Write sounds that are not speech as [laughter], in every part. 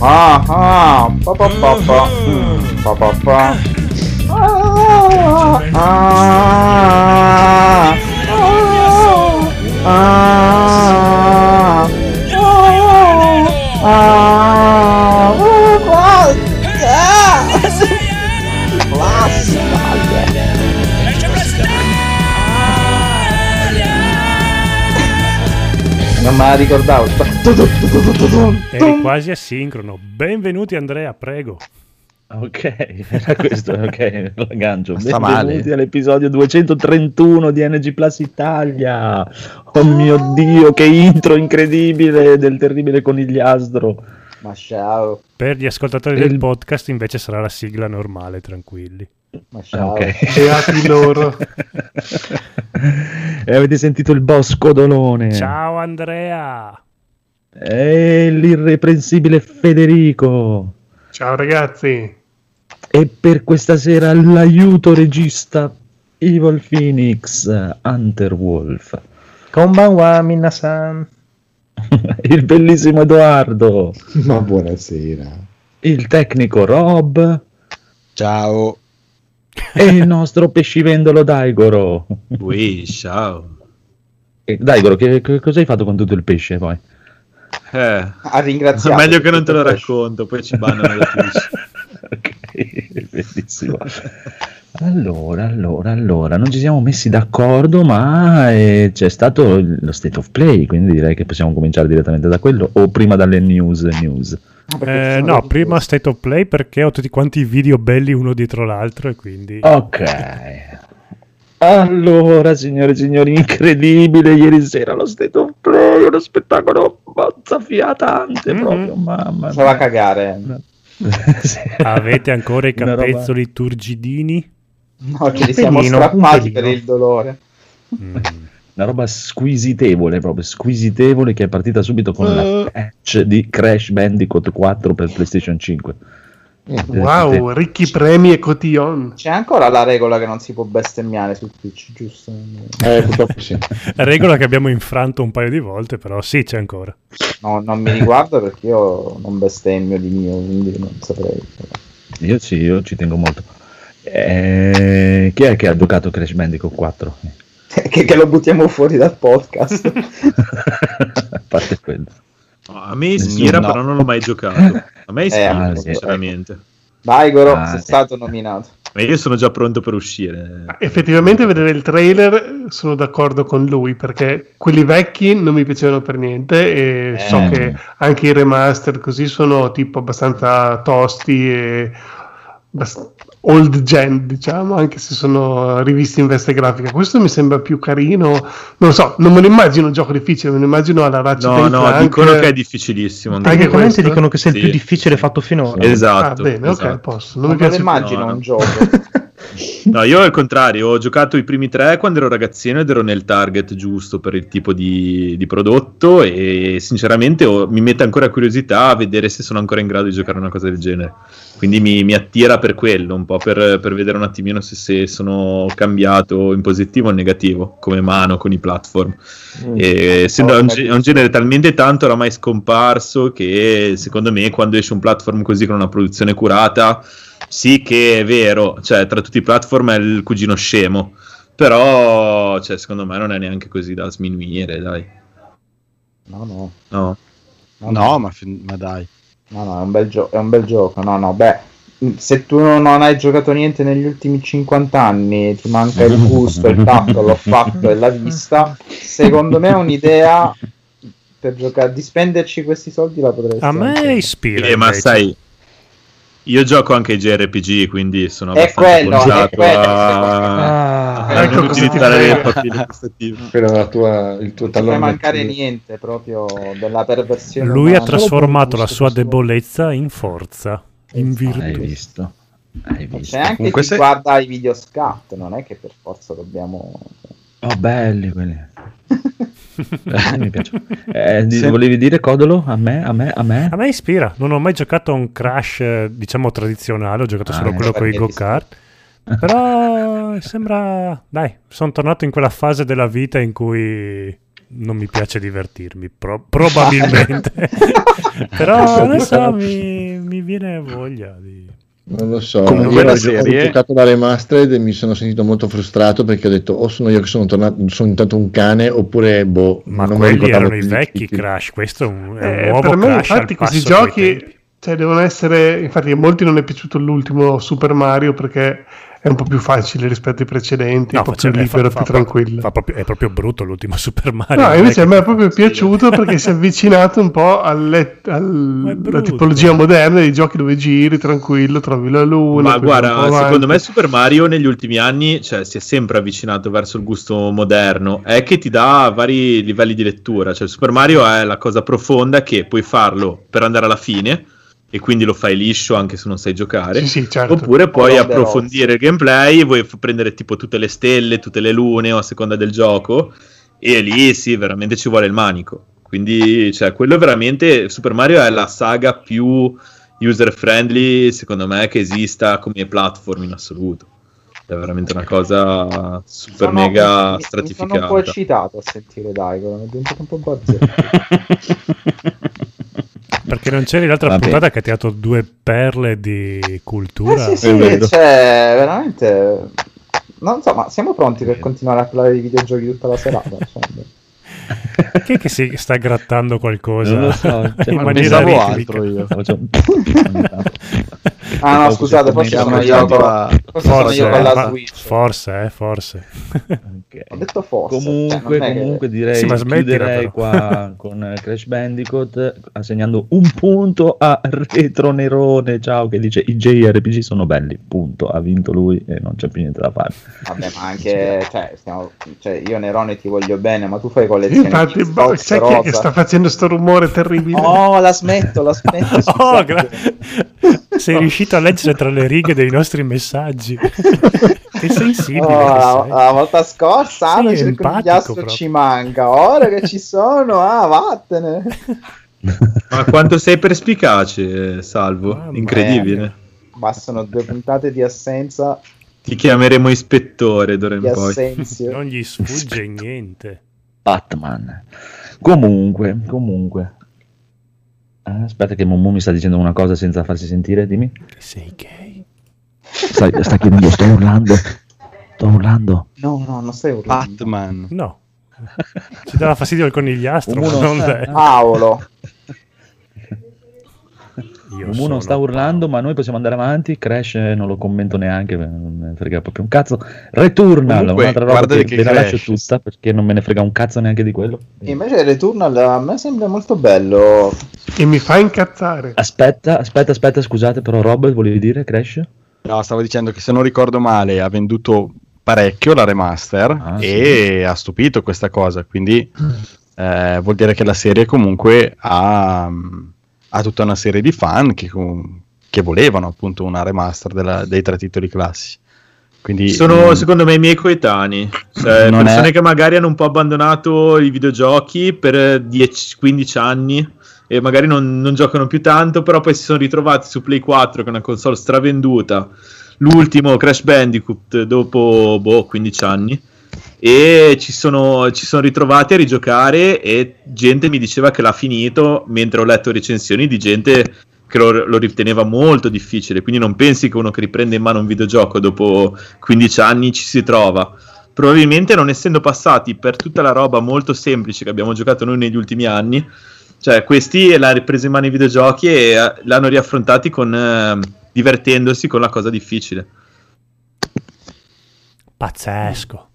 Ah ah, pa pa pa pa, mm, pa pa pa. Ah, ah, ah, ah, ah, La ricordavo. Eri quasi asincrono. Benvenuti Andrea, prego. Ok, era questo, ok, l'aggancio. Sta Benvenuti male. all'episodio 231 di NG Plus Italia. Oh mio Dio, che intro incredibile del terribile conigliastro. Ma ciao, Per gli ascoltatori Il- del podcast invece sarà la sigla normale, tranquilli. ma ciao. Ok. [laughs] Beati loro. e avete sentito il bosco dolone? Ciao Andrea! E l'irreprensibile Federico. Ciao ragazzi. E per questa sera l'aiuto regista Evil Phoenix Hunterwolf. Konbanwa, Minna-san. [laughs] Il bellissimo Edoardo. Ma buonasera. Il tecnico Rob. Ciao. E il nostro pescivendolo Daigoro. Ui, ciao. E, Daigoro, che, che cosa hai fatto con tutto il pesce poi? Eh, Ha ringraziato. meglio che non te lo pesce. racconto, poi ci bannano da [laughs] Twitch. ok, bellissimo. Allora, allora, allora, non ci siamo messi d'accordo, ma eh, c'è stato lo state of play, quindi direi che possiamo cominciare direttamente da quello o prima dalle news. news. Eh, no, prima. State of Play perché ho tutti quanti i video belli uno dietro l'altro e quindi... Ok. Allora, signore e signori, incredibile ieri sera lo state of play, uno spettacolo mozzafiatante Mhm. proprio, mamma mia. cagare. [laughs] Sì. Avete ancora i capezzoli turgidini? No, ce li siamo strappati per il dolore. Mm. Una roba squisitevole, proprio squisitevole, che è partita subito con Eh. la patch di Crash Bandicoot 4 per PlayStation 5. Wow, ricchi premi e cotillon. C'è ancora la regola che non si può bestemmiare su Twitch, giusto? Eh, purtroppo sì. [laughs] Regola che abbiamo infranto un paio di volte, però sì, c'è ancora. No, non mi riguarda perché io non bestemmio di mio, quindi non saprei. Io sì, io ci tengo molto. Eh, chi è che ha giocato Crash Bandicoot 4? che, che lo buttiamo fuori dal podcast. [laughs] A parte quello. No, a me ispira, No. però non l'ho mai giocato. A me [laughs] ispira, ah, sì. sinceramente. Vai, Goro, Ah, sei sì. stato nominato. Ma io sono già pronto per uscire. Effettivamente vedere il trailer sono d'accordo con lui perché quelli vecchi non mi piacevano per niente e Eh. so che anche i remaster così sono tipo abbastanza tosti e old gen diciamo anche se sono rivisti in veste grafica questo mi sembra più carino non lo so non me lo immagino un gioco difficile me lo immagino alla Ratchet No, no, Clank. dicono che è difficilissimo. Anche Tecnicamente questo? dicono che sia il Sì. più difficile fatto finora. Esatto. ah bene ok esatto. posso Non, non mi me lo piace immagino no, no. un gioco. [laughs] No, io al contrario, ho giocato i primi tre quando ero ragazzino ed ero nel target giusto per il tipo di, di prodotto e sinceramente ho- mi mette ancora curiosità a vedere se sono ancora in grado di giocare una cosa del genere. Quindi mi, mi attira per quello, un po' per, per vedere un attimino se, se sono cambiato in positivo o in negativo, come mano con i platform. E essendo un, ge- un genere talmente tanto oramai scomparso che secondo me quando esce un platform così con una produzione curata sì che è vero, cioè tra tutti i platform è il cugino scemo, però cioè, secondo me non è neanche così da sminuire, dai. No, no. No. No, No, ma, fin- ma dai. No, no, è un bel, gio- è un bel gioco. No, no, beh, se tu non hai giocato niente negli ultimi 50 anni, ti manca il gusto, il tatto, l'ho fatto e la vista, secondo me è un'idea per giocare, di spenderci questi soldi la potresti A me anche- ispira. Eh, ma sai, io gioco anche ai JRPG, quindi sono È abbastanza quello, è quello, a... Ah, a ecco non utilizzare le iniziative. [laughs] Era la tua, il tuo Non puoi tallone mancare d'Achille. niente proprio della perversione. Lui ha trasformato la sua debolezza in forza, in Hai virtù. visto? Hai visto? C'è anche Comunque chi se- guarda i video scat, non è che per forza dobbiamo... Oh, belli quelli. [laughs] Eh, mi piace. [laughs] Eh, di- Sì. Volevi dire Codolo? A me? A me? A me? A me ispira, non ho mai giocato a un crash, eh, diciamo, tradizionale, ho giocato Ah, solo eh, quello con i go-kart. Però sembra, dai, sono tornato in quella fase della vita in cui non mi piace divertirmi, pro- probabilmente. [laughs] Però adesso [laughs] mi, mi viene voglia di... Non lo so, Comunque io ho serie- giocato la remastered e mi sono sentito molto frustrato perché ho detto o sono io che sono tornato, sono diventato un cane oppure boh, Ma non mi quelli ricordavo erano i vecchi di- Crash, questo è un, è un Eh, nuovo per me, Crash. infatti, questi giochi cioè, devono essere. Infatti, a molti non è piaciuto l'ultimo Super Mario perché è un po' più facile rispetto ai precedenti, No, un po' più libero, fa- più fa- tranquillo. fa proprio- è proprio brutto l'ultimo [laughs] Super Mario. No, invece a me è proprio [laughs] piaciuto perché si è avvicinato un po' alle- alla tipologia moderna dei giochi dove giri tranquillo, trovi la luna. Ma guarda, secondo me Super Mario negli ultimi anni cioè, si è sempre avvicinato verso il gusto moderno. È che ti dà vari livelli di lettura. Cioè, Super Mario è la cosa profonda che puoi farlo per andare alla fine e quindi lo fai liscio anche se non sai giocare. Sì, sì, certo. Oppure puoi the approfondire il gameplay, vuoi prendere tipo tutte le stelle, tutte le lune o a seconda del gioco e lì sì, veramente ci vuole il manico. Quindi, cioè, quello è veramente Super Mario è la saga più user friendly, secondo me, che esista come platform in assoluto. È veramente una cosa super Sono- mega mi- Mi sono un po' stratificata. eccitato a sentire Daigo, è diventato un po' barzelletta. [laughs] Perché non c'eri l'altra Vabbè. puntata che ti ha dato due perle di cultura. Eh sì, sì, vero. cioè, veramente... Non so, ma siamo pronti per continuare a parlare di videogiochi tutta la serata? [laughs] Chi è che si sta grattando qualcosa Non lo so, cioè, [laughs] in ma maniera pensavo ritmica? altro io. [laughs] Ah no, scusate, forse sono io con, forse sono Forse, con la Switch. forse, eh, forse. Ok. Ho detto forse. Comunque, cioè, è che- comunque direi Sì, ma smettila, chiuderei però. qua con eh, Crash Bandicoot assegnando un punto a Retro Nerone, ciao, che dice i JRPG sono belli, punto, ha vinto lui e non c'è più niente da fare. Vabbè, ma anche, cioè, stiamo, cioè, io Nerone ti voglio bene, ma tu fai collezioni Infatti, boh, c'è chi è che sta facendo sto rumore terribile. Oh, la smetto, la smetto. [laughs] Oh, gra- sei riuscito a leggere tra le righe dei nostri messaggi. che sensibile. Oh, che la, sei. la volta scorsa ah, Sì, empatico ci manca ora che ci sono ah vattene Ma quanto sei perspicace, Salvo? Mamma Incredibile. bastano due puntate di assenza Ti chiameremo ispettore d'ora in poi. Non gli sfugge niente. Batman. Comunque, comunque. Eh, aspetta che Momu mi sta dicendo una cosa senza farsi sentire, dimmi. Che sei gay. Stai, sta chiedendo, sto urlando. Sto urlando. no no non stai urlando Batman. No. Ci dava fastidio il conigliastro, Uno- non lei. Paolo Io non sta urlando, ma noi possiamo andare avanti. Crash eh, non lo commento neanche, perché non me ne frega proprio un cazzo. Returnal, Comunque, un'altra roba che, che ve la lascio tutta perché non me ne frega un cazzo neanche di quello. invece Returnal a me sembra molto bello E mi fa incazzare. Aspetta, aspetta, aspetta, scusate, però Rob, volevi dire Crash? No, stavo dicendo che se non ricordo male ha venduto parecchio la remaster Ah, e ha stupito questa cosa, quindi eh, vuol dire che la serie comunque ha, ha tutta una serie di fan che, che volevano appunto una remaster della- dei tre titoli classici. Quindi Sono mm, secondo me i miei coetanei, cioè persone è- che magari hanno un po' abbandonato i videogiochi per 10-15 anni e magari non, non giocano più tanto, però poi si sono ritrovati su Play 4 che è una console stravenduta, l'ultimo Crash Bandicoot dopo boh, 15 anni e ci sono, ci sono ritrovati a rigiocare e gente mi diceva che l'ha finito mentre ho letto recensioni di gente che lo, lo riteneva molto difficile. Quindi non pensi che uno che riprende in mano un videogioco dopo 15 anni ci si trova. Probabilmente non essendo passati per tutta la roba molto semplice che abbiamo giocato noi negli ultimi anni cioè questi l'hanno ripreso in mano i videogiochi e eh, l'hanno riaffrontati con eh, divertendosi con la cosa difficile. Pazzesco.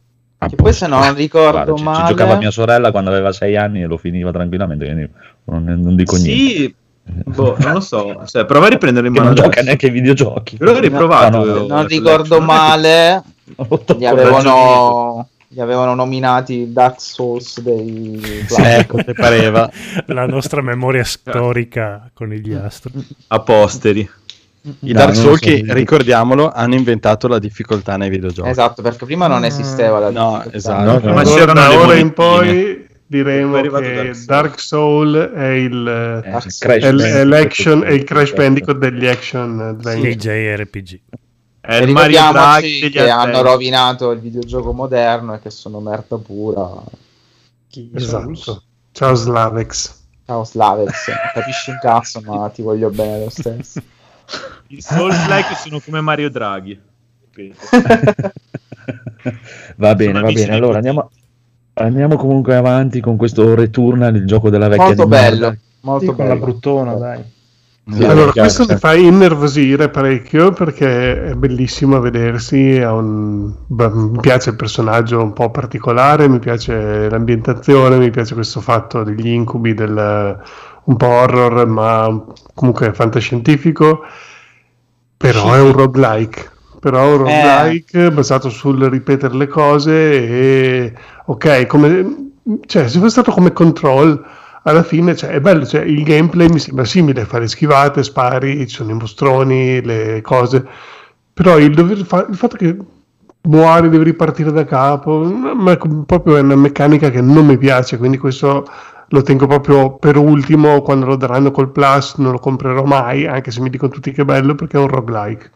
Che poi se non ricordo Guarda, ci- ci, male- giocava mia sorella quando aveva 6 anni e lo finiva tranquillamente, quindi non, non dico niente. sì boh, non lo so cioè, prova a riprendere [laughs] in mano non gioca neanche ai videogiochi. Io l'ho riprovato. No, no, eh, non ricordo male [laughs] gli avevano, gli avevano nominati Dark Souls dei ecco, te pareva. [laughs] La nostra memoria storica con gli astri. a posteri. I No, Dark Souls so, che, ricordiamolo, hanno inventato la difficoltà nei videogiochi. esatto perché prima non esisteva la No, difficoltà. esatto. No, no, Ma c'erano da ora in poi diremo Poi è arrivato che Dark Souls. Dark Soul è il, Eh, Dark Crash è l- è Bandicoot. l'action, è il Crash Bandicoot degli action adventure. JRPG. È E il Mario Draghi che hanno Aztechi. rovinato il videogioco moderno e che sono merda pura schifo. Esatto. Ciao Slavex. Ciao Slavex, capisci un cazzo, ma ti voglio bene lo stesso. [laughs] I Souls-like sono come Mario Draghi. [laughs] va bene, va bene. Allora andiamo, andiamo comunque avanti con questo Returnal, il gioco della vecchia Molto bello, molto Sì, con la bello. bruttona, dai. Sì, allora, chiaro, questo mi fa innervosire parecchio perché è bellissimo a vedersi. un- beh, mi piace il personaggio un po' particolare, mi piace l'ambientazione, mi piace questo fatto degli incubi, del, un po' horror, ma comunque fantascientifico. Però è un roguelike. Però è un roguelike basato sul ripetere le cose e ok, come, cioè, se fosse stato come control alla fine cioè, è bello, cioè, il gameplay mi sembra simile, fare schivate, spari, ci sono i mostroni, le cose, però il, dover fa- il fatto che muori, devi ripartire da capo, ma è proprio una meccanica che non mi piace, quindi questo lo tengo proprio per ultimo, quando lo daranno col plus non lo comprerò mai, anche se mi dicono tutti che è bello perché è un roguelike.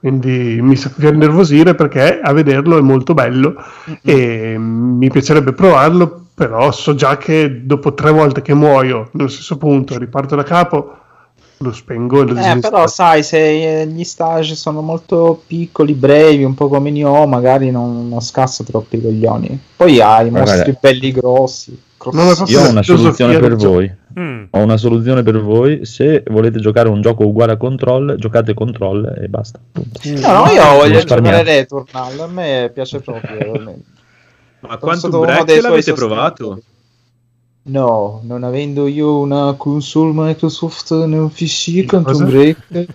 Quindi mi fa nervosire perché a vederlo è molto bello e mi piacerebbe provarlo, però so già che dopo tre volte che muoio nello stesso punto e riparto da capo, lo spengo e lo Eh, però sai, se eh, gli stage sono molto piccoli, brevi, un po' come Nioh, magari non, non scassa troppi coglioni. Poi hai i Guarda, mostri belli grossi. Io ho una soluzione per voi. Mm. Ho una soluzione per voi. Se volete giocare un gioco uguale a Control, giocate Control e basta. punto. No, no, io voglio giocare Returnal, a me piace [laughs] proprio. Ma quanto break l'avete provato? No, non avendo io una console Microsoft nel PC, Cosa? Quantum Break.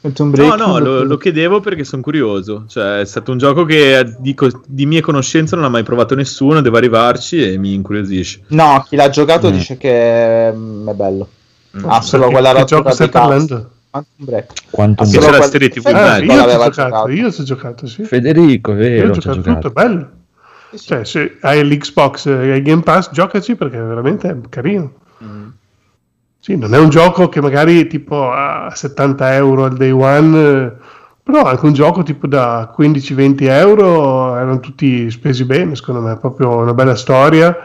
Quantum No, Break no, lo, lo chiedevo perché sono curioso. Cioè, è stato un gioco che di, co- di mie conoscenze non ha mai provato nessuno, devo arrivarci e mi incuriosisce. No, chi l'ha giocato Mm. dice che mm, è bello. Mm. Ah, solo Perché- quella che rottura gioco stai di? Quantum Break. Quanto Ah, solo c'è la serie TV Eh, io ho giocato, giocato. io ci ho giocato, sì. Federico, è Io vero, ho ci ha giocato giocato. tutto, è bello. Cioè, se hai l'Xbox e hai Game Pass, giocaci perché è veramente carino. Sì, non è un gioco che magari tipo a 70 euro al day one, eh, però anche un gioco tipo da 15-20 euro erano tutti spesi bene, secondo me, è proprio una bella storia.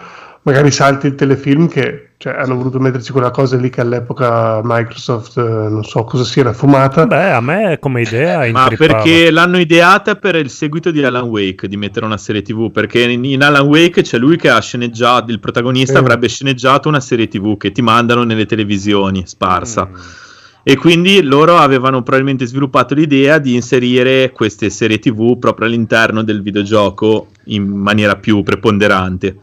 Magari salti il telefilm che cioè, hanno voluto metterci quella cosa lì che all'epoca Microsoft eh, non so cosa si era fumata. Beh, a me come idea Ma intrippava. perché l'hanno ideata per il seguito di Alan Wake di mettere una serie TV? Perché in, in Alan Wake c'è lui che ha sceneggiato, il protagonista Sì. avrebbe sceneggiato una serie TV che ti mandano nelle televisioni sparsa. Mm. E quindi loro avevano probabilmente sviluppato l'idea di inserire queste serie TV proprio all'interno del videogioco in maniera più preponderante.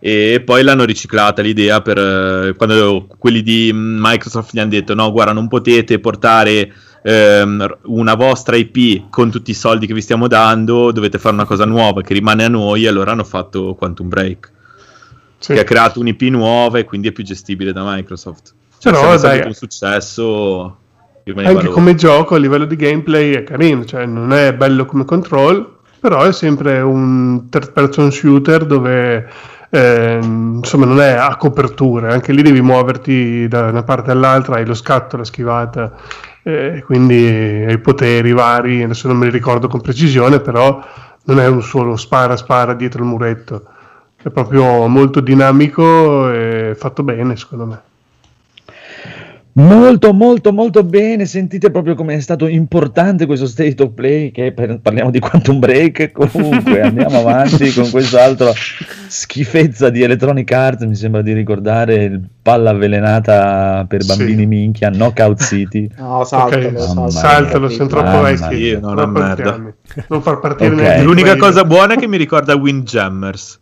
E poi l'hanno riciclata l'idea per eh, quando quelli di Microsoft gli hanno detto: No, guarda, non potete portare ehm, una vostra IP con tutti i soldi che vi stiamo dando, dovete fare una cosa nuova che rimane a noi. E allora hanno fatto Quantum Break, Sì. che ha creato un'IP nuova e quindi è più gestibile da Microsoft. Cioè, Però, dai, avuto un successo, Anche loro. come gioco a livello di gameplay è carino, cioè non è bello come control, però è sempre un third person shooter dove eh, insomma non è a coperture, anche lì devi muoverti da una parte all'altra, hai lo scatto, la schivata, eh, quindi hai poteri vari, adesso non me li ricordo con precisione, però non è un solo spara spara dietro il muretto, è proprio molto dinamico e fatto bene secondo me. Molto, molto, molto bene. Sentite proprio come è stato importante questo state of play. Che per- parliamo di Quantum Break. Comunque, [laughs] andiamo avanti con quest'altro schifezza di Electronic Arts. Mi sembra di ricordare il palla avvelenata per Sì. bambini minchia, Knockout City. [laughs] No, saltalo, Ok, Mamma saltalo. Siamo troppo vecchi. mia, no, una troppo merda. anziani. Non far partire [laughs] Ok. neanche L'unica cosa buona è che mi ricorda Windjammers.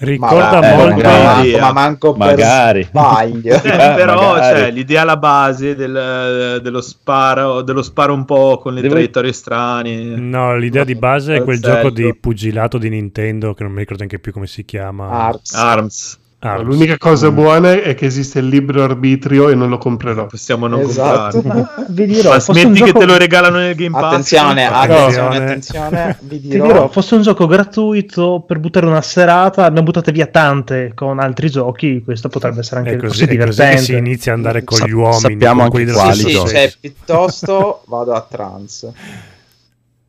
Ricorda ma, eh, molto... magari. manco, idea. ma manco Magari. per sbaglio. Eh, Ah, però magari. cioè, l'idea alla base del- dello, sparo, dello sparo un po' con le Devo- traiettorie strane. No, l'idea di base è quel Balzello. gioco di pugilato di Nintendo che non mi ricordo neanche più come si chiama. Arts. Arms. Arms. L'unica cosa buona è che esiste il libero arbitrio e non lo comprerò. Possiamo non Esatto. comprarlo. [laughs] Vi dirò, Ma smetti che gioco- te lo regalano nel Game Pass. Attenzione, No. attenzione, attenzione, vi Ti dirò. dirò, fosse un gioco gratuito per buttare una serata, abbiamo buttate via tante con altri giochi, questo potrebbe essere anche È così, così è così divertente. che si inizia ad andare con Sa- gli uomini. sappiamo con quelli dello quali Sì, sì, cioè, piuttosto vado a trans. [laughs]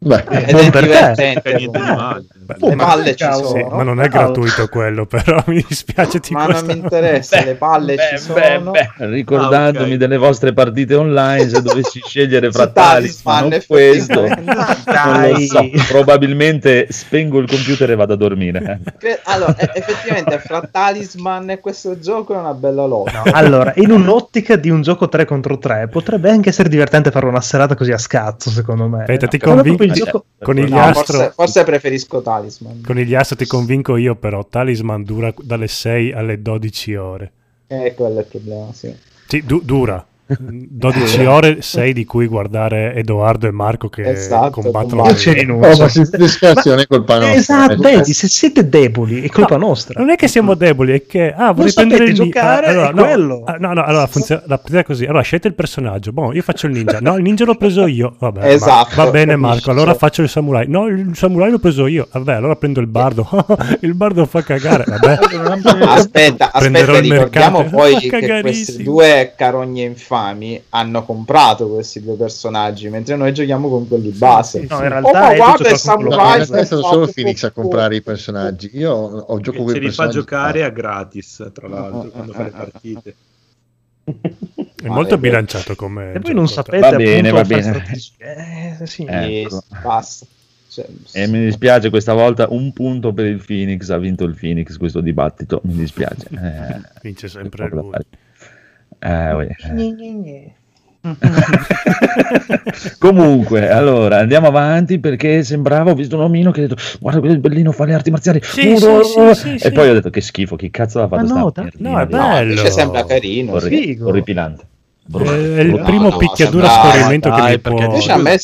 Beh, Ed è per te. divertente. Non niente di male. Le palle ci sono. Sì, ma non è gratuito quello, però [laughs] mi dispiace di Ma non mi interessa, le palle ci sono. ricordandomi Ah, ok. delle vostre partite online, se dovessi scegliere fra Talisman, o questo, non lo so, probabilmente spengo il computer e vado a dormire. Allora, effettivamente fra Talisman e questo gioco è una bella lotta. Allora, in un'ottica di un gioco 3 contro 3 potrebbe anche essere divertente fare una serata così a scazzo, secondo me. Aspetta, ti convinco- il gioco- Con il No, forse, forse preferisco Talisman. Con il Yastro ti convinco io, però Talisman dura dalle 6 alle 12 ore. Eh, quello è il problema, sì. Sì, du- dura. 12 ore, 6 di cui guardare Edoardo e Marco che Esatto, combattono. le- rinuncio. Oh, discrazione è colpa nostra. Esatto, eh. vedi, se siete deboli è colpa No, nostra. Non è che siamo deboli, è che ah, vorrei prendere il giocare, ah, allora, è no, quello. ah, no, no, allora funziona la partita così. Allora scegliete il personaggio. Boh, io faccio il ninja. No, il ninja l'ho preso io. Vabbè, Esatto, va bene, Marco. Allora cioè. faccio il samurai. No, il samurai l'ho preso io. Vabbè, allora prendo il bardo. [laughs] il bardo fa cagare. Vabbè. Aspetta, Prenderò aspetta, il ricordiamo poi [laughs] che questi due carogne infami hanno comprato questi due personaggi, mentre noi giochiamo con quelli base. No, in oh, realtà ma è guarda No, samurai. realtà è stato solo Phoenix a comprare i personaggi. Io ho gioco con Se i li fa personaggi. giocare a gratis, tra l'altro, quando ah, fa le partite. È Ma molto è- bilanciato come. E voi non sapete Va bene, va bene. Eh, sì. Eh. Ecco. basta. Cioè, E mi dispiace questa volta un punto per il Phoenix, ha vinto il Phoenix questo dibattito, mi dispiace. [laughs] Eh, Vince sempre poco da lui. fare. Eh, eh. [laughs] Comunque, allora andiamo avanti perché sembrava, ho visto un omino che ha detto guarda quel bellino fa le arti marziali Sì, Uh, sì, uh, sì, sì, e sì. poi ho detto che schifo, che cazzo Ma sta no, merdina No, è no, bello. invece sembra carino. Orri- Figo. orripilante Brutto, È il brutto. primo no, picchiadura a sembra- scorrimento che dai, mi perché può. Invece a me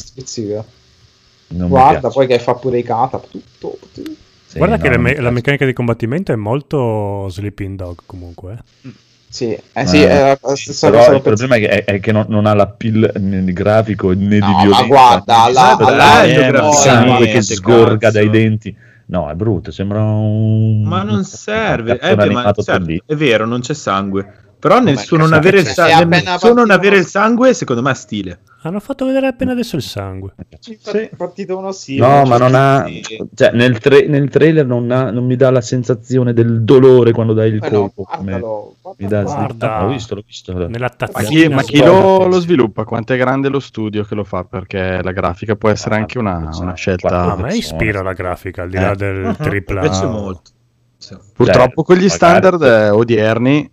mi Guarda, poi che fa pure i kata. Tutto. tutto. Sì, Guarda no, che la, me- mi la meccanica di combattimento è molto Sleeping Dog comunque. eh. Sì, eh, sì, Eh, è la stessa Però cosa il problema è che, è che non, non ha la pill né di grafico né No, di ma violenza. guarda, né di alla- sangue, alla- eh, alla- ma sangue che sgorga cazzo. dai denti. No, è brutto, sembra un... Ma non serve, un eh, ma certo, 3D. è vero, non c'è sangue. Però nel suo non avere il appena nel suo non avere il sangue, secondo me ha stile. Hanno fatto vedere appena adesso il sangue. Sì, è partito uno sì. No, ma non ha... sì. Cioè, nel, tra- nel trailer non, ha- non mi dà la sensazione del dolore quando dai il Eh no, colpo. come- guardalo, Mi dà guardalo. Guarda. Ah, l'ho visto, l'ho visto. Nella Ma chi, ma chi lo, lo sviluppa? Quanto è grande lo studio che lo fa? Perché la grafica può essere anche una, una A scelta. me ispira la grafica, al di là Eh. del tripla. Mi piace molto. Sì. Purtroppo con gli magari- standard eh, odierni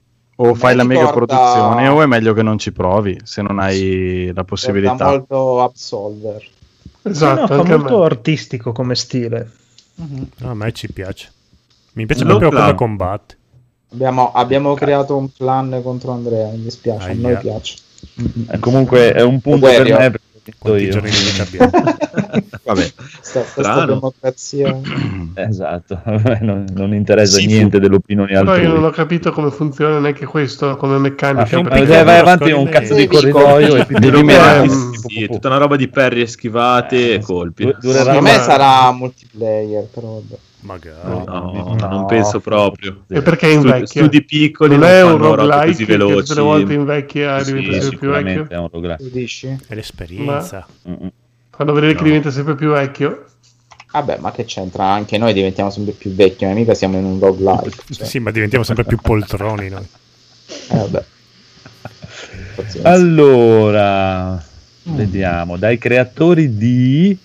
o fai la mega produzione o è meglio che non ci provi se non hai la possibilità. molto Absolver. Esatto, no, a molto me. artistico come stile. No, a me ci piace. Mi piace Lo proprio come clan. combatte. Abbiamo, abbiamo creato un clan contro Andrea, mi dispiace, a Aia. noi piace. Eh, comunque è un punto per Guerrio. me Quanti io. giorni di vita [laughs] abbiamo? Vabbè, Sta, sta, democrazia. [clears throat] Esatto, non, non interessa Sì, niente delle opinioni Però altrui. io non ho capito come funziona neanche questo come meccanica. Ah, eh, piccolo vai avanti un cazzo di corridoio e [laughs] Devi mettere- Ehm, Sì, tutta una roba di perri schivate e colpi. Secondo me sarà multiplayer, però vabbè. Magari. No. No, No. non penso proprio. E perché invecchia? studi piccoli non non è un roguelike così che tutte veloci. le volte invecchia e Sì, diventa sempre più vecchio. è un roguelike. Dici? È l'esperienza. Mm-mm. Fanno vedere che No. diventa sempre più vecchio. Vabbè, ma che c'entra? Anche noi diventiamo sempre più vecchi, ma mica siamo in un roguelike. Cioè, Sì, ma diventiamo sempre più poltroni noi. eh, vabbè. [laughs] Pazienza. Allora, vediamo, dai creatori di...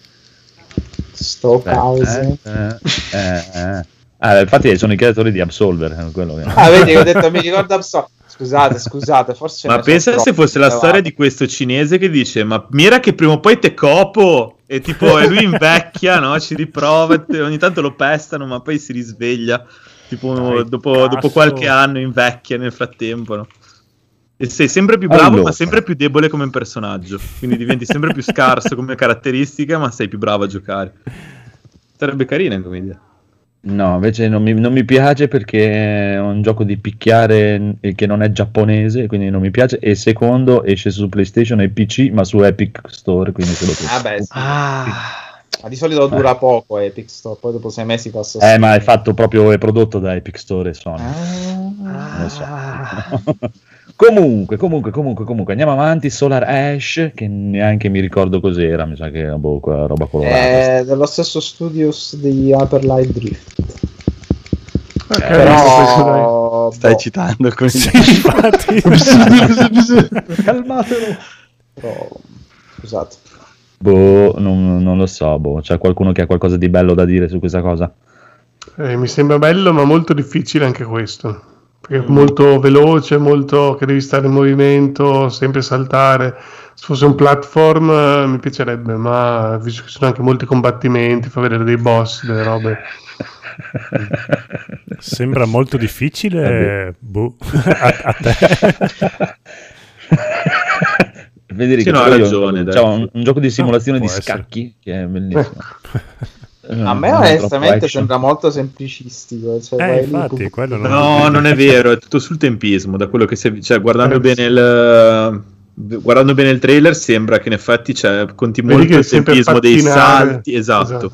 Stockhausen. Eh, eh, eh. Ah, infatti sono i creatori di Absolver. eh, quello che- Ah, vedi che ho detto mi ricordo Absol- Scusate, scusate, forse Ma pensa se fosse la storia di questo cinese che dice: Ma mira che prima o poi te copo. E tipo, e lui invecchia, no? Ci riprova, te- ogni tanto lo pestano, ma poi si risveglia. Tipo, Dai, dopo, dopo qualche anno invecchia nel frattempo, no? E sei sempre più bravo, Allora. ma sempre più debole come personaggio. Quindi diventi sempre più scarso come caratteristica, ma sei più bravo a giocare. Sarebbe carina come idea. No, invece non mi, non mi piace perché è un gioco di picchiare eh, che non è giapponese, quindi non mi piace. E secondo, esce su PlayStation e PC, ma su Epic Store, quindi se lo Vabbè, sì. Ah, ma di solito dura poco Epic Store, poi dopo sei mesi passa Eh, ma è fatto proprio, è prodotto da Epic Store e Sony. Ah, Non lo so. [laughs] comunque, comunque, comunque, comunque, andiamo avanti. Solar Ash, che neanche mi ricordo cos'era, mi sa che era boh, quella roba colorata. È dello stesso studios di Hyper Light Drift. Ok, Eh, Però [laughs] Stai boh, citando con Sì, infatti. [laughs] Calmatelo. però, scusate. Boh, non, non lo so, boh. C'è qualcuno che ha qualcosa di bello da dire su questa cosa? Eh, mi sembra bello, ma molto difficile anche questo. Perché è molto veloce, molto che devi stare in movimento, sempre saltare. Se fosse un platform eh, mi piacerebbe, ma visto che sono anche molti combattimenti, fa vedere dei boss, delle robe. Sembra molto difficile. Boh. [laughs] a, a te. Federico, Sì, no, ha però io- ragione, dai. c'è un, un gioco di simulazione può di essere. scacchi che è bellissimo. A me onestamente sembra molto semplicistico. Cioè, Eh, lì, infatti, non No, non è vero, è tutto sul tempismo. Da quello che si cioè, guardando Eh, bene il. Guardando bene il trailer sembra che in effetti c'è, conti Vedi molto il tempismo dei salti, esatto.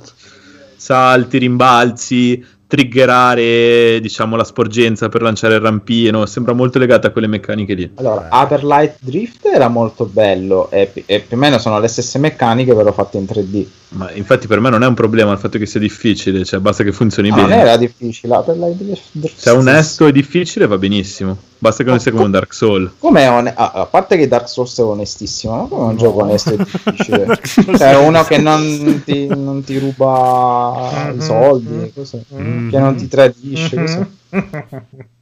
salti, rimbalzi, triggerare diciamo la sporgenza per lanciare il rampino, sembra molto legata a quelle meccaniche lì. Allora, Hyper Light Drift era molto bello e, e più o meno sono le stesse meccaniche, però fatte in 3D. Ma infatti per me non è un problema il fatto che sia difficile, cioè basta che funzioni Ma non bene. era difficile. Hyper Light Drift. Se è onesto e difficile va benissimo, basta che non sia come un Dark Soul. Come one- a, a parte che Dark Souls è onestissimo, ma come un No. gioco onesto e difficile? [laughs] Souls cioè, è- uno che non ti, non ti ruba i soldi, cos'è? Mm. che non ti tradisce. cos'è? [laughs]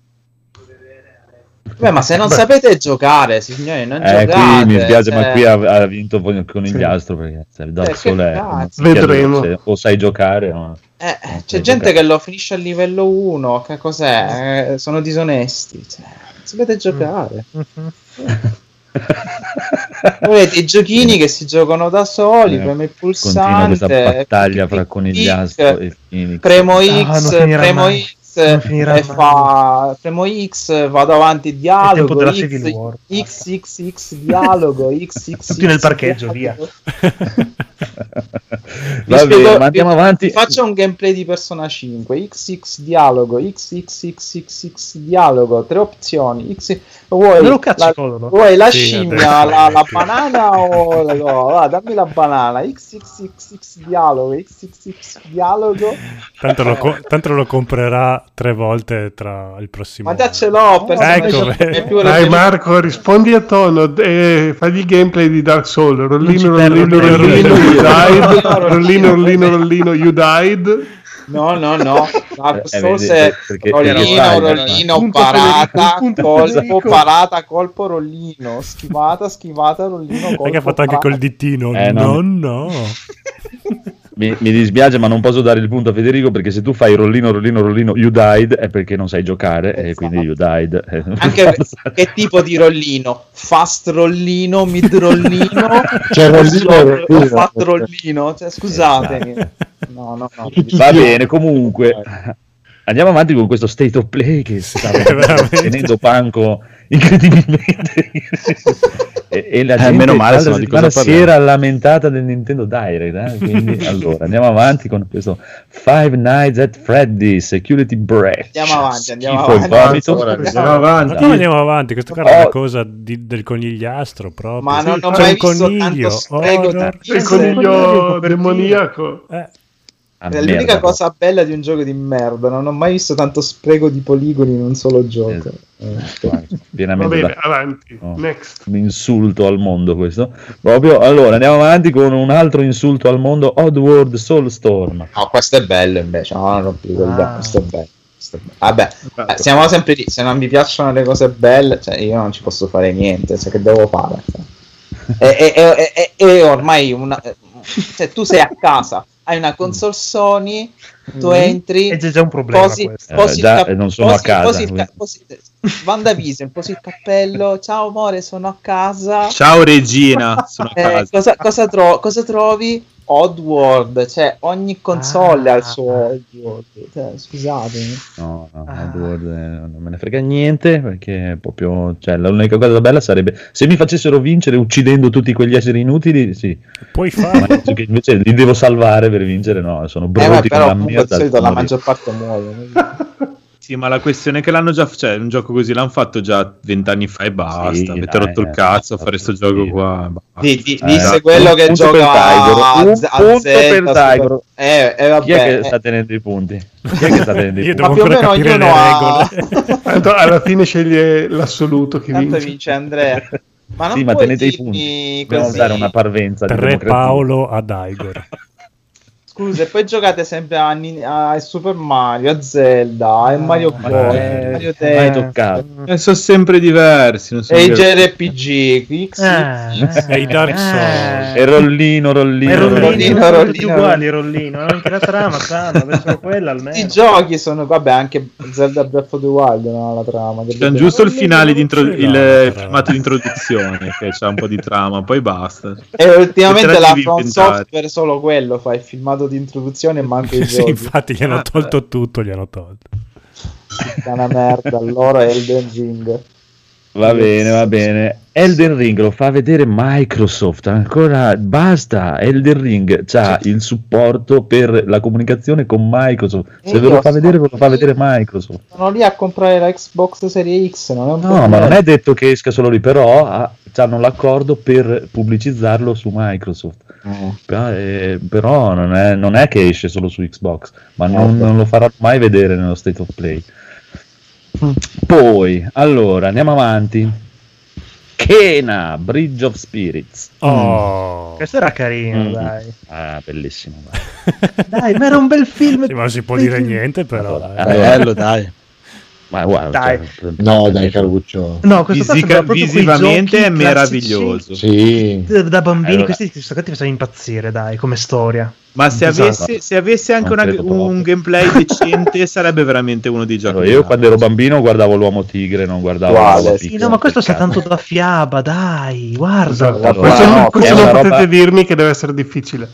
Beh, ma se non sapete giocare, signori, non Eh, giocate. qui mi spiace, cioè- ma qui ha, ha vinto con il Sì. diastro perché Dark Eh, Souls è cazzo. Vedremo. se o sai giocare o Eh, eh, c'è sai gente giocare. che lo finisce a livello 1, che cos'è? Eh, sono disonesti. Cioè, non sapete giocare. Voi avete i giochini [laughs] che si giocano da soli, Eh, premo il continua pulsante. questa battaglia fra conigliastro e Phoenix Premo Ah, X, finirà premo mai. Finirà e fa premo X, vado avanti dialogo, della X, Civil War. XXX dialogo, XX Tutti nel parcheggio, via. Vi Va bene, ma andiamo avanti. faccio un gameplay di Persona 5, XX dialogo, XXXXX dialogo, tre opzioni. X... Vuoi, Me lo cazzo la, vuoi la Sì, scimmia, la, la banana o la no, va, dammi la banana, XXXX dialogo, XXX dialogo. Tanto lo, co- tanto lo comprerà tre volte tra il prossimo Ma già ce l'ho, Persona Ecco, 5 è vedi. più Dai. Marco, rispondi a tono e fagli il gameplay di Dark Souls. Rollino, rollino, rollino, rollino, you died. Rollino, rollino, rollino, you died. No, no, no. Dark Eh, Souls vedi, è rollino, rollino, parata, colpo, parata, colpo, rollino, schivata, schivata, rollino, colpo. Perché ha fatto anche col dittino. Eh, no, no. Mi, mi dispiace, ma non posso dare il punto a Federico perché se tu fai rollino, rollino, rollino, you died è perché non sai giocare e Esatto. quindi you died. Eh, Anche [laughs] che tipo di rollino? Fast rollino, mid rollino, [laughs] Cioè, rollino, rollino. o fat rollino? Cioè, scusatemi. No, no, no. Va bene, comunque andiamo avanti con questo state of play che sta [laughs] tenendo panco incredibilmente. [laughs] e, e la Eh, gente meno male, settimana cosa si era lamentata del Nintendo Direct. eh, Quindi, [laughs] allora, andiamo avanti con questo Five Nights at Freddy's Security Breach. Andiamo avanti, andiamo Schifo avanti. vomito. Ora, Andiamo avanti. come andiamo avanti? Questa qua è Oh. una cosa di- del conigliastro proprio. Ma non ho C'è mai un visto coniglio. tanto horror. Il coniglio demoniaco. Eh, Ah, È l'unica merda. cosa bella di un gioco di merda. Non ho mai visto tanto spreco di poligoni in un solo gioco. Eh, Guarda, Va bene, da- avanti. Oh. Next. un insulto al mondo questo. Proprio, allora, andiamo avanti con un altro insulto al mondo, Oddworld Soulstorm. No, questo è bello invece. No, non rompi Ah. Questo è bello. questo è bello. Vabbè, eh, siamo sempre lì. Se non mi piacciono le cose belle, cioè io non ci posso fare niente. Cioè, che devo fare? Cioè, E, e- e- e- e ormai una, cioè, tu sei a casa, hai una console Sony, tu Mm. entri. E c'è già un problema Posi, questo. Eh, posi già, eh, non sono a posi- casa, posi ca- posi- Wandavision, posi il cappello. Ciao amore, sono a casa. Ciao Regina, [laughs] sono a Eh, casa. cosa, cosa tro- cosa trovi? Oddworld, cioè ogni console Ah. ha il suo Oddworld. Cioè, scusatemi. No, no, Ah. Oddworld, eh, non me ne frega niente perché proprio, cioè, l'unica cosa bella sarebbe se mi facessero vincere uccidendo tutti quegli esseri inutili, sì, puoi ma che invece li devo salvare per vincere, no, sono Eh, brutti ma come però la comunque merda. di solito la maggior parte muoiono. [laughs] Sì, ma la questione è che l'hanno già, cioè, un gioco così l'hanno fatto già vent'anni fa e basta. Sì, Avete dai, rotto il eh, cazzo a fare sto sì. gioco qua. Di- di- Eh, disse quello che gioca per Tiger, a, un Z- a punto Zelda, per Super- Tiger. Eh, eh, vabbè, Chi è che eh, sta tenendo i punti? Chi è che sta tenendo i [laughs] Io punti? ma devo più o meno ognuno ha... [laughs] alla fine sceglie l'assoluto che Tanto vince. vince Andrea. Ma non Sì, ma tenete i punti. Dobbiamo così. dare una parvenza di Tre. Paolo ad Igor. Scusa, e poi giocate sempre a, Ni- a Super Mario, a Zelda, a Mario Ma Bros, eh, Mario mai toccato. Eh, sono sempre diversi. Non sono e i. JRPG, X, Eh, E i Dark Souls. E rollino, rollino, E Rollino, Rollino, Rollino, tutti uguali, Rollino. Anche la trama, adesso quella almeno. i giochi sono, vabbè, anche Zelda Breath of the Wild ha la trama. C'è giusto il finale di intro- no, il filmato di introduzione che c'ha un po' di trama, poi basta. E ultimamente Te la From. Software solo quello fa il filmato di introduzione e manca i Sì, giochi. infatti gli hanno tolto tutto, gli hanno tolto. È una merda, loro è Elden Ring. Va bene, va bene. Elden Ring lo fa vedere Microsoft. Ancora basta. Elden Ring ha il supporto per la comunicazione con Microsoft. Se ve lo fa vedere, ve lo fa vedere Microsoft. Sono lì a comprare la Xbox Serie X, non è un No, problema. ma non è detto che esca solo lì, però ha- hanno l'accordo per pubblicizzarlo su Microsoft. Però, eh, però non, è, non è che esce solo su Xbox, ma non, Vabbè. non lo faranno mai vedere nello State of Play. Poi, allora, andiamo avanti. Kena, Bridge of Spirits. Oh. Questo era carino, Mm. dai. Ah, bellissimo. dai. [laughs] Dai, ma era un bel film. Sì, ma non si può dire niente, però. Allora, eh. allora, Bello, dai. Ma guarda, Dai. cioè, No, dai, Caruccio. No, questo Visica- visivamente è meraviglioso. Sì. Da bambini, Allora. questi giocati facevano impazzire, dai, come storia. Ma se Esatto. avesse, se avesse anche una- un gameplay [laughs] decente, sarebbe veramente uno dei giochi. allora, io quando ero bambino guardavo l'uomo tigre, non guardavo l'uomo sì, Sì, no, ma questo peccato. tanto da fiaba, dai, guarda. Esatto. Allora, questo no, non, questo non roba- potete dirmi che deve essere difficile.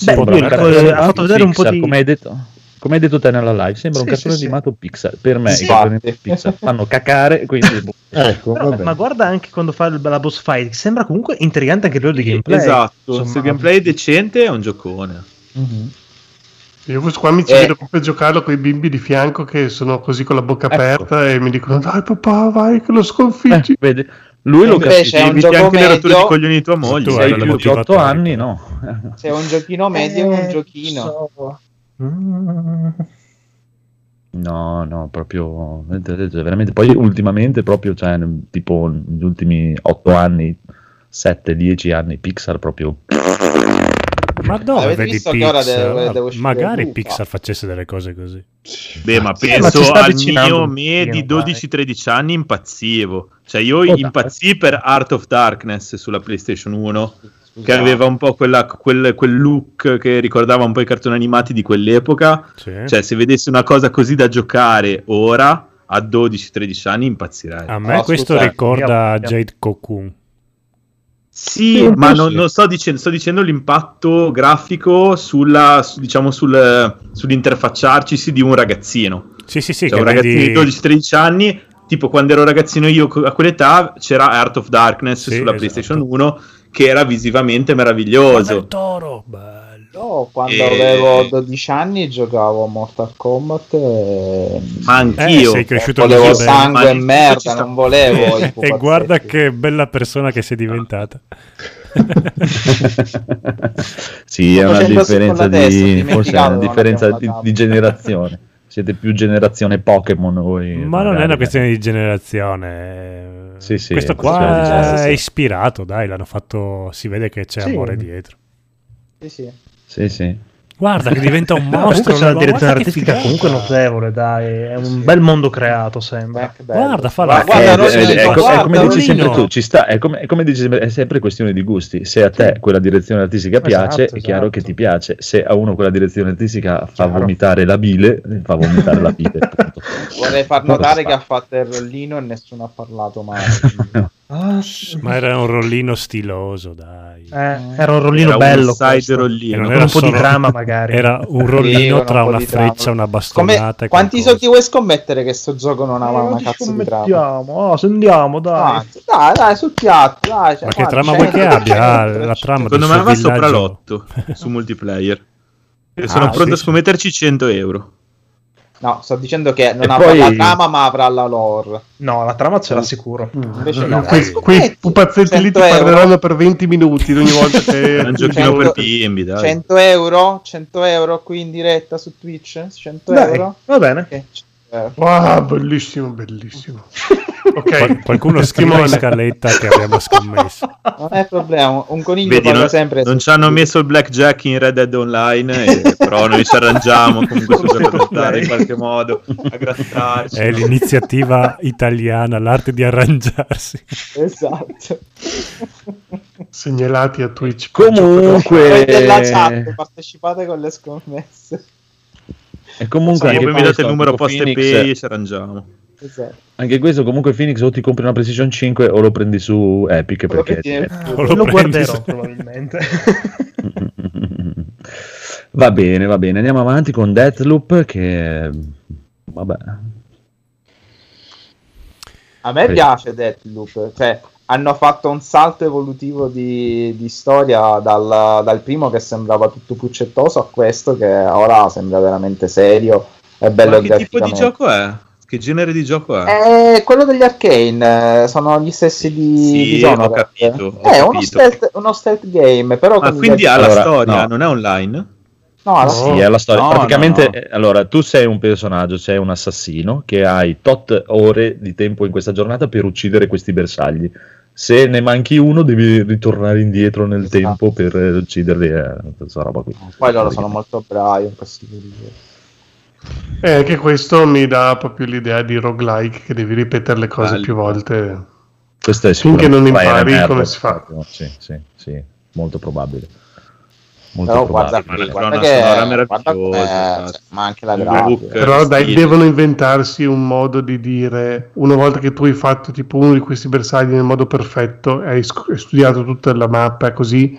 Beh, Potrebbe lui, ha fatto vedere un po' di... come hai detto. Come hai detto te nella live, sembra un Sì, cartone sì, sì. animato Pixar. Per me Sì, i. Pixar fanno cacare, quindi [laughs] boh. Ecco, Però, vabbè. ma guarda anche quando fa la boss fight, sembra comunque intrigante anche a livello di gameplay. Esatto, Insomma, se il gameplay è decente è un giocone. Io questo qua mi ci Eh. vedo proprio giocare con i bimbi di fianco che sono così con la bocca Ecco. aperta e mi dicono dai papà vai che lo Eh, sconfiggi. vedi, lui lo Invece capisce. un gioco anche le rotture medio. di coglioni di tua moglie. Se hai più di motivazione. 8 anni, no. Se è un giochino medio, è un Eh, giochino. so. No, no, proprio veramente. Poi ultimamente, proprio, cioè, tipo negli ultimi 8 anni, 7-10 anni, Pixar proprio. Ma dove Avete vedi visto che ora Pixar? deve- deve Magari Luca? Pixar facesse delle cose così. Beh, ma Sì, ma penso ci sta al mio me di dai. 12-13 anni impazzivo. Cioè, io Oh, dai. impazzii per Art of Darkness sulla PlayStation 1, che aveva un po' quella- quel, quel look che ricordava un po' i cartoni animati di quell'epoca. Sì. Cioè, se vedessi una cosa così da giocare ora, a 12-13 anni, impazzirei. A me No, questo ricorda io- Jade Cocoon. Sì, Sì, ma non, sì. non sto dicendo, sto dicendo l'impatto grafico sulla, su- diciamo, sul, sull'interfacciarcisi di un ragazzino. Sì, sì, sì, Cioè, che un ragazzino vedi... di 12-13 anni, tipo quando ero ragazzino io a quell'età, c'era Art of Darkness Sì, sulla esatto. PlayStation 1 che era visivamente meraviglioso. il toro, bello. Quando E- avevo 12 anni giocavo a Mortal Kombat e... Ma Eh, anch'io. sei cresciuto volevo sangue e merda, sta- non volevo [laughs] E guarda che bella persona che sei diventata. [laughs] sì, è una differenza di forse è una differenza di, di generazione. Siete più generazione Pokémon voi. Ma non è magari. una questione di generazione. Sì, sì, Questo è qua di è sì. ispirato, dai, l'hanno fatto. Si vede che c'è Sì. amore dietro. Sì, sì. Sì, sì. Guarda che diventa un [laughs] mostro. comunque c'è una ma direzione artistica comunque notevole, dai. È un Sì. bel mondo creato, sembra. Bello. Guarda, fa la- Guarda, Eh, Rosy, eh, eh, è, è come dici sempre tu, ci sta, è come, è come dici sempre, è sempre questione di gusti. Se a te quella direzione artistica piace, Esatto, è chiaro esatto. che ti piace. Se a uno quella direzione artistica fa Chiaro. vomitare la bile, fa vomitare la bile. [laughs] Vorrei far notare che ha fatto il rollino e nessuno ha parlato mai. [laughs] Ma era un rollino stiloso, dai. Eh, era un rollino Era bello. un side. E rollino. era un po' di trama, magari. Era un rollino tra un una freccia, una Come, bastonata. e quanti soldi vuoi scommettere che sto gioco non aveva Eh, una cazzo di trama? Oh, andiamo, dai. Ah, dai, dai, sul piatto, dai. cioè, Ma che trama vuoi che 100, abbia? Ah, 100, la trama Secondo me va sopra l'8 su [laughs] multiplayer. E sono Ah, pronto sì, a scommetterci 100 euro. No, sto dicendo che non E avrà poi- la trama, ma avrà la lore. No, la trama ce l'ha sicuro. Invece no. Que- Eh, quei pupazzetti lì ti 100 parleranno per 20 minuti ogni volta che [laughs] un giochino per bimbi, dai. 100 euro? 100 euro qui in diretta su Twitch? 100 Dai, euro? va bene. Ok, 100 euro. Wow, bellissimo, bellissimo. [laughs] Ok, Qual- qualcuno [laughs] scrive in Simone. scaletta che abbiamo scommesso. Non è problema, un coniglio Vedi, parla non, sempre non ci hanno messo il blackjack in Red Dead Online, e- però noi ci arrangiamo comunque su [laughs] giocare in qualche modo a grattarci. È l'iniziativa italiana, l'arte di arrangiarsi. Esatto. segnalati a Twitch. Comunque, della chat, partecipate con le scommesse. e comunque Sì, anche, poi mi date il numero post e pay e ci arrangiamo. Esatto. Anche questo, comunque, Phoenix o ti compri una PlayStation 5 o lo prendi su Epic Quello perché. tiene- O lo Lo guarderò su- probabilmente. [laughs] va bene, va bene. Andiamo avanti con Deathloop. Che vabbè, A me Sì. piace Deathloop, cioè hanno fatto un salto evolutivo di, di storia dal, dal primo che sembrava tutto puccettoso a questo che ora sembra veramente serio e bello Ma che tipo di gioco è? Che genere di gioco è? È quello degli Arcane, eh, sono gli stessi di Sì, ho capito, ho è uno capito. stealth, uno stealth game, però Ma quindi ha la Allora, storia, no. non è online? No, alla sì, è la storia. No, Praticamente, no, no. eh, allora, tu sei un personaggio, sei un assassino che hai tot ore di tempo in questa giornata per uccidere questi bersagli. Se ne manchi uno, devi ritornare indietro nel Esatto. tempo per eh, ucciderli. Eh, questa roba qui. Poi loro sono molto bravi in questo periodo. E anche questo mi dà proprio l'idea di roguelike che devi ripetere le cose Bello. più volte. Questo è Finché non impari and come si fa. Sì, sì, sì, molto probabile. Molto Però guarda, guarda che guarda cioè, ma anche la grafica. Però dai, stile. devono inventarsi un modo di dire, una volta che tu hai fatto tipo uno di questi bersagli nel modo perfetto e hai sc- hai studiato tutta la mappa e così,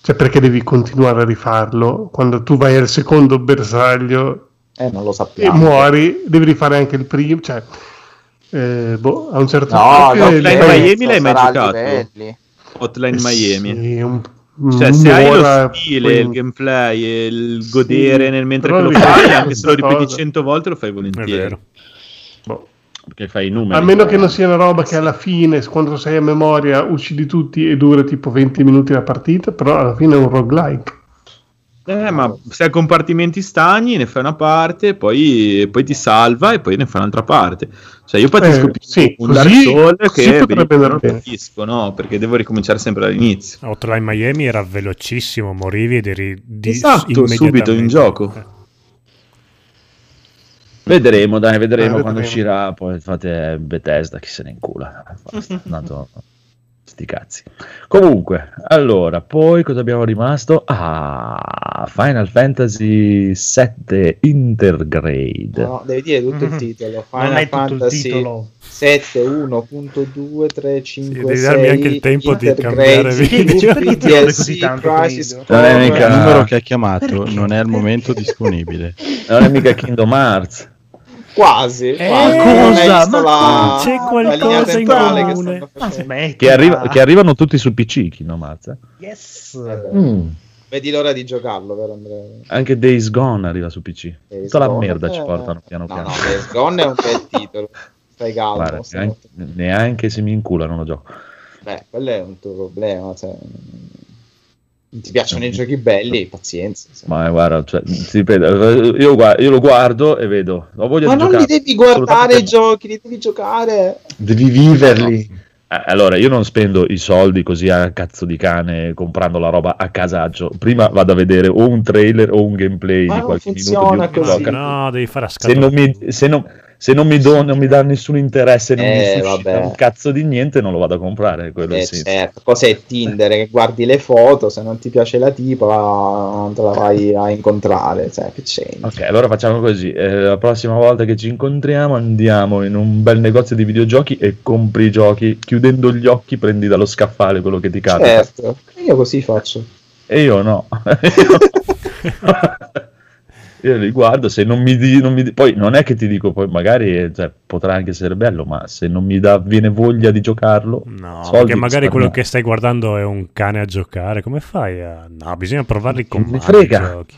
cioè perché devi continuare a rifarlo? Quando tu vai al secondo bersaglio Eh, non lo e sappiamo. muori, devi rifare anche il primo, cioè... eh, boh, a un certo No, punto Offline penso Miami l'hai mai giocato? Hotline Miami. Sì, un- Cioè, se hai lo stile, poi- il gameplay e il godere nel mentre che lo fai, anche se lo ripeti cosa. cento volte, lo fai È volentieri. vero. boh. Perché fai i numeri. A meno che non sia una roba che alla fine, quando sei a memoria, uccidi tutti e dura tipo 20 minuti la partita, però alla fine è un roguelike. Eh, ma se hai compartimenti stagni, ne fai una parte, poi, poi ti salva e poi ne fai un'altra parte. Cioè, io patisco Eh, più sì, un Dark Souls che non capisco, no? Perché devo ricominciare sempre dall'inizio. Hotline Miami era velocissimo, morivi ed eri di Esatto, subito in gioco. Eh. Vedremo, dai, vedremo Eh, quando vedremo. uscirà. Poi fate Bethesda, chi se ne incula. Basta, tanto sti cazzi. Comunque, allora, poi cosa abbiamo rimasto? Ah, Final Fantasy 7 Intergrade. No, devi dire tutto il Mhm. titolo. Non Final è tutto il Fantasy titolo. 7 1.235 Sì, devi darmi anche il tempo di cambiare video. DLC, non Crisis? Non è mica- Il numero che ha chiamato Perché? non è al momento disponibile. Non è mica Kingdom Hearts. Quasi, Eh, quasi. Non cosa? Ma la- c'è la qualcosa in che comune. facendo. smetti, Che, arriva- che arrivano tutti su PC, Kingdom Hearts. eh. Yes. Mm. Vedi l'ora di giocarlo, vero Andrea? Anche Days Gone arriva su PC. Days Tutta la Gone, merda eh, ci portano piano No, piano. no, Days Gone è un bel [laughs] titolo. Stai calmo. Guarda, neanche, neanche se mi inculano lo gioco. Beh, quello è un tuo problema. Cioè, non ti piacciono i giochi belli, pazienza. insomma. Ma guarda, cioè, ripeto, io, gua- io lo guardo e vedo. Ho voglia Ma di non giocare. li devi guardare i giochi, li devi giocare. Devi viverli. Eh, Allora, io non spendo i soldi così a cazzo di cane comprando la roba a casaccio. Prima vado a vedere o un trailer o un gameplay Ma di qualche minuto funziona di un così. gioco. No, devi fare a Se scatola. non mi, se non, se non mi, do- non mi dà nessun interesse, non Eh, mi suscita vabbè. un cazzo di niente, non lo vado a comprare. Quello Eh, senso. certo. Cos'è Tinder? Che guardi le foto, se non ti piace la tipa non te la vai a incontrare. Cioè, che c'è? Ok, allora facciamo così. eh, la prossima volta che ci incontriamo andiamo in un bel negozio di videogiochi e compri i giochi. Chiudendo gli occhi prendi dallo scaffale quello che ti capita. Certo, io così faccio. E io no. [laughs] [laughs] io li guardo, se non mi, di, non mi di- poi non è che ti dico, poi magari eh, cioè, potrà anche essere bello, ma se non mi dà, viene voglia di giocarlo, No, soldi perché magari quello che stai guardando è un cane a giocare. Come fai a... No, bisogna provarli con Mi mano i frega. giochi.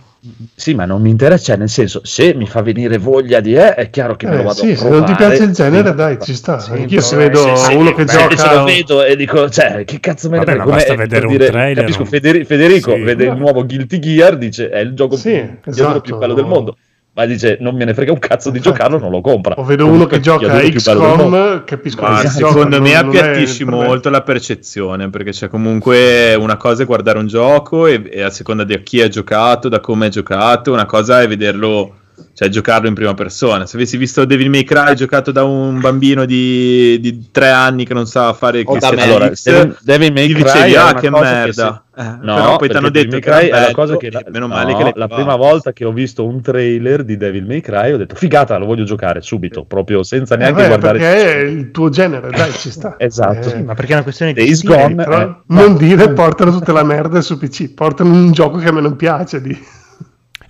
Sì, ma non mi interessa, cioè, nel senso, se mi fa venire voglia di eh, è chiaro che me lo Eh, vado sì, a se non ti provare. piace il genere, Sì. dai, ci sta. Sì, Anch'io se vedo eh, sì, sì, uno che beh, gioca. se lo vedo e dico, cioè, che cazzo me ne frega? basta vedere un dire, trailer, Capisco, Federico Sì. vede il nuovo Guilty Gear, dice è il gioco Sì, più, esatto. più bello del mondo. Ma dice non me ne frega un cazzo di giocarlo, non lo compra. O vedo uno che gioca a. XCOM, capisco Ma che gioca, secondo me è appiattisci me. molto la percezione perché c'è comunque una cosa è guardare un gioco e, e a seconda di chi ha giocato, da come è giocato, una cosa è vederlo, cioè giocarlo in prima persona. Se avessi visto Devil May Cry giocato da un bambino di, di tre anni che non sa fare O da Christian me. Allora, X, Devil, Devil May Cry dicevi, è ah una che cosa merda. Eh, No, però poi ti hanno detto Devil che May Cry era è la cosa che e la, meno no, male che l'hai la prima volta che ho visto un trailer di Devil May Cry ho detto figata, lo voglio giocare subito, proprio senza Eh, neanche beh, guardare perché è il tuo genere, dai, ci sta. [laughs] Esatto. Eh, Sì, ma perché è una questione di Days stile. Gone eh, non dire portano tutta la merda su PC, portano un gioco che a me non piace. Di...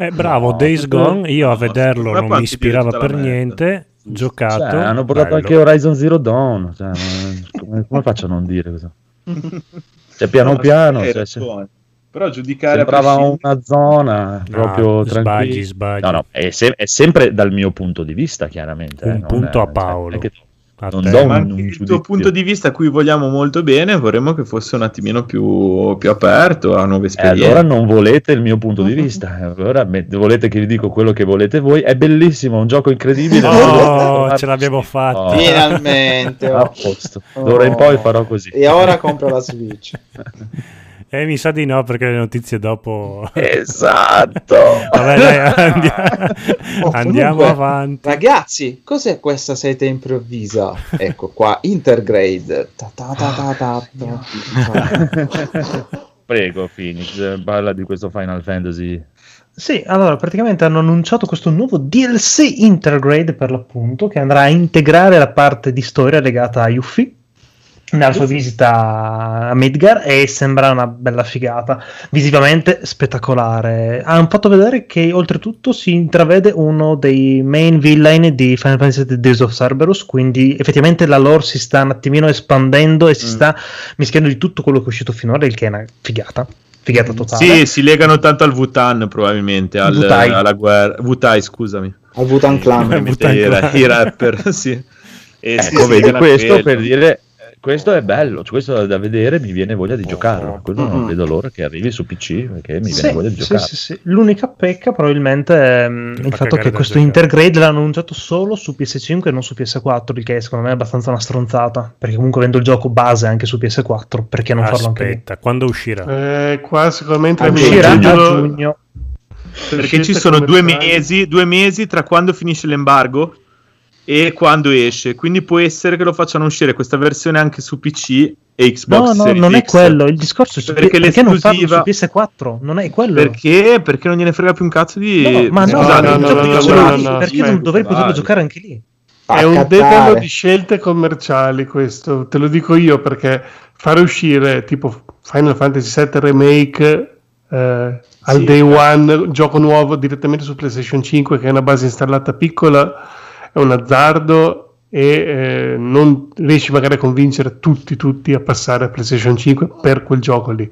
Eh, bravo, No, Days Gone, io a vederlo non mi ispirava per niente. Giocato, cioè, hanno portato bello. anche Horizon Zero Dawn. Cioè, ma- come, come faccio a non dire questo? [laughs] Cioè, piano No, piano, cioè, ragione. però giudicare sembrava prescindere- una zona No, proprio sbagli, tranquilla. sbagli. No, no, è, se- è sempre dal mio punto di vista, chiaramente. eh, Un non punto è- a cioè, Paolo. è che- A non te. do ma un- anche un il giudizio. tuo punto di vista a cui vogliamo molto bene vorremmo che fosse un attimino più, più aperto a nuove E esperienze allora non volete il mio punto di vista, allora me- volete che vi dico quello che volete voi. È bellissimo, un gioco incredibile. Oh, ce l'abbiamo fatta. Oh. Finalmente. A oh. posto. D'ora in poi farò così. E ora compro la Switch. [laughs] Eh, mi sa di no perché le notizie dopo... Esatto. [laughs] Vabbè, dai, [laughs] andiamo, Oh, andiamo comunque, avanti. Ragazzi, cos'è questa sete improvvisa? [laughs] Ecco qua, Intergrade. Ta ta ta ta ta ta. Prego, Phoenix, parla di questo Final Fantasy. Sì, allora praticamente hanno annunciato questo nuovo DLC Intergrade per l'appunto che andrà a integrare la parte di storia legata a Yuffie nella sua visita a Midgar e sembra una bella figata visivamente spettacolare hanno fatto vedere che oltretutto si intravede uno dei main villain di Final Fantasy VII Days of Cerberus quindi effettivamente la lore si sta un attimino espandendo e si Mm. sta mischiando di tutto quello che è uscito finora il che è una figata figata totale sì si legano tanto al Wutan probabilmente al, Wutai. alla guerra Wutai scusami Al Wutan Clan. I, Clan. i rapper sì [laughs] E si Ecco, vedi legano a questo quello. per dire questo è bello, questo da vedere, mi viene voglia di giocarlo. Quello non Mm. vedo l'ora che arrivi su PC perché mi viene Sì, voglia di giocare. sì, sì. L'unica pecca probabilmente è Ti il fa fatto che questo giocare. Intergrade l'hanno annunciato solo su PS5 e non su PS4, il che secondo me è abbastanza una stronzata, perché comunque vendo il gioco base anche su PS4, perché non farlo anche? Aspetta, quando uscirà? Eh, qua sicuramente Uscirà a giugno. perché ci sono due mesi, due mesi tra quando finisce l'embargo e quando esce. Quindi può essere che lo facciano uscire questa versione anche su PC e Xbox No, no, Series non è X. quello, il discorso è su Perché perché non su l'esclusiva- PS4, non è quello. Perché? Perché non gliene frega più un cazzo di. No, ma no, Scusate, no, no, no, di no, no, lì, no, perché non dovrei poterlo giocare anche lì? È un dedalo di scelte commerciali questo, te lo dico io perché fare uscire tipo Final Fantasy VII Remake eh, al Sì. day one, gioco nuovo direttamente su PlayStation 5 che è una base installata piccola, è un azzardo e eh, non riesci magari a convincere tutti, tutti a passare a PlayStation 5 per quel gioco lì.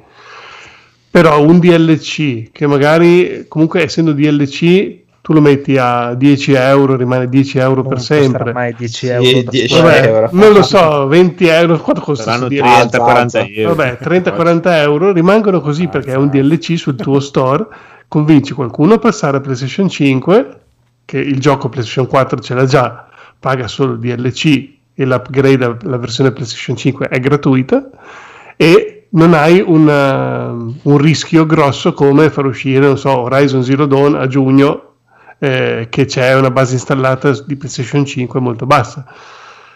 Però un DLC che magari comunque essendo DLC tu lo metti a 10 euro, rimane 10 euro Non per sempre. mai 10 Sì, euro. da 10 solo. Vabbè, euro. non lo so, 20 euro, quanto costa Saranno questo DLC? 30-40 alza. euro. Vabbè, 30-40 euro rimangono così Alza, perché è un DLC sul tuo store. Convinci qualcuno a passare a PlayStation 5, che il gioco PlayStation 4 ce l'ha già, paga solo il DLC e l'upgrade alla versione PlayStation 5 è gratuita. E non hai una- un rischio grosso come far uscire, non so, Horizon Zero Dawn a giugno, eh, che c'è una base installata di PlayStation 5 molto bassa.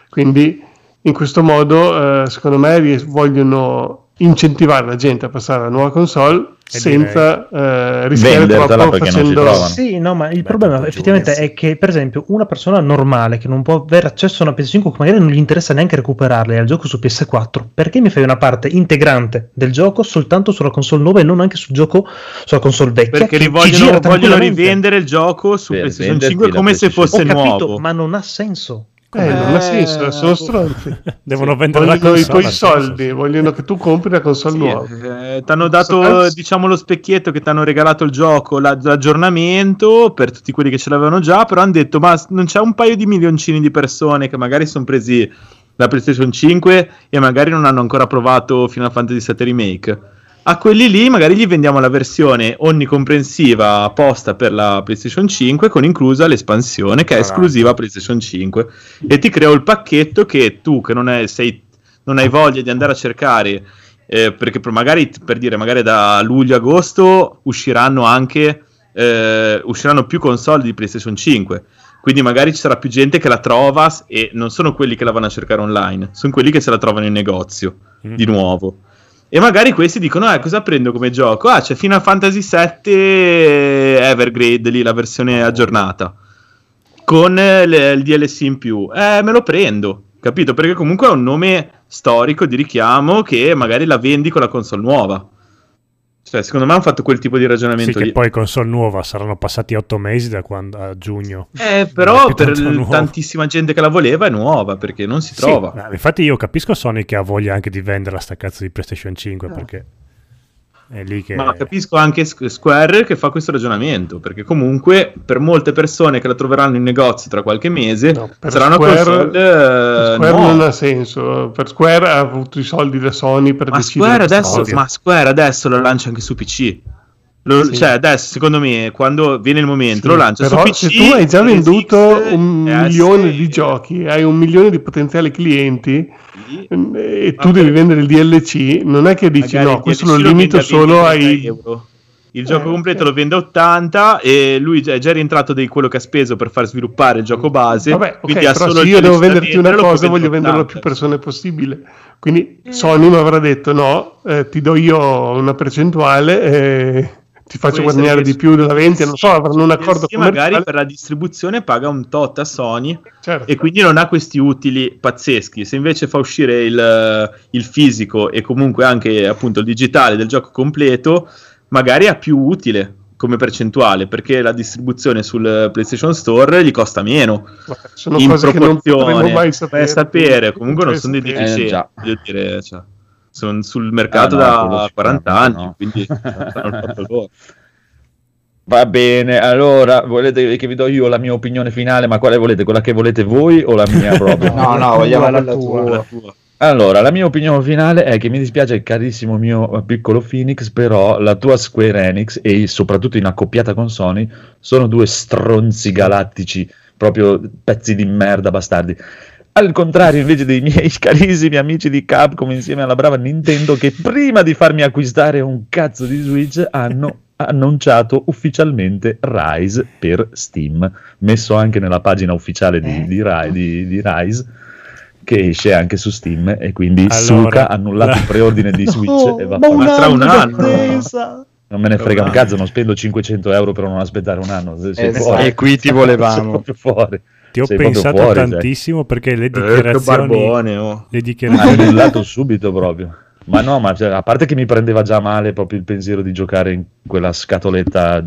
Quindi in questo modo, eh, secondo me, vogliono incentivare la gente a passare alla nuova console senza eh, rischiare troppo perché non si facendo... Sì, no, ma il Beh, problema effettivamente giusto. è che, per esempio, una persona normale che non può avere accesso a una PS5, che magari non gli interessa neanche recuperarla al gioco su PS4, perché mi fai una parte integrante del gioco soltanto sulla console nuova e non anche sul gioco sulla console vecchia? Perché li vogliono, vogliono rivendere il gioco su Per PlayStation venderti 5 la come se fosse Ho capito, nuovo. ma non ha senso. Eh, non ha senso, Eh, sono boh. stronzi. Devono vendere la Vogliono i console. tuoi senso, soldi, sì. vogliono che tu compri la console Sì, nuova. eh, ti hanno dato Cazzo. diciamo lo specchietto che ti hanno regalato il gioco, la- l'aggiornamento per tutti quelli che ce l'avevano già, però hanno detto ma non c'è un paio di milioncini di persone che magari sono presi la PlayStation 5 e magari non hanno ancora provato Final Fantasy VII Remake. A quelli lì magari gli vendiamo la versione onnicomprensiva apposta per la PlayStation 5 con inclusa l'espansione che è esclusiva PlayStation 5 e ti creo il pacchetto che tu che non, è- sei, non hai voglia di andare a cercare eh, perché per- magari per dire magari da luglio-agosto usciranno anche eh, usciranno più console di PlayStation 5 quindi magari ci sarà più gente che la trova e non sono quelli che la vanno a cercare online sono quelli che se la trovano in negozio Mm. di nuovo e magari questi dicono eh cosa prendo come gioco? Ah c'è Final Fantasy VII Evergrade lì la versione aggiornata. Con eh, le- il DLC in più. Eh me lo prendo capito? Perché comunque è un nome storico di richiamo che magari la vendi con la console nuova cioè secondo me hanno fatto quel tipo di Sì, ragionamento che lì. poi console nuova saranno passati otto mesi da quando a giugno. eh, però per l- tantissima gente che la voleva è nuova perché non si Sì, trova. ma infatti io capisco Sony che ha voglia anche di vendere sta cazzo di PlayStation 5 perché è lì che... Ma capisco anche Squ- Square che fa questo ragionamento, perché comunque per molte persone che la troveranno in negozio tra qualche mese No, sarà una Square- console eh, Square nuova. non ha senso. Per Square ha avuto i soldi da Sony per Ma decidere Square, adesso, ma Square adesso lo lancia anche su PC. Lo- Sì. Cioè, adesso secondo me, quando viene il momento, Sì, lo lancia però su PC. se tu hai già venduto un S, milione di giochi, hai un milione di potenziali clienti sì. ehm, e tu Ma devi vendere il DLC, non è che dici Magari no, questo lo limito solo 20 ai... euro. Il Eh, gioco completo ok. lo vende a 80 e lui è già rientrato di quello che ha speso per far sviluppare il gioco base. Vabbè, ok, quindi ha però solo se io devo venderti una cosa voglio vendere venderlo a 80. più persone possibile. Quindi Sony mi avrà detto no, eh, ti do io una percentuale e ti faccio guadagnare di più della vendita, non so, avranno un accordo sì, magari per la distribuzione paga un tot a Sony Certo. e quindi non ha questi utili pazzeschi. Se invece fa uscire il, il fisico e comunque anche appunto il digitale del gioco completo, magari ha più utile come percentuale perché la distribuzione sul PlayStation Store gli costa meno Sono in cose che non proporzione. mai sapere. sapere, comunque non sono dei sapere. Eh, voglio dire, cioè, sono sul mercato Ah, no, da sicuramente 40 anni, no. quindi [laughs] fanno il fatto loro. Va bene, allora volete che vi do io la mia opinione finale, ma quale volete? Quella che volete voi o la mia [laughs] proprio? No, no, vogliamo la quella tua. tua. La tua. Allora, la mia opinione finale è che mi dispiace, carissimo mio piccolo Phoenix, però la tua Square Enix e soprattutto in accoppiata con Sony sono due stronzi galattici, proprio pezzi di merda bastardi. Al contrario, invece dei miei carissimi amici di Capcom insieme alla brava Nintendo, che prima di farmi acquistare un cazzo di Switch hanno annunciato ufficialmente Rise per Steam, messo anche nella pagina ufficiale di, di, Ri- di- di Rise che esce anche su Steam e quindi Allora, Suka ha annullato la- il preordine di [laughs] Switch e va ma un tra un anno non me ne frega un cazzo, non spendo 500 euro per non aspettare un anno. Esatto. E qui ti [laughs] volevamo. proprio fuori. Ti ho pensato fuori, cioè. tantissimo perché le Eh, dichiarazioni... barbone, oh. le Ha dichiarazioni annullato subito proprio. Ma no, ma cioè, a parte che mi prendeva già male proprio il pensiero di giocare in quella scatoletta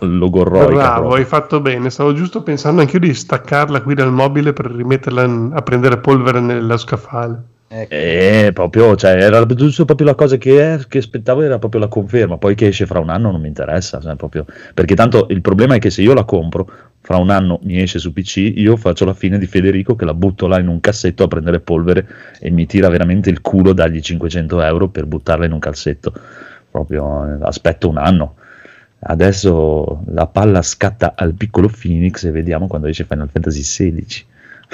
logorroica. Bravo, proprio. hai fatto bene. Stavo giusto pensando anch'io di staccarla qui dal mobile per rimetterla in- a prendere polvere nello scaffale. Ecco. Eh, proprio, cioè, era giusto proprio la cosa che, che aspettavo era proprio la conferma. Poi che esce fra un anno non mi interessa, cioè, proprio- perché tanto il problema è che se io la compro, fra un anno mi esce su PC, io faccio la fine di Federico che la butto là in un cassetto a prendere polvere e mi tira veramente il culo dagli 500 euro per buttarla in un calzetto. Proprio eh, aspetto un anno. Adesso la palla scatta al piccolo Phoenix e vediamo quando esce Final Fantasy XVI.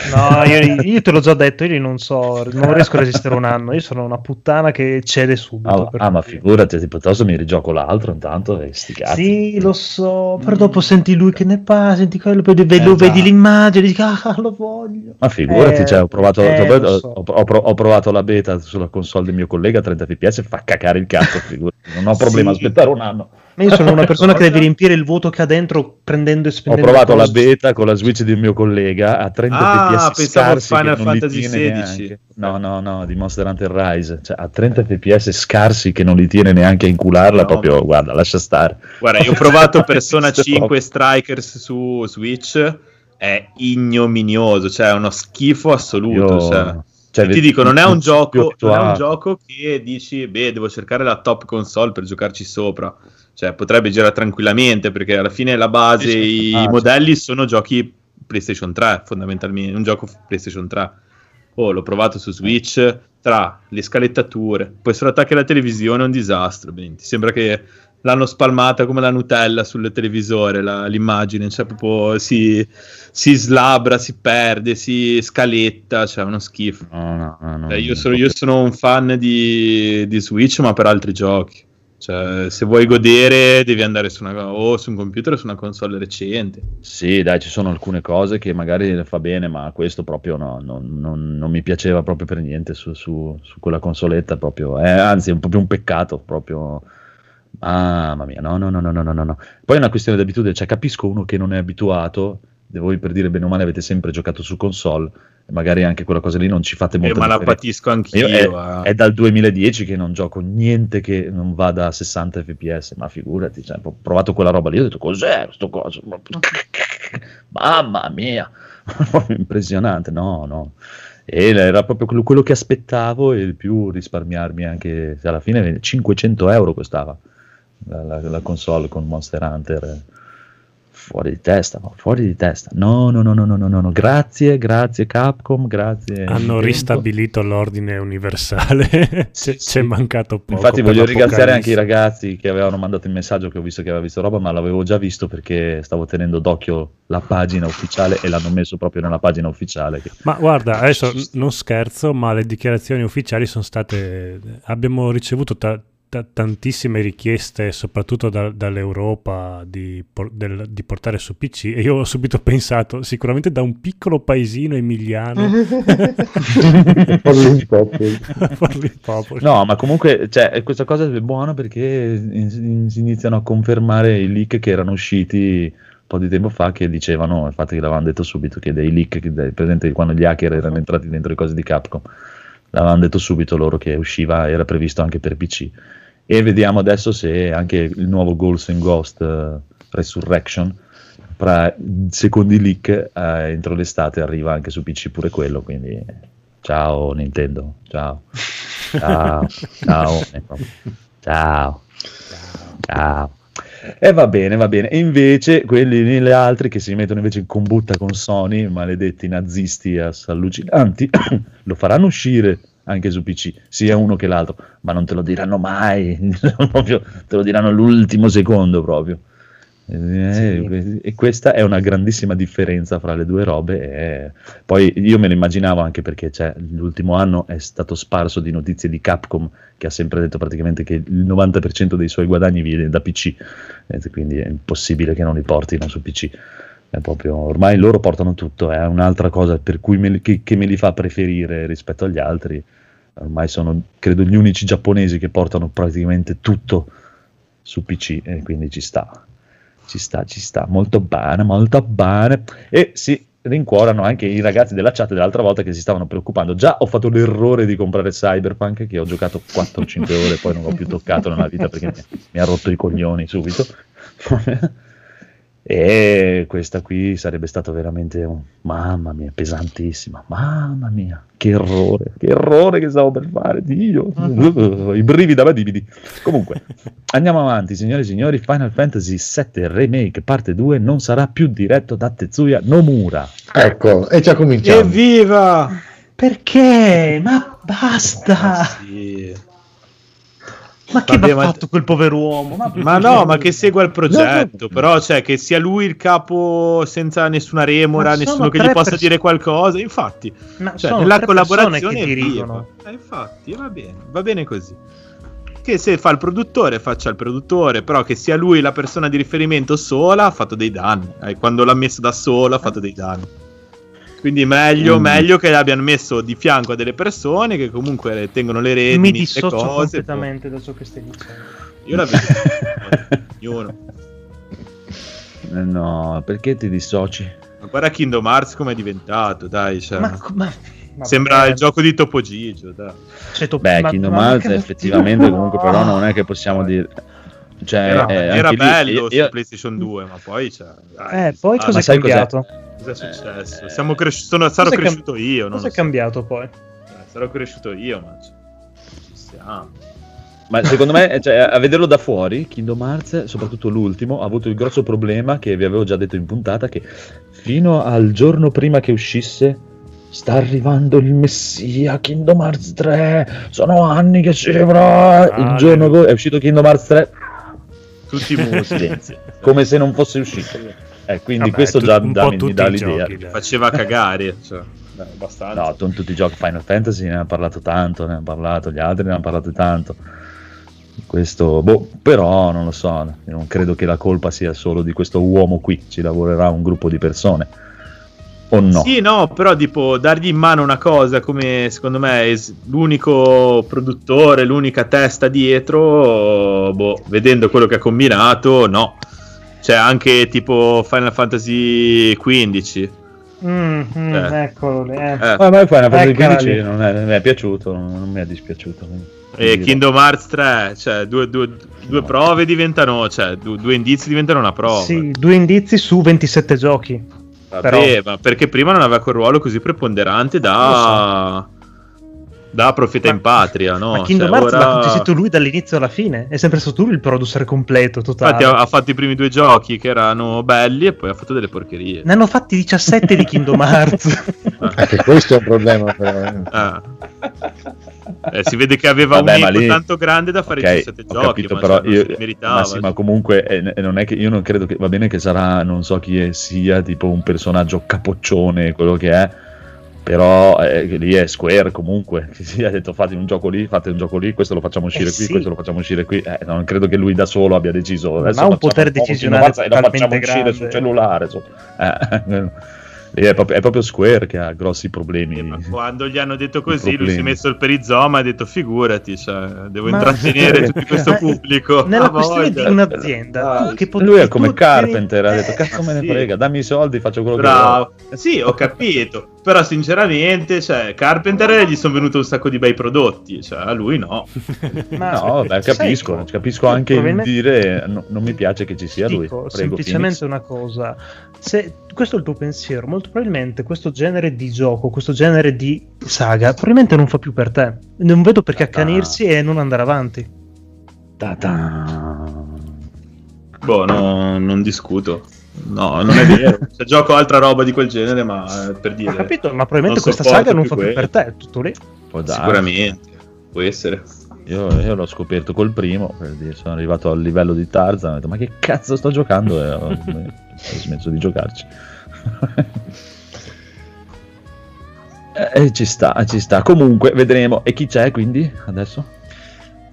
No, [laughs] io, io te l'ho già detto, io non so, non riesco a resistere un anno. Io sono una puttana che cede subito. Ah, per ah, ma figurati, tipo, piuttosto mi rigioco l'altro intanto e sti cazzi. Sì, lo so, però dopo senti lui che ne parla, senti quello, poi Eh, lo vedi già. l'immagine, dici, ah, lo voglio. Ma figurati, Eh, cioè, ho, provato, eh, ho, so. ho- ho pro- ho provato la beta sulla console del mio collega a 30 fps, fa cacare il cazzo, figurati, non ho problema a Sì. aspettare un anno. Ma io sono una [laughs] persona che deve riempire il vuoto che ha dentro prendendo e Ho spendendo. provato la beta con la Switch del mio collega a 30 Ah, fps pensavo scarsi Final che non li Fantasy tiene 16. neanche. No, no, no, di Monster Hunter Rise, cioè a 30 fps scarsi che non li tiene neanche a incularla, No, proprio, ma- guarda, lascia stare. Guarda, io ho provato [laughs] Persona Questo è 5 Strikers su Switch. è ignominioso, cioè è uno schifo assoluto. Io- cioè. cioè, ti dico, non è un gioco, non è un gioco che dici, beh, devo cercare la top console per giocarci sopra. Cioè, potrebbe girare tranquillamente perché alla fine la base, Sì, i sì. Ah, modelli sono giochi PlayStation 3, fondamentalmente, un gioco PlayStation 3. Oh, l'ho provato su Switch, tra le scalettature, poi sull'attacco alla televisione è un disastro. ben, Ti sembra che l'hanno spalmata come la Nutella sul televisore, la- l'immagine, cioè proprio si, si slabra, si perde, si scaletta, cioè è uno schifo. No, no, no, Eh, io, sono, io sono un fan di, di Switch, ma per altri giochi. Cioè, se vuoi godere, devi andare su una, o su un computer o su una console recente. Sì, dai, ci sono alcune cose che magari fa bene, ma questo proprio no, non, non, non mi piaceva proprio per niente su, su, su quella consoletta. Proprio, eh, anzi, è proprio un peccato. Proprio. Ah, mamma mia, no, no, no, no, no, no, no. Poi è una questione di abitudine, cioè capisco uno che non è abituato, voi per dire bene o male avete sempre giocato su console magari anche quella cosa lì non ci fate Eh, molto ma la patisco anch'io. Io è, eh. è dal 2010 che non gioco niente che non vada a 60 fps, ma figurati, cioè, ho provato quella roba lì, ho detto cos'è questo coso? [laughs] Mamma mia, [laughs] impressionante, no, no. E era proprio quello, quello che aspettavo e il più risparmiarmi anche, alla fine 500 euro costava la, la- la console con Monster Hunter. Fuori di testa, ma fuori di testa. No, no, no, no, no, no, no. Grazie, grazie Capcom, grazie. Hanno ristabilito l'ordine universale. [laughs] C'è, sì. c'è mancato poco. Infatti voglio ringraziare anche i ragazzi che avevano mandato il messaggio che ho visto che aveva visto roba, ma l'avevo già visto perché stavo tenendo d'occhio la pagina ufficiale e l'hanno messo proprio nella pagina ufficiale. che- Ma guarda, adesso non scherzo, ma le dichiarazioni ufficiali sono state. Abbiamo ricevuto ta- ta- tantissime richieste, soprattutto da- dall'Europa, di, por- del- di portare su PC. E io ho subito pensato, sicuramente da un piccolo paesino emiliano. [laughs] No, ma comunque cioè, questa cosa è buona perché in- si iniziano a confermare i leak che erano usciti un po' di tempo fa che dicevano, infatti l'avevano detto subito, che dei leak, che dai- presente quando gli hacker erano entrati dentro le cose di Capcom, l'avevano detto subito loro che usciva, era previsto anche per PC. E vediamo adesso se anche il nuovo Ghosts and Ghost eh, Resurrection, fra secondo i leak, eh, entro l'estate arriva anche su PC pure quello, quindi ciao Nintendo, ciao. [laughs] Ciao, ciao, ciao, ciao. E va bene, va bene. E invece quelli gli altri che si mettono invece in combutta con Sony, maledetti nazisti allucinanti, [coughs] lo faranno uscire anche su PC, sia uno che l'altro, ma non te lo diranno mai, [laughs] te lo diranno l'ultimo secondo proprio. Eh, E questa è una grandissima differenza fra le due robe. e Poi io me lo immaginavo anche perché cioè, l'ultimo anno è stato sparso di notizie di Capcom che ha sempre detto praticamente che il 90% dei suoi guadagni viene da PC, eh, quindi è impossibile che non li portino su PC. È proprio, ormai loro portano tutto, è un'altra cosa per cui me che, che me li fa preferire rispetto agli altri. Ormai sono, credo, gli unici giapponesi che portano praticamente tutto su PC e quindi ci sta. Ci sta, ci sta, molto bene, molto bene. E si rincuorano anche i ragazzi della chat dell'altra volta che si stavano preoccupando. Già ho fatto l'errore di comprare Cyberpunk che ho giocato 4-5 ore e poi non l'ho più toccato nella vita perché mi, mi ha rotto i coglioni subito. E questa qui sarebbe stato veramente un mamma mia, pesantissima. Mamma mia, che errore, che errore che stavo per fare, Dio. [laughs] I brividi da badibidi. Comunque, andiamo avanti, signore e signori. Final Fantasy VII Remake parte 2 non sarà più diretto da Tetsuya Nomura. Ecco, e già cominciamo. Evviva! Perché? Ma basta! Sì. Ma che Vabbè, va ma- fatto quel pover'uomo? Ma, Ma no, ma che segua il progetto, però cioè che sia lui il capo senza nessuna remora, nessuno che gli possa pers- dire qualcosa, infatti, Ma cioè, nella collaborazione che dirigono. Eh, infatti, va bene, va bene così. Che se fa il produttore, faccia il produttore, però che sia lui la persona di riferimento sola, ha fatto dei danni. Eh, quando l'ha messo da solo, ha fatto dei danni. Quindi meglio, Mm. meglio che l'abbiano messo di fianco a delle persone che comunque tengono le reti, Mi le dissocio cose. completamente da ciò che stai dicendo. Io la vedo. ognuno. [laughs] Eh, No, perché ti dissoci? Ma guarda Kingdom Hearts come è diventato, dai. Cioè, Ma, ma- vabbè, sembra il gioco di Topo Gigio, dai. cioè, tu- Beh, ma- Kingdom ma- Hearts ma- effettivamente [laughs] comunque però non è che possiamo dire... Cioè, Era, eh, era anche lì- bello io- su PlayStation 2, ma poi... Cioè, dai, Eh, poi ah, cosa è sai cos'è? Cambiato? Cos'è successo? Siamo cresci- sono- sarò Cosa è cam- cresciuto io, non Cosa è so. cambiato poi? Eh, Sarò cresciuto io, ma ci siamo. Ma secondo me, cioè, a vederlo da fuori, Kingdom Hearts, soprattutto l'ultimo, ha avuto il grosso problema che vi avevo già detto in puntata, che fino al giorno prima che uscisse sta arrivando il messia Kingdom Hearts 3, sono anni che ci avrà, il giorno che è uscito Kingdom Hearts 3, Tutti muti. silenzio, [laughs] come se non fosse uscito. Eh, quindi Vabbè, questo tu- già po' mi tutti dà l'idea. giochi. Faceva cagare, cioè, [laughs] beh, abbastanza. No, con tutti i giochi Final Fantasy ne hanno parlato tanto, ne hanno parlato, gli altri ne hanno parlato tanto. Questo, boh, però non lo so, io non credo che la colpa sia solo di questo uomo qui, ci lavorerà un gruppo di persone. O no? Sì, no, però tipo dargli in mano una cosa come secondo me l'unico produttore, l'unica testa dietro, boh, vedendo quello che ha combinato, no. C'è anche tipo Final Fantasy XV. Mm, mm, Eh. Eccolo lì. eh. Eh, Ah, ma poi Final Fantasy Eccola 15 lì. non, è- non mi è piaciuto, non, non mi è dispiaciuto. e Kingdom Hearts 3, cioè due, due- due prove diventano, cioè due, due indizi diventano una prova. Sì, due indizi su 27 giochi. Vabbè, ma perché prima non aveva quel ruolo così preponderante da, da profeta Ma- in patria, no? Ma Kingdom Cioè, Hearts ora- l'ha gestito lui dall'inizio alla fine. È sempre stato lui il producer completo, totale. Infatti ha, ha fatto i primi due giochi che erano belli e poi ha fatto delle porcherie. Ne hanno fatti 17 di Kingdom Hearts. Anche questo è un problema, però. eh. Ah. Eh, si vede che aveva Vabbè, un ego lì- tanto grande da fare Ok, 17 ho giochi, capito, ma però cioè, io, meritava. ma sì, ma comunque eh, non è che io non credo che va bene che sarà, non so chi è- sia, tipo un personaggio capoccione, quello che è, però eh, lì è Square comunque, [laughs] che si ha detto fate un gioco lì, fate un gioco lì, questo lo facciamo uscire Eh, qui, sì. questo lo facciamo usire qui, Eh, non credo che lui da solo abbia deciso, adesso ha un potere decisionale e lo facciamo talmente uscire grande. sul cellulare, so. Eh, lì [laughs] è, proprio, è proprio Square che ha grossi problemi. Ma quando gli hanno detto così, lui si è messo il perizoma e ha detto: Figurati, cioè, devo Ma- intrattenere [laughs] tutto questo Ma- pubblico. Nella Ah, questione voglia. di un'azienda, tu che pot- lui è come Carpenter, ha eh, detto cazzo me ne sì. frega, dammi i soldi, faccio quello che Bravo. Sì, ho capito. Però, sinceramente, cioè, Carpenter gli sono venuti un sacco di bei prodotti. Cioè, a lui no. [laughs] Ma- No, sai capisco, cosa? capisco anche il Probabilmente- dire no- non mi piace che ci sia lui. Dico Prego, semplicemente Phoenix. una cosa. Se questo è il tuo pensiero, molto probabilmente questo genere di gioco, questo genere di saga, probabilmente non fa più per te. Non vedo perché accanirsi e non andare avanti. Ta-ta. Boh, no, non discuto. No, non è vero. [laughs] Se gioco altra roba di quel genere, ma eh, per dire. Ho capito, ma probabilmente questa saga non più fa più quello. per te, è tutto lì. Può. Sicuramente. Può essere. Io, io l'ho scoperto col primo, per dire, sono arrivato al livello di Tarzan, ho detto ma che cazzo sto giocando e [laughs] ho, ho smesso di giocarci. [laughs] E ci sta, ci sta. Comunque, vedremo. E chi c'è quindi adesso?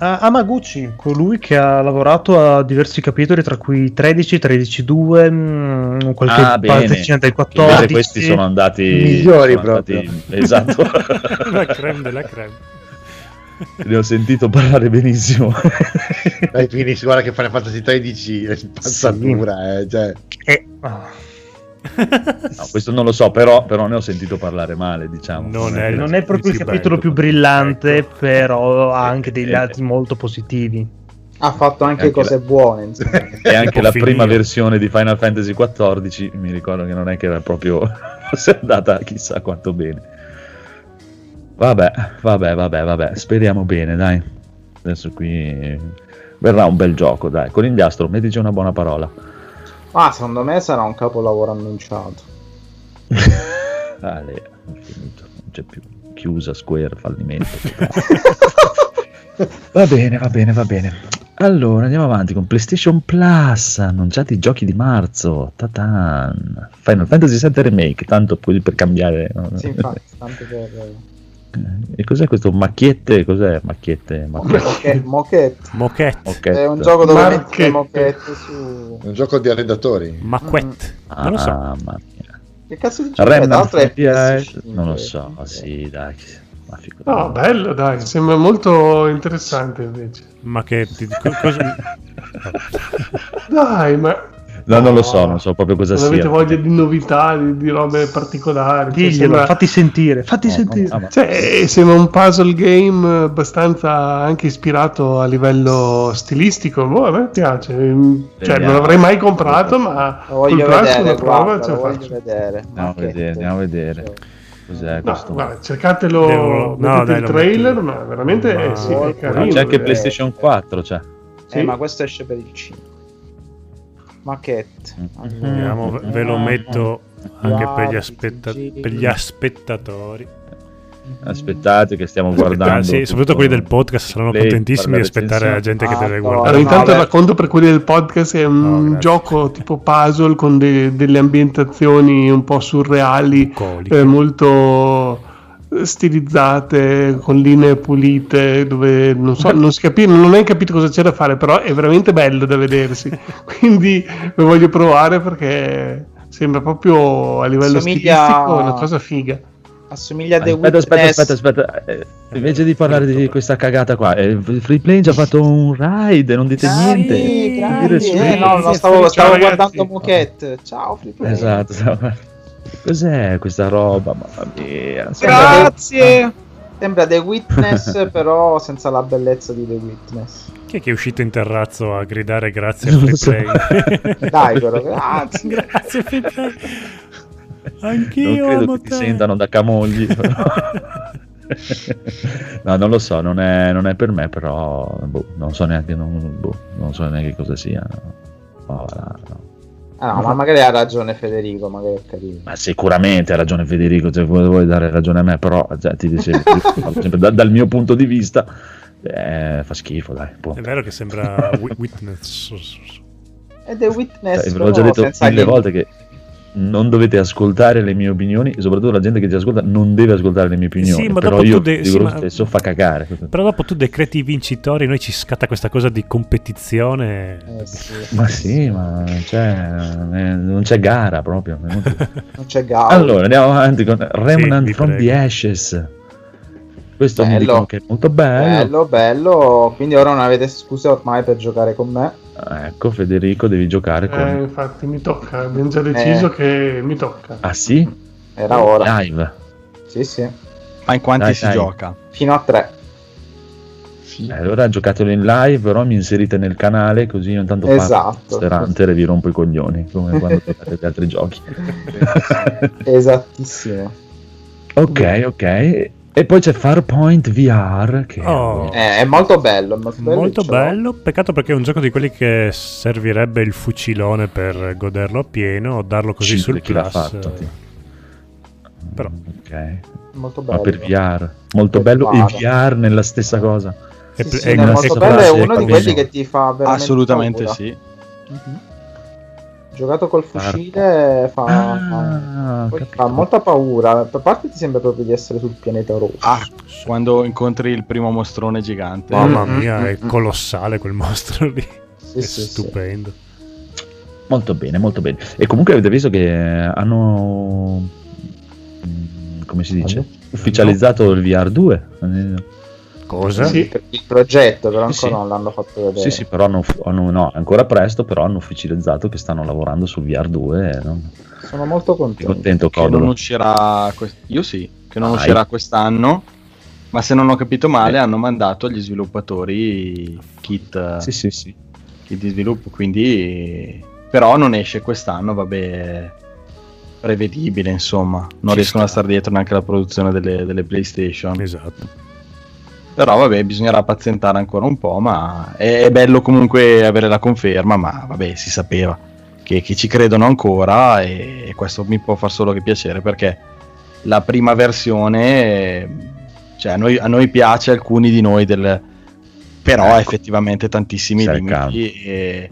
Ah, Amaguchi, colui che ha lavorato a diversi capitoli, tra cui 13, 13, 2, mm, qualche Ah, bene. partecina del Che invece 14. questi sono andati Migliori sono andati- esatto. [laughs] la creme della creme. ne ho sentito parlare benissimo. Dai, Phoenix, guarda che Final Fantasy 13 è spazzatura, eh, cioè. Eh, ah, [laughs] No, questo non lo so, però, però ne ho sentito parlare male, diciamo. Non è- non è proprio il capitolo più brillante, ecco. però ha anche dei Eh, lati molto positivi. Ha fatto anche Anche cose la- buone. [laughs] E anche la finire. prima versione di Final Fantasy XIV mi ricordo che non è che era proprio [laughs] fosse andata chissà quanto bene. Vabbè, vabbè, vabbè, vabbè, speriamo bene, dai. Adesso qui verrà un bel gioco, dai. Conigliastro, mettici una buona parola. Ma secondo me sarà un capolavoro annunciato. [laughs] Ale, è finito, non c'è più. Chiusa, Square, fallimento. [laughs] va bene, va bene, va bene. Allora, andiamo avanti con PlayStation Plus, annunciati i giochi di marzo. Tatan. Final Fantasy VII Remake, tanto poi per cambiare. Sì, infatti, tanto per... E cos'è questo? Macchiette? Cos'è? Macchiette? Macchiette. Moquette, Moquette. Moquette. È un gioco dove metti moquette su... Un gioco di arredatori. Macquette. Non lo so. Ah, mamma mia. Che cazzo di gioco l'altro è FPS? PS5, Non lo so, quindi- sì, dai. Ma. No, bello, dai, sembra molto interessante invece. Ma che ti- cosa... Dai, ma No, non lo so, non so proprio cosa Non sia. avete voglia di novità, di, di robe particolari. Cioè, Diglielo, sembra- fatti sentire, fatti No, sentire. no, ma- Cioè, eh, sembra un puzzle game abbastanza anche ispirato a livello stilistico. Boh, a me piace. Mm, Cioè, non l'avrei mai comprato, ma voglio vedere, prova guarda, voglio faccio. vedere. Andiamo a vedere, andiamo a vedere. Cos'è No, questo? guarda, cercatelo, Devo- no, mettete dai, il trailer, ma veramente Ma- eh, sì, è No, No, carino. c'è anche. PlayStation 4, cioè. Sì. Eh, ma questo esce per il 5. Macchetto. Mm. Vediamo, ve- ve lo metto anche per gli, aspetta- per gli aspettatori. Aspettate che stiamo guardando. Ah, sì, tutto- soprattutto quelli del podcast saranno Play, contentissimi di aspettare la gente che Ah, deve no. guardare. Allora, intanto No, racconto per quelli del podcast è un No, gioco tipo puzzle con de- delle ambientazioni un po' surreali, eh, molto stilizzate, con linee pulite, dove non so, non si capisce, non hai capito cosa c'è da fare, però è veramente bello da vedersi. [laughs] Quindi lo voglio provare perché sembra proprio a livello Somiglia- stilistico una cosa figa. Assomiglia a The Aspetta, aspetta, Witness. aspetta, aspetta. eh, invece di parlare di questa cagata qua, eh, Freeplane ci ha fatto un ride, non dite niente. Grandi, Eh, no, no, Ciao, stavo, stavo guardando Moquette. Ciao, Free Play. Esatto. Cos'è questa roba? Mamma mia. Grazie. Sembra The Witness, [laughs] però senza la bellezza di The Witness. Chi è che è uscito in terrazzo a gridare grazie a Non Free so. Play? [laughs] Dai, però, grazie. grazie Free Play. Non Anch'io credo che ti sentano da camogli. [laughs] no, non lo so, non è, non è per me, però boh, non so neanche, non, boh, non so neanche cosa sia. no. No, va, no. Ah, no, ma magari ha ragione Federico, magari è carino. Ma sicuramente ha ragione Federico, se vuoi, vuoi dare ragione a me, però cioè, ti dicevo, [laughs] sempre da- dal mio punto di vista eh, fa schifo, dai. punto. È vero che sembra [laughs] wi- Witness. E The Witness, Cioè, ve l'ho già detto mille volte che non dovete ascoltare le mie opinioni e soprattutto la gente che ti ascolta non deve ascoltare le mie opinioni Sì, ma però dopo io de- dico sì, lo ma- stesso fa cagare Però dopo tu decreti i vincitori, noi ci scatta questa cosa di competizione. Eh, sì. ma sì ma cioè, eh, non c'è gara proprio [laughs] Non c'è Gao. allora andiamo avanti con Remnant vi from prego. the Ashes questo mi Bello. dicono che è molto bello, bello, bello. Quindi ora non avete scuse ormai per giocare con me. Ecco Federico devi giocare con Eh, infatti mi tocca, abbiamo già deciso Eh. che mi tocca. ah sì? Era ora. live Sì, sì. Ma in quanti Dai, si dai. gioca? Fino a tre. Sì. Eh, allora giocatelo in live però mi inserite nel canale così io intanto Esatto. Hunter e vi rompo i coglioni come [laughs] quando giocate gli altri giochi Esattissimo. Ok, ok. E poi c'è Farpoint VR che Oh. Eh, è molto bello. È molto bello. Molto l'ho. bello, peccato perché è un gioco di quelli che servirebbe il fucilone per goderlo appieno o darlo così Sì, sul chi l'ha plus. fatto, sì. Però Ok. Molto Ma bello. per VR. Molto Per bello e VR. VR nella stessa cosa. è, Sì, pl- sì, è- è molto bello. È uno di quelli che ti fa veramente Assolutamente paura. sì. Mhm. Giocato col fucile fa, Ah, fa molta paura. A parte ti sembra proprio di essere sul pianeta rosso. Ah, quando incontri il primo mostrone gigante. Mamma Mm, mia, mm, è mm. colossale quel mostro lì. Sì, è sì, sì. stupendo. Molto bene, molto bene. E comunque avete visto che hanno mm, come si dice? Hanno? Ufficializzato il VR 2. Eh, Cosa? Sì. Il progetto, però ancora sì. non l'hanno fatto vedere. Sì, sì, però hanno, hanno- no, ancora presto, però hanno ufficializzato che stanno lavorando sul VR 2. eh, no? Sono molto contento. contento, Che non uscirà. quest- Io sì, che non Dai. uscirà quest'anno. Ma se non ho capito male, hanno mandato agli sviluppatori kit, Sì, sì, sì. kit di sviluppo. Quindi, però, non esce quest'anno. Vabbè, prevedibile. Insomma, non Ci riescono a sta. stare dietro neanche alla produzione delle, delle PlayStation. Esatto. Però, vabbè, bisognerà pazientare ancora un po'. Ma è, è bello comunque avere la conferma. Ma vabbè, si sapeva che, che ci credono ancora. E, e questo mi può far solo che piacere perché la prima versione, cioè a noi, a noi piace, alcuni di noi, del, però ha Ecco. effettivamente tantissimi limiti e,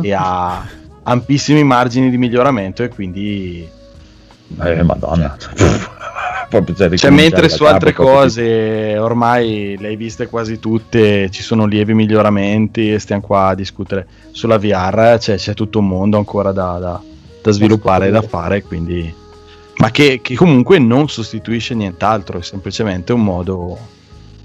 e ha ampissimi margini di miglioramento e quindi Eh, madonna. Proprio, cioè, cioè, ricominciare mentre su altre cose ormai le hai viste quasi tutte, ci sono lievi miglioramenti e stiamo qua a discutere sulla VR, cioè, c'è tutto un mondo ancora da, da- da sviluppare e da fare, quindi... ma che, che comunque non sostituisce nient'altro, è semplicemente un modo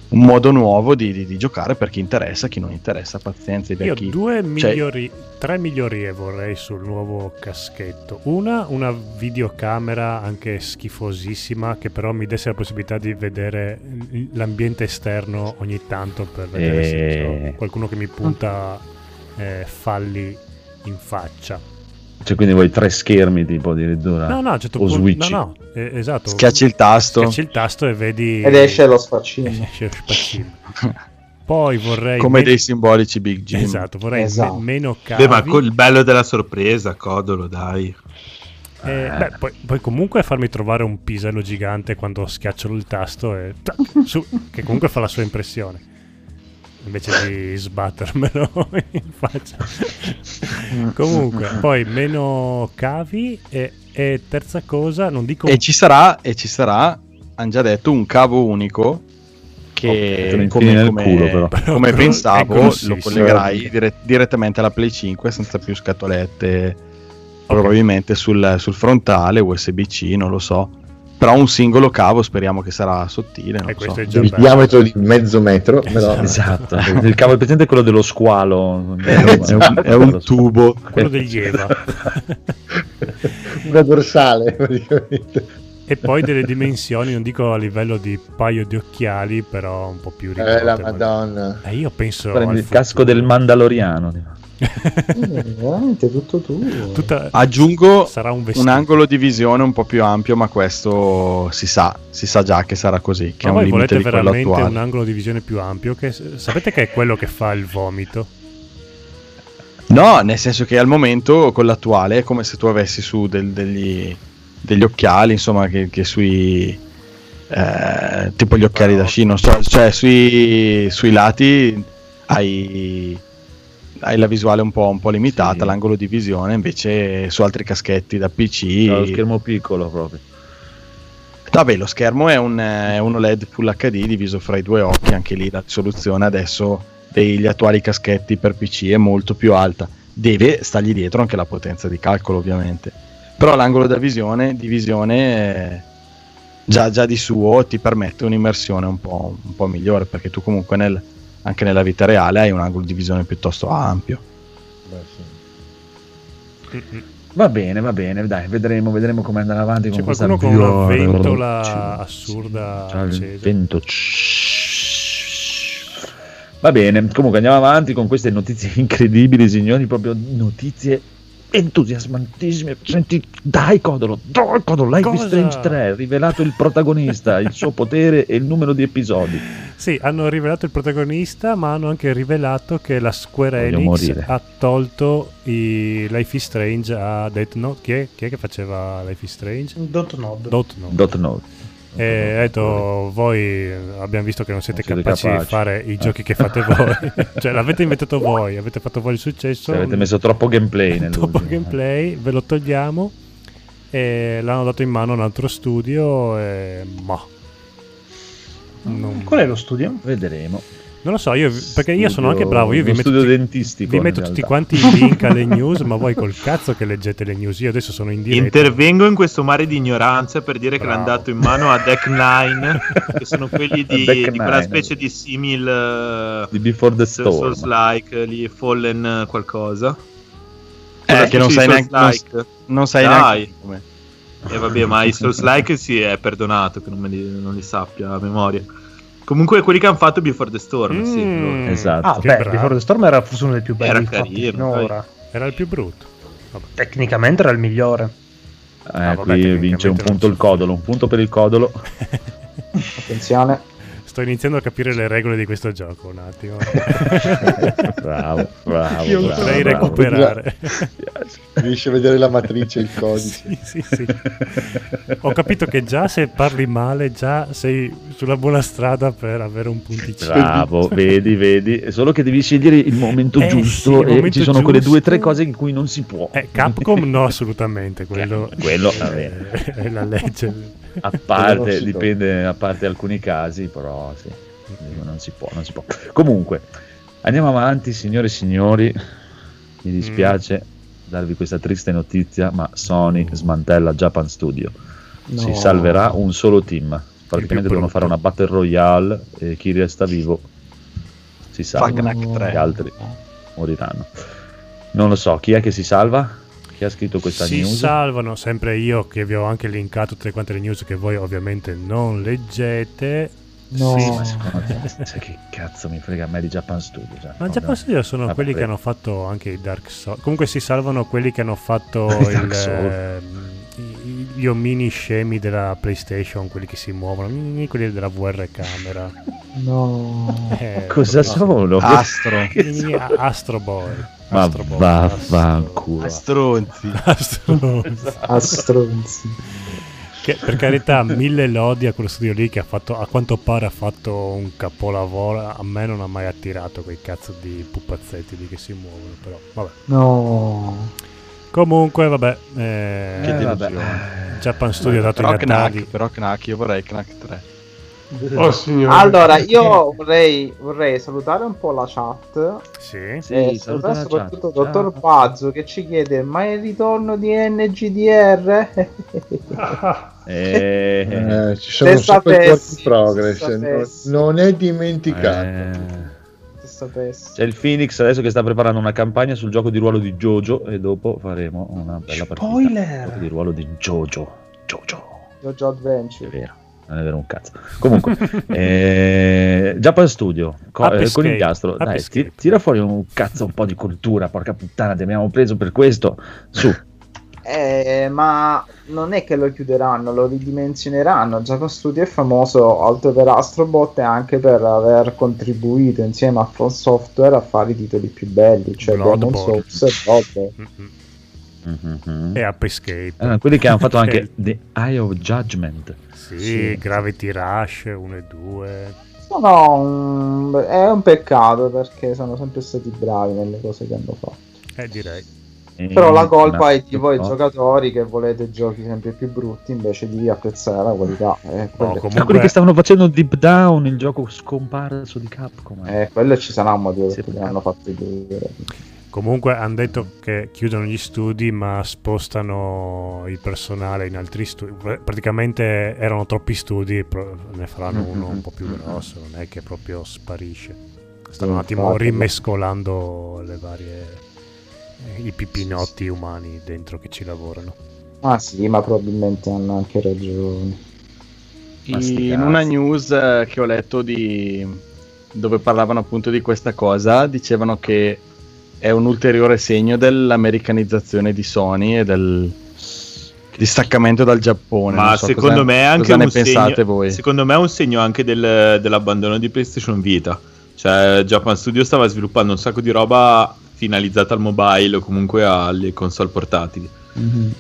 un modo nuovo di, di- di giocare per chi interessa, chi non interessa, pazienza. Io vecchi- due cioè- migliori, tre migliorie vorrei sul nuovo caschetto. Una, una videocamera anche schifosissima che però mi desse la possibilità di vedere l'ambiente esterno ogni tanto per vedere se Eh. c'ho qualcuno che mi punta eh, falli in faccia. Cioè, quindi vuoi tre schermi tipo addirittura? No, no, certo o punto- switch. no, no, eh, esatto. Schiacci il tasto. Schiacci il tasto e vedi Ed esce lo sfaccino. esce lo spaccino. Poi vorrei Come me- dei simbolici Big Jim. Esatto, vorrei me- Esatto. meno cavi. Beh, ma col- il bello della sorpresa, codolo, dai. Eh, beh, poi, poi comunque farmi trovare un pisello gigante quando schiaccio il tasto e su, che comunque fa la sua impressione invece di sbattermelo [laughs] in faccia. Comunque poi meno cavi e, e terza cosa non dico E ci sarà, e ci sarà, hanno già detto, un cavo unico che lo infili nel culo, però. come Però pensavo lo collegherai dire- direttamente alla Play 5 senza più scatolette probabilmente sul, sul frontale USB-C non lo so però un singolo cavo speriamo che sarà sottile e so. il diametro di mezzo metro, però Esatto, [laughs] il cavo presente è quello dello squalo. è un, è un tubo quello degli Eva una dorsale praticamente. e poi delle dimensioni non dico a livello di paio di occhiali però un po' più Eh, la ridotte madonna. Eh, io penso Prendi il casco futuro. del Mandaloriano. Eh, veramente tutto tuo. Tutta- aggiungo sarà un un angolo di visione un po' più ampio ma questo si sa si sa già che sarà così che Ma è un voi limite volete di quello attuale un angolo di visione più ampio? Che, sapete che è quello che fa il vomito? No, nel senso che al momento con l'attuale è come se tu avessi su del- degli, degli occhiali, insomma, che, che sui eh, tipo gli occhiali da sci, non so, cioè sui, sui lati hai, hai la visuale un po', un po' limitata, Sì. l'angolo di visione, invece su altri caschetti da PC. No, lo schermo piccolo proprio. Vabbè, lo schermo è un, è un OLED Full HD diviso fra i due occhi, anche lì la risoluzione adesso degli attuali caschetti per PC è molto più alta. Deve stargli dietro anche la potenza di calcolo, ovviamente. Però l'angolo da visione, di visione eh, già, già di suo ti permette un'immersione un po', un po' migliore, perché tu comunque nel- anche nella vita reale hai un angolo di visione piuttosto ampio. Beh, sì. Va bene, va bene, dai, vedremo, vedremo come andare avanti C'è con questa qualcuno con una ventola assurda C'ha il vento. Va bene, comunque andiamo avanti con queste notizie [laughs] incredibili, signori, proprio notizie entusiasmantissime. Senti, dai Codolo, dai Codolo, Life is? Strange 3, rivelato il protagonista, il suo potere e il numero di episodi. Sì, hanno rivelato il protagonista, ma hanno anche rivelato che la Square Voglio Enix morire. ha tolto i Life is Strange a Death Note. Chi è, chi è che faceva Life is Strange? Dot Node. Dot Note. Dot Note. E ha detto, voi abbiamo visto che non siete, Non siete capaci, di capaci. fare i Eh. giochi che fate voi. [laughs] cioè, l'avete inventato voi, avete fatto voi il successo. Se avete messo troppo gameplay nel Troppo gameplay, ve lo togliamo. E l'hanno dato in mano a un altro studio. E... Ma. Non, Qual è lo studio? Vedremo. Non lo so, io, perché io sono anche bravo. Io vi metto, studio tutti- vi in metto tutti quanti i link alle news, ma voi col cazzo che leggete le news. Io adesso sono in diretta. Intervengo in questo mare di ignoranza per dire che Bravo. l'hanno dato in mano a Deck 9, che sono quelli di, [laughs] di quella Nine. specie di simil eh, Di Before the Storm. Souls-like, lì Fallen eh, qualcosa. Eh, che non sai di neanche, non, Souls-like. non sai Dai. neanche come. E vabbè, ma i Souls-like si è perdonato che non, me li, non li sappia a memoria. Comunque quelli che hanno fatto Before the Storm, sì, Mm. loro. Esatto. Ah, Che beh, bravo. Before the Storm era forse uno dei più belli Era carino, finora. Era il più brutto. Tecnicamente era il migliore. Eh, Ah, vabbè, qui vince un punto il codolo, un punto per il codolo. [laughs] Attenzione. Sto iniziando a capire le regole di questo gioco un attimo. [laughs] bravo, bravo. Io bravo, Vorrei bravo. recuperare. Riesci a vedere la matrice, il [laughs] codice. sì, sì, sì. Ho capito che già se parli male, già sei sulla buona strada per avere un punticino. Bravo, [laughs] vedi, vedi. Solo che devi scegliere il momento Eh, giusto sì, il e momento ci sono quelle due o tre giusto. cose in cui non si può. Eh, Capcom no, assolutamente. Quello, Quello, vabbè. eh, è la legge. A Quello parte, dipende, a parte alcuni casi, però dico, non si può, non si può. Comunque, andiamo avanti, signore e signori. Mi dispiace darvi questa triste notizia, ma Sony smantella Japan Studio. Si No. salverà un solo team. praticamente devono fare una battle royale e chi resta vivo si salva. Fagnac 3. Gli altri moriranno. Non lo so, chi è che si salva? Chi ha scritto questa si news? salvano sempre io che vi ho anche linkato tutte quante le news che voi ovviamente non leggete. No. Sì, Ma secondo te, [laughs] sai che cazzo mi frega a me di Japan Studio? cioè, Ma no. Studio sono Vabbè, quelli che hanno fatto anche i Dark Souls. Comunque si salvano quelli che hanno fatto [laughs] Dark il, Souls. ehm, i- gli omini scemi della PlayStation, quelli che si muovono, quelli della VR camera. No. Eh, [laughs] Cosa sono? Astro. Astro Boy. Ma Astro Boy, vaffanculo. Stronzi. Astro. A stronzi. Che per carità, mille lodi a quello studio lì che ha fatto, a quanto pare ha fatto un capolavoro. A me non ha mai attirato quei cazzo di pupazzetti lì che si muovono. Però vabbè. No. Comunque, vabbè. eh, Che Eh, vabbè. delusione. Japan Studio ha dato i Però natali. Knack, però Knack, io vorrei Knack 3. Oh [laughs] signore. Allora, io vorrei, vorrei salutare un po' la chat Sì. Sì, e saluta salutare la soprattutto chat. Dottor Ciao. Pazzo che ci chiede ma il ritorno di NGDR? [laughs] [laughs] Eh, Eh, ci sono Se un sacco di work sapessi, in progress, non, sapessi. non è dimenticato. eh. Sapessi. C'è il Phoenix adesso che sta preparando una campagna sul gioco di ruolo di Jojo e dopo faremo una bella partita. Spoiler! Di ruolo di Jojo. Jojo. Jojo È Adventure. vero. Non è vero un cazzo. Comunque, [laughs] eh, Japan Studio, co- eh, conigliastro, Happy dai, ti- tira fuori un cazzo un po' di cultura, porca puttana, ti abbiamo preso per questo. Su, [laughs] Eh, ma non è che lo chiuderanno, lo ridimensioneranno. Japan Studio è famoso oltre per Astrobot e anche per aver contribuito insieme a From Software a fare i titoli più belli, cioè Demon Bloodborne. Souls e Bloodborne. Mm-mm. Mhm. E App Escape. Eh, quelli che hanno fatto [laughs] anche. The Eye of Judgment. Sì, Sì. Gravity Rush 1 e 2. Sono un- è un peccato perché sono sempre stati bravi nelle cose che hanno fatto. Eh, direi. Però la colpa una- è di voi no? giocatori che volete giochi sempre più brutti invece di apprezzare la qualità. Eh, No, Ah, quelli comunque, che stavano facendo Deep Down, il gioco scomparso di Capcom. eh, quello ci sarà un motivo perché l'hanno fatto due. Comunque hanno detto che chiudono gli studi ma spostano il personale in altri studi. Pr- Praticamente erano troppi studi, ne faranno uno un po' più grosso, non è che proprio sparisce. Stanno un attimo rimescolando le varie eh, i pipinotti umani dentro che ci lavorano. Ah sì, ma probabilmente hanno anche ragione. In una news eh, che ho letto di... dove parlavano appunto di questa cosa, dicevano che è un ulteriore segno dell'americanizzazione di Sony e del distaccamento dal Giappone. Ma so secondo cosa- me è anche cosa ne un pensate segno, voi? Secondo me è un segno anche del- dell'abbandono di PlayStation Vita. Cioè, Japan Studio stava sviluppando un sacco di roba finalizzata al mobile o comunque alle console portatili.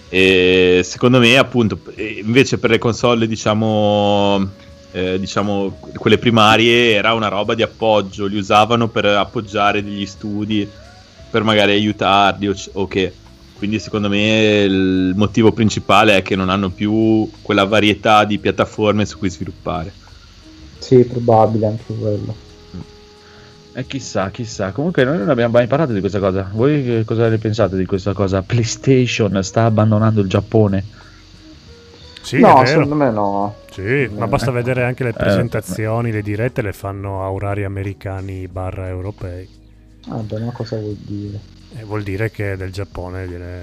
E secondo me, appunto, invece per le console, diciamo, eh, diciamo, quelle primarie era una roba di appoggio, li usavano per appoggiare degli studi, per magari aiutarli o, c- o che. Quindi secondo me il motivo principale è che non hanno più quella varietà di piattaforme su cui sviluppare. Sì, probabile anche quello. Eh, chissà, chissà. Comunque noi non abbiamo mai parlato di questa cosa. Voi cosa ne pensate di questa cosa? PlayStation sta abbandonando il Giappone. Sì, no, secondo me no. Sì, ma basta ecco. vedere anche le Eh, presentazioni, le dirette le fanno a orari americani barra europei. Vabbè, ma cosa vuol dire? E vuol dire che del Giappone gliene,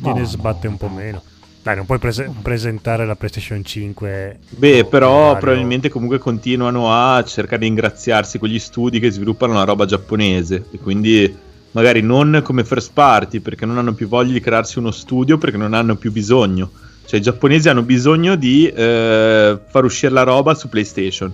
gliene No, sbatte no, un po' no. meno. Dai, non puoi prese- presentare la PlayStation 5. Beh, però orario- probabilmente comunque continuano a cercare di ingraziarsi con gli studi che sviluppano la roba giapponese e quindi magari non come first party perché non hanno più voglia di crearsi uno studio perché non hanno più bisogno. Cioè i giapponesi hanno bisogno di eh, far uscire la roba su PlayStation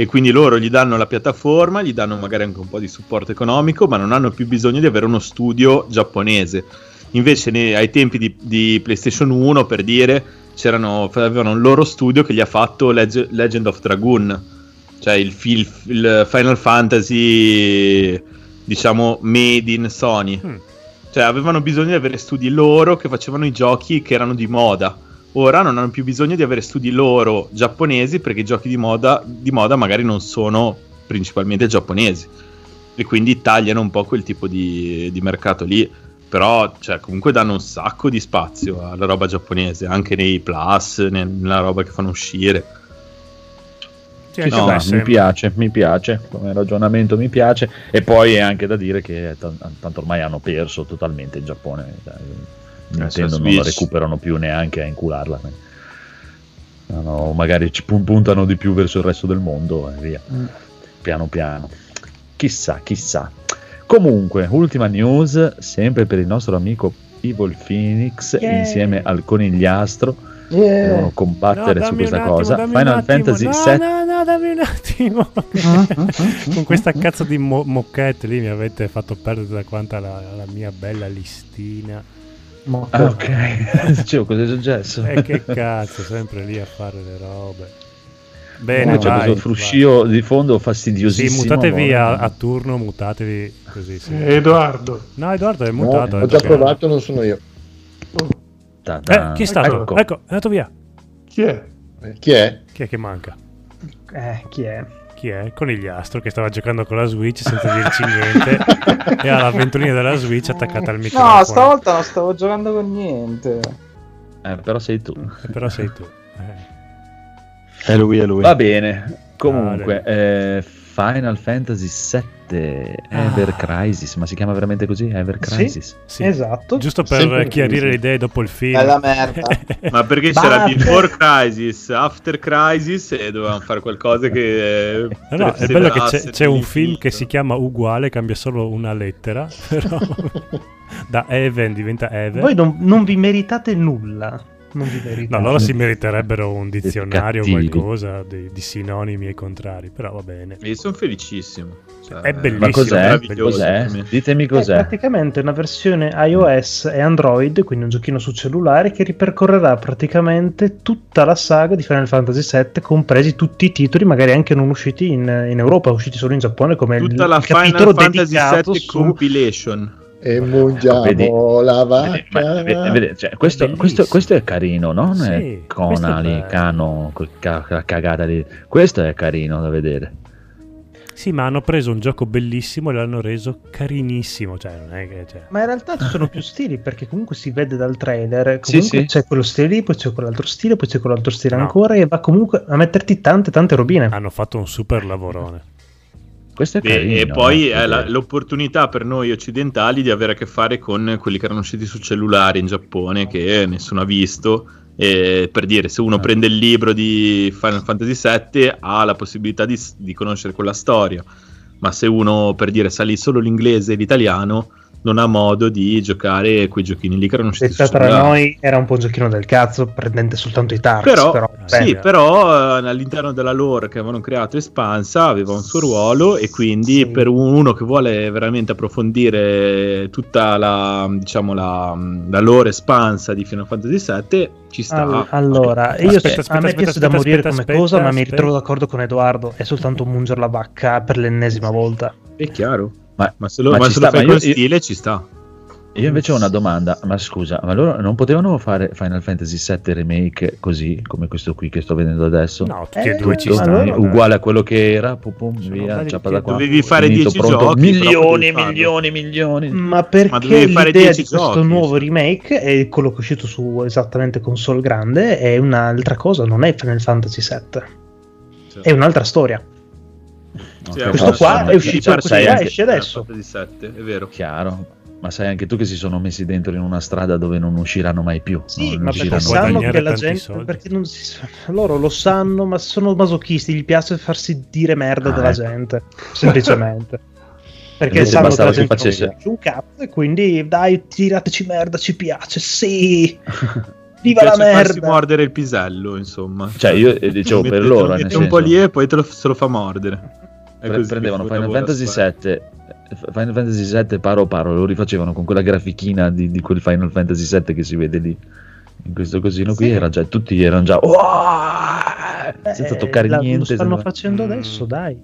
e quindi loro gli danno la piattaforma, gli danno magari anche un po' di supporto economico, ma non hanno più bisogno di avere uno studio giapponese. Invece ne- ai tempi di, di PlayStation 1, per dire, c'erano, avevano il loro studio che gli ha fatto Leg- Legend of Dragoon, cioè il, fil- il Final Fantasy, diciamo, made in Sony. Mm. Cioè avevano bisogno di avere studi loro che facevano i giochi che erano di moda. Ora non hanno più bisogno di avere studi loro giapponesi perché i giochi di moda, di moda magari non sono principalmente giapponesi. E quindi tagliano un po' quel tipo di, di mercato lì. Però, cioè, comunque danno un sacco di spazio alla roba giapponese, anche nei plus, ne- nella roba che fanno uscire. Sì, no, mi piace, mi piace, come ragionamento mi piace. E poi è anche da dire che t- tanto ormai hanno perso totalmente il Giappone. Nintendo non la recuperano più neanche a incularla. No, no, magari ci pun- puntano di più verso il resto del mondo e via. Piano piano. Chissà, chissà. Comunque, ultima news, sempre per il nostro amico Evil Phoenix Yeah. insieme al conigliastro Yeah. devono combattere No, su questa attimo, cosa. Final attimo. Fantasy no, VII No, no, dammi un attimo. [laughs] Con questa cazzo di mo- moquette lì mi avete fatto perdere da quanta la, la mia bella listina. Ah, ok, [laughs] dicevo cosa è successo? E che cazzo, sempre lì a fare le robe. Bene, c'è vai, questo fruscio di fondo vai. Sì, fastidiosissimo. mutatevi a, a turno, mutatevi così. Sì. Edoardo. No, Edoardo è No, mutato. ho eh, già provato, non sono io. Ta-ta. Eh, chi è stato? Ecco. Ecco, è andato via. Chi è? Eh, Chi è? Chi è che manca? Eh, chi è? Chi è? Conigliastro che stava giocando con la Switch senza dirci niente [laughs] e ha la ventolina della Switch attaccata al microfono. No, stavolta non stavo giocando con niente. Eh, però sei tu. Eh, Però sei tu. Eh. È lui, è lui. Va bene. Comunque, Ah, eh, Final Fantasy VII Ever Crisis, ma si chiama veramente così? Ever Sì. Crisis? Sì. Esatto. Giusto per Sempre chiarire così. le idee dopo il film. Bella merda. [laughs] Ma perché c'era. Before Crisis, After Crisis e dovevamo fare qualcosa che... eh, No, no, è bello che c'è, c'è un film che si chiama uguale, cambia solo una lettera, [laughs] però [laughs] da Even diventa Eve. Voi non, non vi meritate nulla. Non vi meritate. No, loro si meriterebbero un dizionario o qualcosa di, di sinonimi e contrari, però va bene. E sono felicissimo. Cioè, È bellissimo, Ma cos'è? Cos'è? Ditemi È cos'è. praticamente una versione iOS e Android, quindi un giochino su cellulare che ripercorrerà praticamente tutta la saga di Final Fantasy VII, compresi tutti i titoli, magari anche non usciti in, in Europa, usciti solo in Giappone, come Tutta il, la il Final capitolo Fantasy dedicato VII su compilation. E mangiamo Vedi- la ma- vacca. vedi- vedi, cioè, questo, questo- questo è carino, non Sì, è Conali, bello. Cano, quel ca- la cagata di... Questo è carino da vedere. Sì, ma hanno preso un gioco bellissimo e l'hanno reso carinissimo, cioè non è che... Cioè... Ma in realtà ci sono più stili perché comunque si vede dal trailer. Sì, Comunque sì. c'è quello stile lì, poi c'è quell'altro stile, poi c'è quell'altro stile No. ancora e va comunque a metterti tante tante robine. Hanno fatto un super lavorone. Questo è Beh, carino. e poi eh, è la- l'opportunità per noi occidentali di avere a che fare con quelli che erano usciti su cellulare in Giappone che nessuno ha visto. E per dire, se uno Ah. prende il libro di Final Fantasy VII ha la possibilità di, di conoscere quella storia, ma se uno per dire sa lì solo l'inglese e l'italiano non ha modo di giocare quei giochini lì che erano usciti tra cellulare. noi era un po' un giochino del cazzo, prendente soltanto i target. Però, Però, sì, però eh, all'interno della lore che avevano creato espansa aveva un suo ruolo e quindi Sì. per un- uno che vuole veramente approfondire tutta la, diciamo, la, la lore espansa di Final Fantasy VII ci sta. All- allora, io Aspetta, a me aspetta, piace aspetta, da morire aspetta, come aspetta, cosa, ma mi aspetta. ritrovo d'accordo con Edoardo. È soltanto mungere la vacca per l'ennesima volta. È chiaro. Ma, Ma se lo, ma ma ci se lo sta, fai ma con io- io- stile ci sta. Io invece ho una domanda, ma scusa, ma loro non potevano fare Final Fantasy VII Remake così, come questo qui che sto vedendo adesso? No, tutti e Eh, due ci Tutto allora- stanno. uguale a quello che era, pum, pum, via, ciappa da qua. Dovevi fare Finito, 10 pronto. giochi, milioni, milioni, milioni. Ma perché dovevi fare l'idea 10 di questo giochi, nuovo remake è quello che è uscito su esattamente console grande è un'altra cosa, non è Final Fantasy VII, è un'altra storia. Sì, Ok, questo qua è uscito però così, eh, anche- esce adesso. Fantasy VII, è vero. Chiaro, ma sai anche tu che si sono messi dentro in una strada dove non usciranno mai più. Sì, non ma perché sanno che la gente soldi. perché non si- loro lo sanno, ma sono masochisti, gli piace farsi dire merda Ah, dalla ecco. gente, semplicemente. [laughs] Perché Invece sanno che la gente facesse- non piace un cazzo e quindi dai, tirateci merda, ci piace. Sì. [laughs] Viva la piace farsi merda. mordere il pisello, insomma. Cioè, io eh, dicevo per lo loro, mette nel un po' lì e poi te lo, se lo fa mordere. Pre- prendevano Final Fantasy. VII Final Fantasy VII paro paro lo rifacevano con quella grafichina di, di quel Final Fantasy VII che si vede lì in questo cosino qui Sì. era già, tutti erano già "Uah!" senza Eh, toccare la- niente Lo stanno senza- facendo Mm. adesso, dai.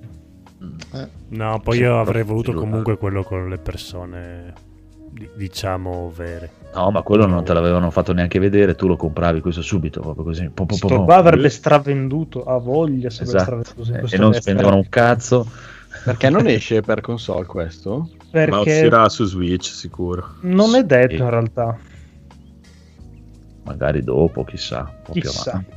No, poi Sì, io avrei voluto comunque quello con le persone, di- diciamo, vere. No ma quello non te l'avevano fatto neanche vedere tu lo compravi questo subito proprio così pom, pom, Sto pom. qua avrebbe stravenduto, ha voglia se avrebbe Esatto. stravenduto Eh, e non spendevano un cazzo Perché non esce per console questo? Ma perché uscirà su Switch sicuro. non è detto Sì. in realtà. magari dopo chissà un po' più Chissà. avanti.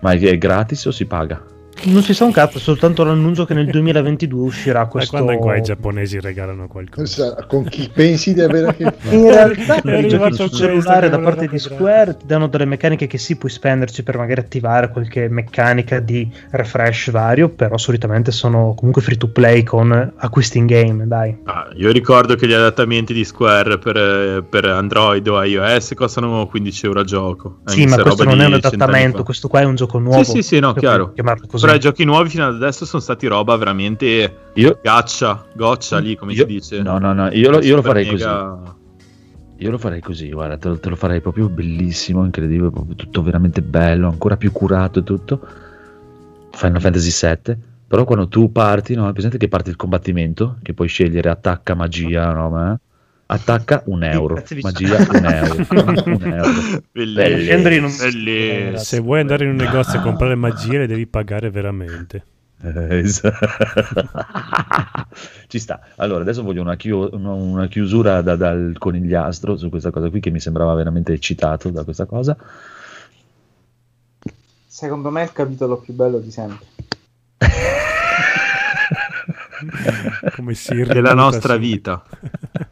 ma è gratis o si paga? Non si sa un cazzo, è soltanto l'annuncio che nel [laughs] 2022 uscirà E questo. quando ancora i giapponesi regalano qualcosa. Sa- Con chi pensi di avere a che fare? In realtà giochi sul cellulare da parte di Square ti danno delle meccaniche che sì, puoi spenderci per magari attivare qualche meccanica di refresh vario, però solitamente sono comunque free to play con acquisti in game, dai. Ah, io ricordo che gli adattamenti di Square per, per Android o iOS costano 15 euro a gioco. Sì, ma questo non è un adattamento, questo qua è un gioco nuovo. Sì, sì, sì, no, chiaro. chiamarlo così. Però i giochi nuovi fino ad adesso sono stati roba veramente Io, gaccia, goccia lì, come io- si dice. No, no, no, io lo, io lo farei mega- così. Io lo farei così, guarda, te lo, te lo farei proprio bellissimo, incredibile, proprio tutto veramente bello, ancora più curato e tutto. Final Fantasy VII. Però quando tu parti, no? È presente che parte il combattimento, che puoi scegliere attacca, magia, no? Ma attacca un euro, magia un [laughs] euro, un euro. Bellissimo. Scendere in un- Bellissimo. Se vuoi andare in un negozio e comprare magie le devi pagare veramente. Eh, esatto. [laughs] Ci sta. Allora, adesso voglio una, chiu- una- chiusura da- dal conigliastro su questa cosa qui che mi sembrava veramente eccitato da questa cosa. Secondo me è il capitolo più bello di sempre. Come si Della nostra vita. [laughs]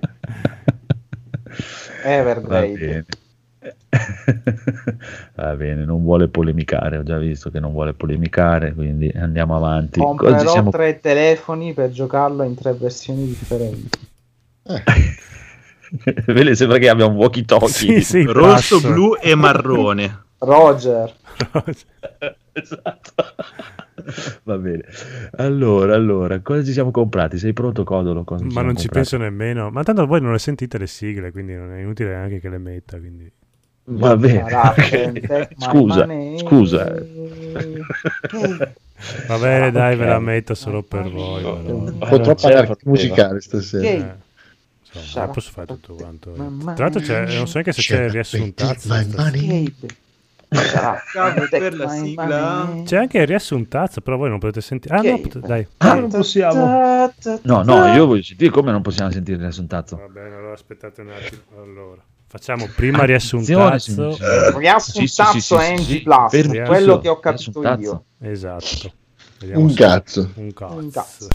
Va Evergrade. bene. [laughs] Va bene, non vuole polemicare, ho già visto che non vuole polemicare, quindi andiamo avanti. Oggi Comprerò siamo... tre telefoni per giocarlo in tre versioni differenti. [laughs] Vede, sembra che abbia un walkie-talkie. Sì, sì, Rosso, passo. blu e marrone. Roger, [laughs] esatto. [laughs] Va bene. Allora, allora, cosa ci siamo comprati? Sei pronto, Codolo? Cosa Ma non ci comprati? penso nemmeno. Ma tanto voi non le sentite le sigle, quindi non è inutile neanche che le metta. Quindi... Va bene. My [laughs] Scusa, scusa. [laughs] Va bene, dai, ve la metto solo per voi. guarda. Potrò c'è pagare problema. musicale stasera. Ok. Eh, insomma, posso fare tutto quanto. Tra l'altro, c'è, non so neanche se c'è il per la sigla. C'è anche il riassuntazzo, però voi non potete sentire. Ah, no, Ok. potete- dai. Ah, non possiamo. No, no, io voglio sentire come non possiamo sentire il riassuntazzo. Va bene, allora aspettate un attimo. Allora, facciamo prima riassuntazzo. Riassuntazzo Sì, sì, sì, NG Plus, quello che ho capito io. Esatto. Vediamo Un se- cazzo. Un cazzo. Un cazzo.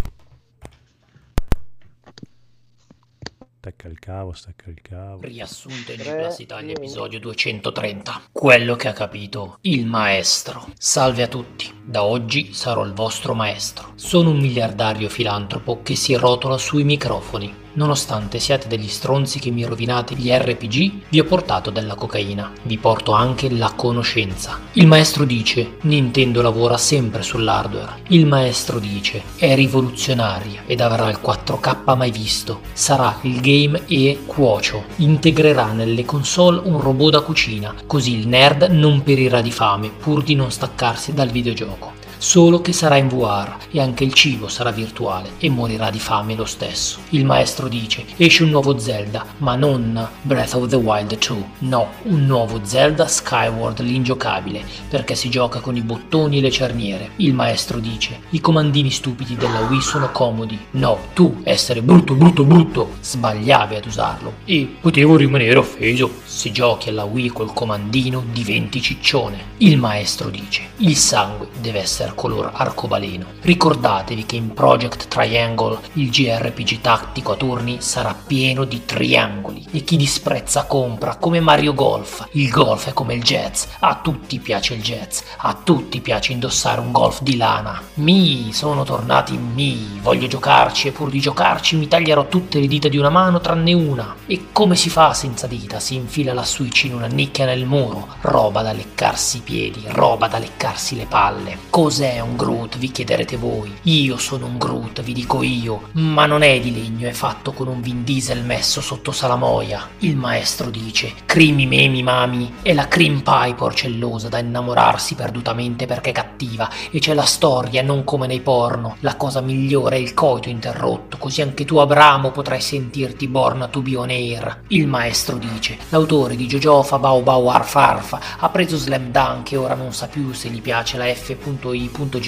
Stacca il cavo, stacca il cavo. Riassunto in Plus Italia episodio 230. Quello che ha capito il maestro. Salve a tutti, da oggi sarò il vostro maestro. Sono un miliardario filantropo che si rotola sui microfoni. Nonostante siate degli stronzi che mi rovinate gli RPG, vi ho portato della cocaina. Vi porto anche la conoscenza. Il maestro dice, Nintendo lavora sempre sull'hardware. Il maestro dice, è rivoluzionaria ed avrà il 4K mai visto. Sarà il game e cuocio. Integrerà nelle console un robot da cucina, così il nerd non perirà di fame pur di non staccarsi dal videogioco. Solo che sarà in VR e anche il cibo sarà virtuale e morirà di fame lo stesso. Il maestro dice: esce un nuovo Zelda, ma non Breath of the Wild 2. No, un nuovo Zelda Skyward l'ingiocabile, perché si gioca con i bottoni e le cerniere. Il maestro dice: i comandini stupidi della Wii sono comodi. No, tu, essere brutto, brutto, brutto, sbagliavi ad usarlo. E potevo rimanere offeso. Se giochi alla Wii col comandino diventi ciccione. Il maestro dice: il sangue deve essere color arcobaleno. Ricordatevi che in Project Triangle il JRPG tattico a turni sarà pieno di triangoli e chi disprezza compra come Mario Golf. Il golf è come il jazz, a tutti piace il jazz, a tutti piace indossare un golf di lana. Mi, sono tornati mi, voglio giocarci e pur di giocarci mi taglierò tutte le dita di una mano tranne una. E come si fa senza dita? Si infila la Switch in una nicchia nel muro, roba da leccarsi i piedi, roba da leccarsi le palle. Cos'è un Groot? Vi chiederete voi. Io sono un Groot, vi dico io, ma non è di legno, è fatto con un Vin Diesel messo sotto salamoia. Il maestro dice: Crimi memi mami, è la cream pie porcellosa da innamorarsi perdutamente perché è cattiva e c'è la storia, non come nei porno. La cosa migliore è il coito interrotto, così anche tu, Abramo, potrai sentirti born to be on air. Il maestro dice: L'autore di Jojofa Bao Bao Arfa Arfa ha preso Slam Dunk e ora non sa più se gli piace la F.I punto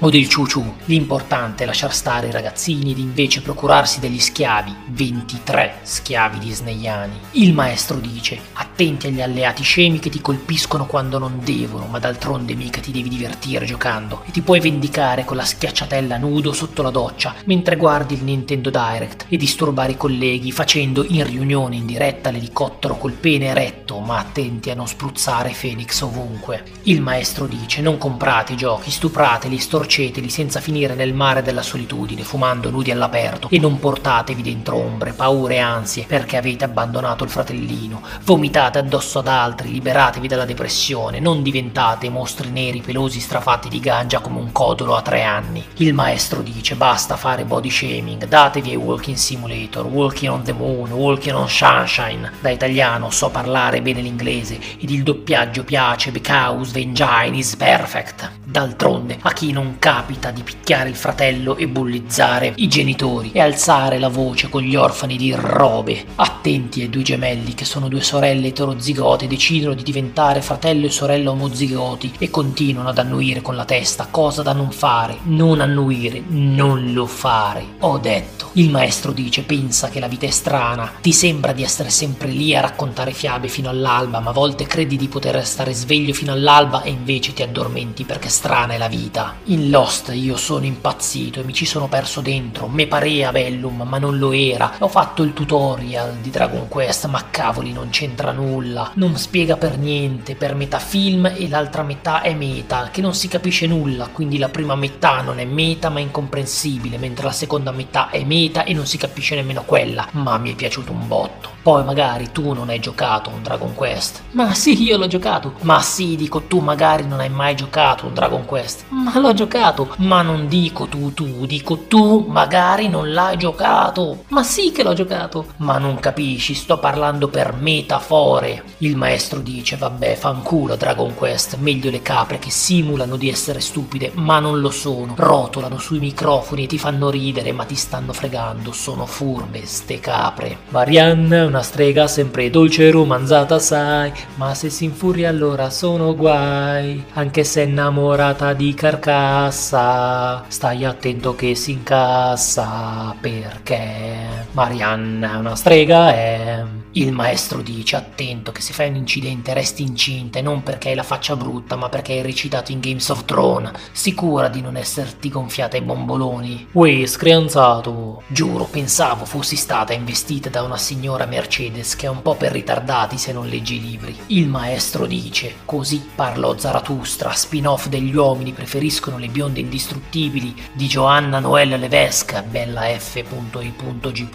o del ciuciù. L'importante è lasciar stare i ragazzini ed invece procurarsi degli schiavi, 23 schiavi disneyani. Il maestro dice, attenti agli alleati scemi che ti colpiscono quando non devono, ma d'altronde mica ti devi divertire giocando e ti puoi vendicare con la schiacciatella nudo sotto la doccia mentre guardi il Nintendo Direct e disturbare i colleghi facendo in riunione in diretta l'elicottero col pene eretto, ma attenti a non spruzzare Phoenix ovunque. Il maestro dice, non comprate i giochi, stuprateli, storceteli senza finire nel mare della solitudine, fumando nudi all'aperto e non portatevi dentro ombre, paure e ansie perché avete abbandonato il fratellino. Vomitate addosso ad altri, liberatevi dalla depressione, non diventate mostri neri pelosi strafatti di ganja come un codolo a tre anni. Il maestro dice basta fare body shaming, datevi ai Walking Simulator, Walking on the Moon, Walking on Sunshine. Da italiano so parlare bene l'inglese ed il doppiaggio piace because the engine is perfect. D'altronde, a chi non capita di picchiare il fratello e bullizzare i genitori e alzare la voce con gli orfani di robe? Attenti ai due gemelli che sono due sorelle eterozigote decidono di diventare fratello e sorella omozigoti e continuano ad annuire con la testa, cosa da non fare, non annuire, non lo fare. Ho detto. Il maestro dice, pensa che la vita è strana, ti sembra di essere sempre lì a raccontare fiabe fino all'alba, ma a volte credi di poter stare sveglio fino all'alba e invece ti addormenti perché strana è la vita. In Lost io sono impazzito e mi ci sono perso dentro, me parea bellum, ma non lo era. Ho fatto il tutorial di Dragon Quest, ma cavoli non c'entra nulla, non spiega per niente, per metà film e l'altra metà è meta, che non si capisce nulla, quindi la prima metà non è meta ma incomprensibile, mentre la seconda metà è meta e non si capisce nemmeno quella, ma mi è piaciuto un botto. Poi magari tu non hai giocato un Dragon Quest. Ma sì, io l'ho giocato. Ma sì, dico tu magari non hai mai giocato un Dragon Quest. Ma l'ho giocato. Ma non dico tu tu, dico tu magari non l'hai giocato. Ma sì che l'ho giocato. Ma non capisci, sto parlando per metafore. Il maestro dice, vabbè, fanculo Dragon Quest, meglio le capre che simulano di essere stupide, ma non lo sono. Rotolano sui microfoni e ti fanno ridere, ma ti stanno fregando, sono furbe ste capre. Marianne una strega sempre dolce e romanzata sai, ma se si infuria allora sono guai, anche se è innamorata di carcassa, stai attento che si incassa, perché Marianne è una strega e il maestro dice attento che se fai un incidente resti incinta e non perché hai la faccia brutta ma perché hai recitato in Games of Thrones, sicura di non esserti gonfiata ai bomboloni. Uè, screanzato! Giuro, pensavo fossi stata investita da una signora Mercedes che è un po' per ritardati se non leggi i libri. Il maestro dice, così parlò Zarathustra, spin-off degli uomini preferiscono le bionde indistruttibili di Joanna Noella Levesque, bella F.I.G.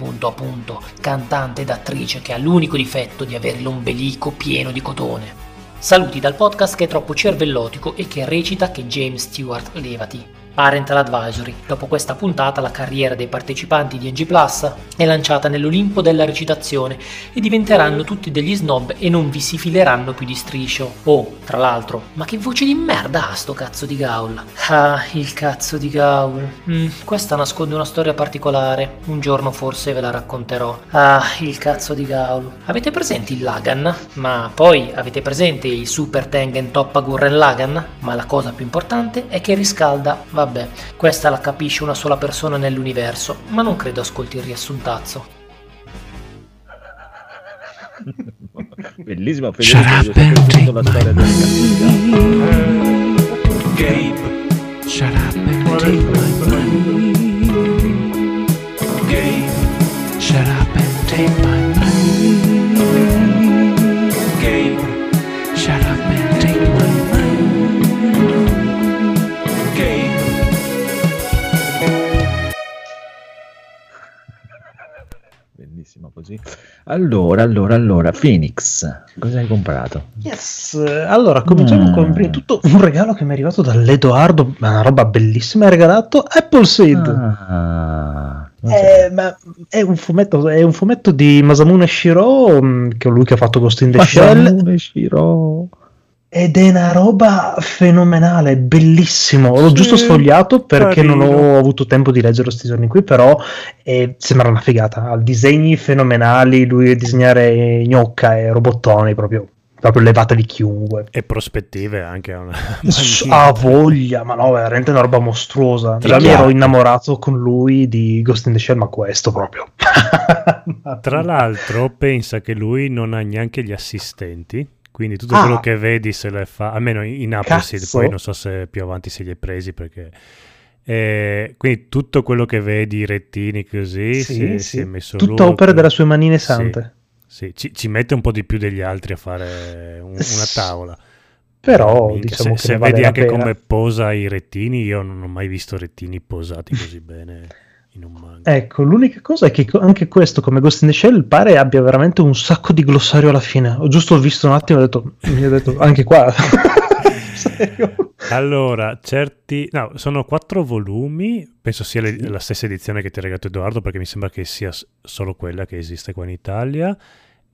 cantante ed attrice che ha l'unico difetto di avere l'ombelico pieno di cotone. Saluti dal podcast che è troppo cervellotico e che recita che James Stewart levati. Parental Advisory. Dopo questa puntata la carriera dei partecipanti di NG Plus è lanciata nell'Olimpo della recitazione e diventeranno tutti degli snob e non vi si fileranno più di striscio. Oh, tra l'altro, ma che voce di merda ha sto cazzo di Gaul? Ah, il cazzo di Gaul. Mm, questa nasconde una storia particolare. Un giorno forse ve la racconterò. Ah, il cazzo di Gaul. Avete presente il Lagan? Ma poi avete presente il Super Tengen Toppa Gurren Lagan? Ma la cosa più importante è che riscalda. Va Vabbè, questa la capisce una sola persona nell'universo, ma non credo ascolti il riassuntazzo. [laughs] Bellissima Federico, la storia shut up and take my money. Bellissima così. Allora, allora, allora, Phoenix, cosa hai comprato? Yes, allora cominciamo Mm. con prima tutto un regalo che mi è arrivato dall'Edoardo, una roba bellissima, ha regalato Apple Seed. Ah. Eh, ma è un fumetto, è un fumetto di Masamune Shiro, mm, che è lui che ha fatto Ghost in the Shell, Masamune Shiro. Ed è una roba fenomenale, bellissimo. L'ho Sì, giusto sfogliato perché non carino. ho avuto tempo di leggere questi giorni qui, però eh, sembra una figata. Ha disegni fenomenali, lui a disegnare gnocca e robottoni, proprio proprio levata di chiunque. E prospettive anche. a Una... [laughs] Ha voglia, ma no, veramente una roba mostruosa. Tra Già mi ero innamorato con lui di Ghost in the Shell, ma questo proprio. Tra l'altro, pensa che lui non ha neanche gli assistenti. Quindi tutto Ah. quello che vedi se le fa, almeno in Appleseed, poi non so se più avanti se li hai presi perché... eh, quindi tutto quello che vedi, i rettini così, Sì, si, sì. si è messo Tutta lui opera per- delle sue manine Sì, sante. sì, ci, ci mette un po' di più degli altri a fare un- una tavola. Però Minchia, diciamo se, se vale vedi la anche come posa i rettini, io non ho mai visto rettini posati così bene [laughs] in un manga. Ecco, l'unica cosa è che anche questo, come Ghost in the Shell, pare abbia veramente un sacco di glossario alla fine. Ho giusto visto un attimo e ho detto, mi ho detto, anche qua. [laughs] Allora, certi... No, sono quattro volumi, penso sia le- la stessa edizione che ti ha regalato Edoardo, perché mi sembra che sia solo quella che esiste qua in Italia.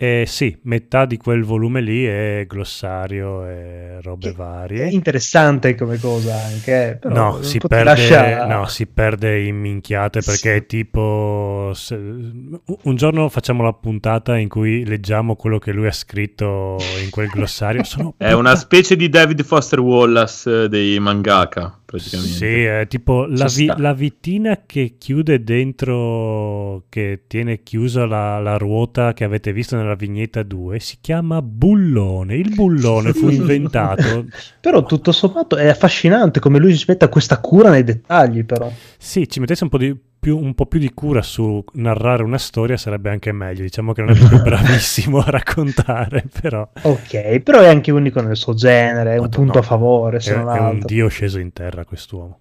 E sì, metà di quel volume lì è glossario e robe È varie. interessante come cosa anche, eh, però No si, perde, lascia- no, si perde in minchiate perché è tipo... se- un giorno facciamo la puntata in cui leggiamo quello che lui ha scritto in quel glossario. [laughs] Sono È una specie di David Foster Wallace eh, dei mangaka, praticamente. Sì, è tipo la, vi- la vitina che chiude dentro, che tiene chiusa la, la ruota che avete visto nella vignetta 2, si chiama bullone. Il bullone fu [laughs] inventato. Però tutto sommato è affascinante come lui si mette a questa cura nei dettagli, però. Sì, ci mettesse un po' di più, un po' più di cura su narrare una storia sarebbe anche meglio. Diciamo che non è proprio [laughs] bravissimo a raccontare, però Ok, però è anche unico nel suo genere, è un punto a favore, è, è un dio sceso in terra quest'uomo.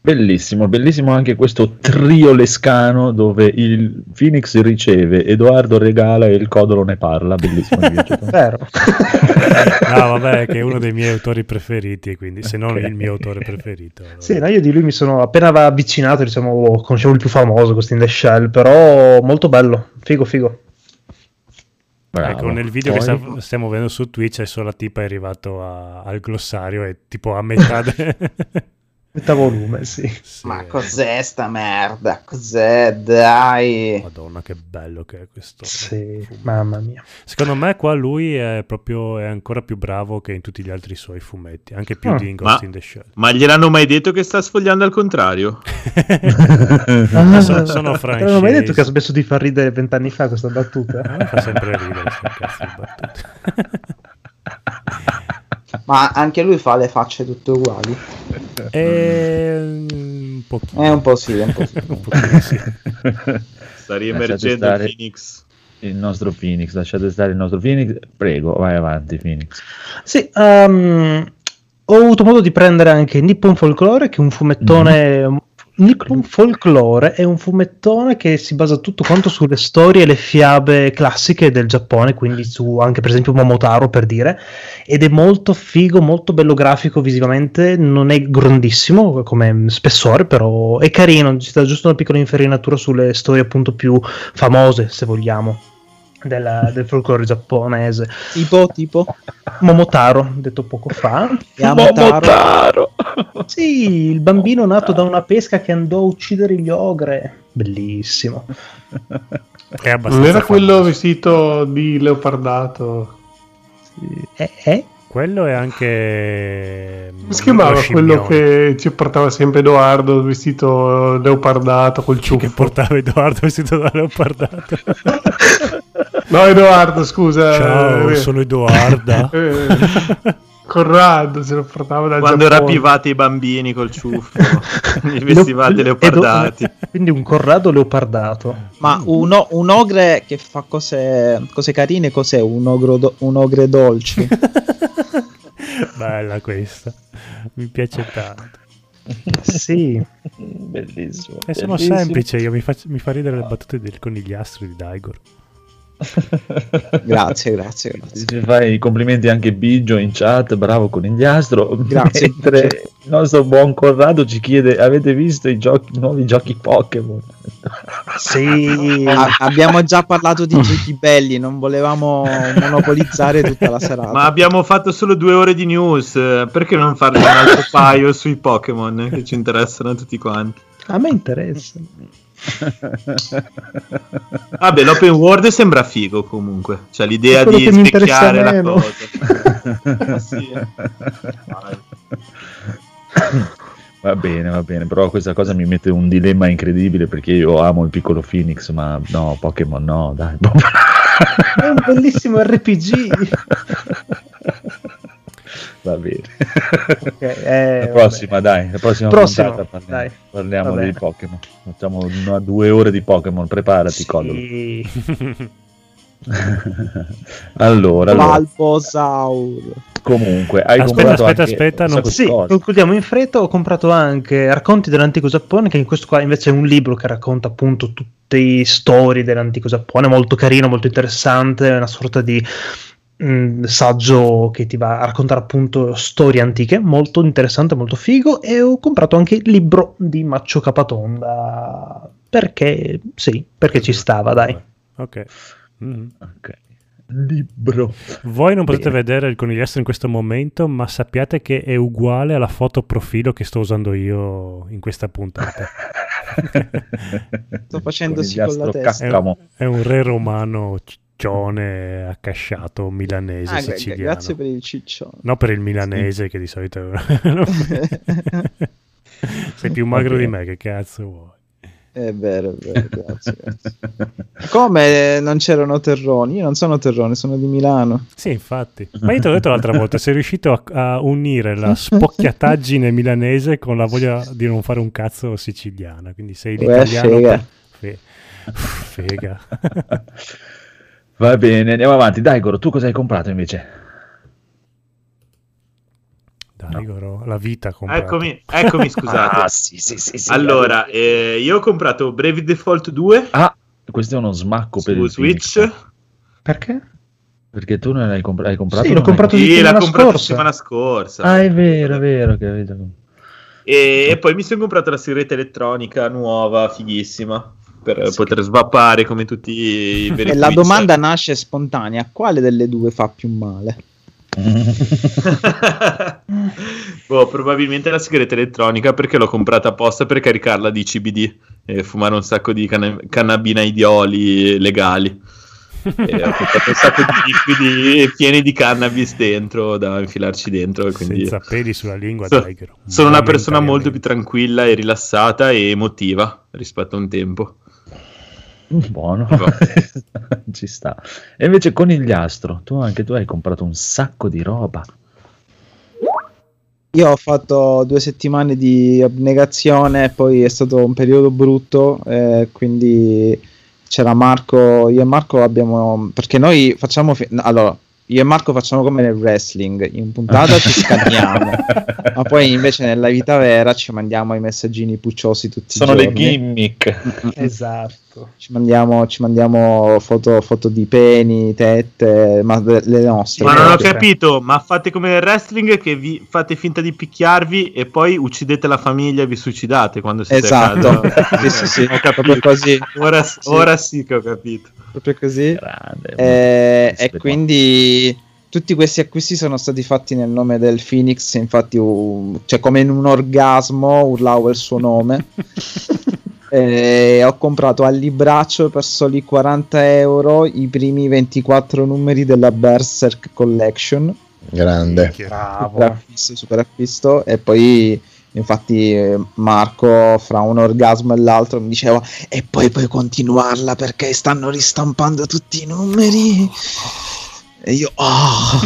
Bellissimo, bellissimo anche questo trio lescano dove il Phoenix riceve, Edoardo regala e il Codolo ne parla. Bellissimo. [laughs] Vero. [laughs] No, vabbè, che è uno dei miei autori preferiti, quindi se non Ok. il mio autore preferito. Sì, no, io di lui mi sono appena avvicinato, diciamo, lo conoscevo il più famoso, questo in the Shell, però molto bello, figo figo. Bravo. Ecco, nel video Poi- che stiamo vedendo su Twitch adesso la tipa è arrivato a- al glossario e tipo a metà [laughs] de- Metà volume, sì. Sì, Ma cos'è sta merda? Cos'è? Dai. Madonna, che bello che è questo. Sì, fumetto. mamma mia. Secondo me qua lui è proprio è ancora più bravo che in tutti gli altri suoi fumetti, anche più Ah. di in Ghost Ma- in the Shell. Ma gliel'hanno mai detto che sta sfogliando al contrario? [laughs] Sono, sono Non ho mai detto che ha smesso di far ridere vent'anni fa questa battuta. Fa sempre ridere sta cazzo di battute. [laughs] Ma anche lui fa le facce tutte uguali. E... un pochino. Eh, un po' sì, un po' sì. [laughs] Un pochino sì. [laughs] Sta riemergendo stare. il Phoenix. Il nostro Phoenix, lasciate stare il nostro Phoenix. Prego, vai avanti, Phoenix. Sì, ehm, ho avuto modo di prendere anche Nippon Folklore, che è un fumettone. Nippon Folklore è un fumettone che si basa tutto quanto sulle storie e le fiabe classiche del Giappone, quindi su anche per esempio Momotaro per dire, ed è molto figo, molto bello grafico visivamente, non è grandissimo come spessore, però è carino, ci sta giusto una piccola infarinatura sulle storie appunto più famose, se vogliamo, della- del folklore giapponese. Tipo, tipo. Momotaro, detto poco fa. Yamotaro. Sì, il bambino nato da una pesca che andò a uccidere gli ogre. Bellissimo. Non era quello famoso. vestito di leopardato. Eh, eh? Quello è anche. Come si chiamava lo quello che ci portava sempre Edoardo vestito leopardato col che ciuffo? portava Edoardo vestito da leopardato. [laughs] No, Edoardo, scusa. Ciao, eh, sono Edoarda. [laughs] eh, Corrado se lo portava dal Quando Giappone. rapivate i bambini col ciuffo, [laughs] li vestivate Leo- leopardati. Edo- Quindi un corrado leopardato. Ma un, o- un ogre che fa cose, cose carine, cos'è? Un, ogro do- un ogre dolce. [laughs] Bella questa. Mi piace tanto. Sì. Bellissimo. E sono bellissimo. semplice, io mi, faccio- mi fa ridere le battute del conigliastro di Daigor. [laughs] grazie, grazie, grazie. Fai i complimenti anche Biggio in chat, bravo conigliastro. [laughs] Grazie, Mentre Biggio. il nostro buon Corrado ci chiede: avete visto i, giochi, i nuovi giochi Pokémon? Sì. A- abbiamo già parlato di giochi belli, non volevamo monopolizzare tutta la serata. Ma abbiamo fatto solo due ore di news, perché non farne un altro paio sui Pokémon che ci interessano a tutti quanti? A me interessa. [laughs] Vabbè, l'open world sembra figo comunque. Cioè l'idea di specchiare la meno. cosa. [laughs] Sì. [laughs] Va bene, va bene, però questa cosa mi mette un dilemma incredibile perché io amo il piccolo Phoenix, ma no, Pokémon no, dai. È un bellissimo RPG. Va bene. Ok, eh, la prossima, dai, la prossima Prossimo, puntata parliamo, dai. parliamo di. Pokémon. Facciamo una, due ore di Pokémon, preparati. Sì. [laughs] allora, allora, Balbosaur. comunque, hai Aspetta, comprato aspetta, anche aspetta, non- Sì, cose. concludiamo in fretta. Ho comprato anche Racconti dell'antico Giappone, che in questo qua invece è un libro che racconta appunto tutte le storie dell'antico Giappone, molto carino, molto interessante, è una sorta di mh, saggio che ti va a raccontare appunto storie antiche, molto interessante, molto figo. E ho comprato anche il libro di Maccio Capatonda, perché sì, perché ci stava, dai. Ok. Mhm. Ok. Libro. Voi non potete Bene. vedere il conigliastro in questo momento, ma sappiate che è uguale alla foto profilo che sto usando io in questa puntata. [laughs] Sto facendosi con la testa. È un, è un re romano ciccione accasciato milanese Ah, siciliano. grazie per il ciccione. No, per il milanese che di solito [laughs] [laughs] sei più magro Ok. di me, che cazzo vuoi? È vero, è vero, grazie, grazie. Come non c'erano terroni? Io non sono terrone, sono di Milano. Sì, infatti. Ma io ti ho detto l'altra volta, sei riuscito a, a unire la spocchiataggine milanese con la voglia di non fare un cazzo siciliana, quindi sei Uè, l'italiano fega. per- fe- [laughs] fega. Va bene, andiamo avanti. Dai, Goro, tu cosa hai comprato invece? Dai, Goro, la vita comprato. Eccomi, eccomi, [laughs] scusate. Ah, sì, sì, sì, sì. allora, eh, io ho comprato Brave Default 2 Ah, questo è uno smacco per il Switch. Phoenix. Perché? Perché tu non l'hai compra- hai comprato? Sì, l'ho comprato hai- Sì, l'ha settimana comprato scorsa. settimana scorsa. Ah, è vero, è vero. Che. E, e poi mi sono comprato la sigaretta elettronica nuova, fighissima, per poter svappare come tutti i veri E la domanda nasce spontanea: quale delle due fa più male? [laughs] boh, probabilmente la sigaretta elettronica perché l'ho comprata apposta per caricarla di CBD e fumare un sacco di canna- cannabinaioli legali. E ho comprato un sacco di liquidi pieni di cannabis dentro da infilarci dentro. Quindi Senza peli sulla lingua, So- Goro. sono una persona molto più tranquilla e rilassata e emotiva rispetto a un tempo. [laughs] Buono, [laughs] ci sta. E invece conigliastro, tu anche tu hai comprato un sacco di roba. Io ho fatto due settimane di abnegazione, poi è stato un periodo brutto, eh, quindi c'era Marco, io e Marco abbiamo, perché noi facciamo, fi- no, allora, io e Marco facciamo come nel wrestling, in puntata ci [laughs] scanniamo, ma poi invece nella vita vera ci mandiamo i messaggini pucciosi tutti Sono i le giorni. gimmick. Esatto. Ci mandiamo, ci mandiamo foto, foto di peni, tette, ma le nostre. Ma non ho capito, ma fate come nel wrestling che vi fate finta di picchiarvi e poi uccidete la famiglia e vi suicidate quando siete Esatto, a casa. [laughs] sì, sì, sì, Ho capito. così, Ora, Sì. ora sì che ho capito. proprio così. Grande. Eh, e quindi tutti questi acquisti sono stati fatti nel nome del Phoenix, infatti u- cioè come in un orgasmo urlavo il suo nome. [laughs] E ho comprato al libraccio per soli 40 euro i primi 24 numeri della Berserk Collection. Grande. Super Bravo. acquisto, super acquisto. E poi infatti eh, Marco fra un orgasmo e l'altro mi diceva e poi puoi continuarla perché stanno ristampando tutti i numeri. E io "Ah".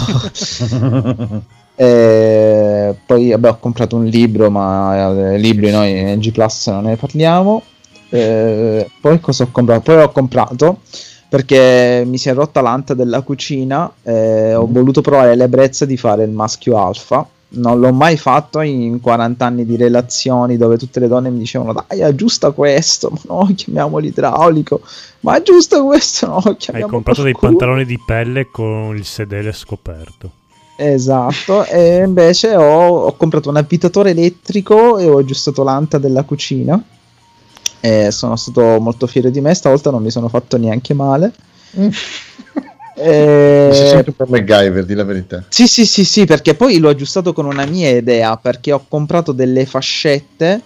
[laughs] E poi vabbè, ho comprato un libro, ma eh, libri noi in G Plus non ne parliamo. Eh, poi cosa ho comprato? Poi ho comprato perché mi si è rotta l'anta della cucina e ho voluto provare l'ebbrezza di fare il maschio alfa. Non l'ho mai fatto in 40 anni di relazioni dove tutte le donne mi dicevano dai aggiusta questo, ma no [laughs] chiamiamo l'idraulico, ma aggiusta questo, no Hai chiamiamo comprato dei qualcuno." pantaloni di pelle con il sedere scoperto. Esatto, e invece ho, ho comprato un abitatore elettrico e ho aggiustato l'anta della cucina. E sono stato molto fiero di me, stavolta non mi sono fatto neanche male. [laughs] E- Mi sei sempre per MacGyver, di la verità. Sì, sì, sì, sì, perché poi l'ho aggiustato con una mia idea, perché ho comprato delle fascette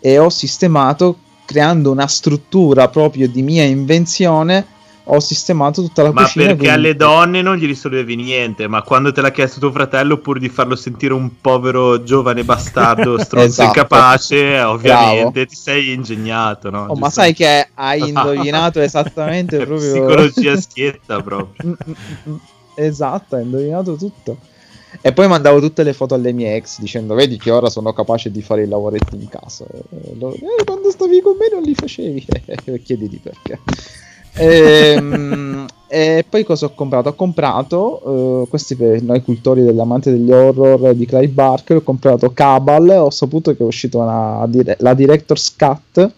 e ho sistemato creando una struttura proprio di mia invenzione, ho sistemato tutta la Ma cucina. perché quindi- alle donne non gli risolvevi niente, ma quando te l'ha chiesto tuo fratello, pur di farlo sentire un povero giovane bastardo, [laughs] stronzo Esatto. incapace, ovviamente Bravo. ti sei ingegnato, no? Oh, ma sai che hai [laughs] indovinato esattamente [laughs] proprio... Psicologia schietta proprio. Mm, mm, mm, Esatto, hai indovinato tutto. E poi mandavo tutte le foto alle mie ex dicendo: Vedi che ora sono capace di fare i lavoretti in casa. E loro, "Eh, quando stavi con me non li facevi. Chiediti perché. Ehm, [laughs] e poi cosa ho comprato? Ho comprato, eh, questi per noi cultori dell'amante degli horror di Clive Barker, ho comprato Cabal, ho saputo che è uscita una la Director's Cut,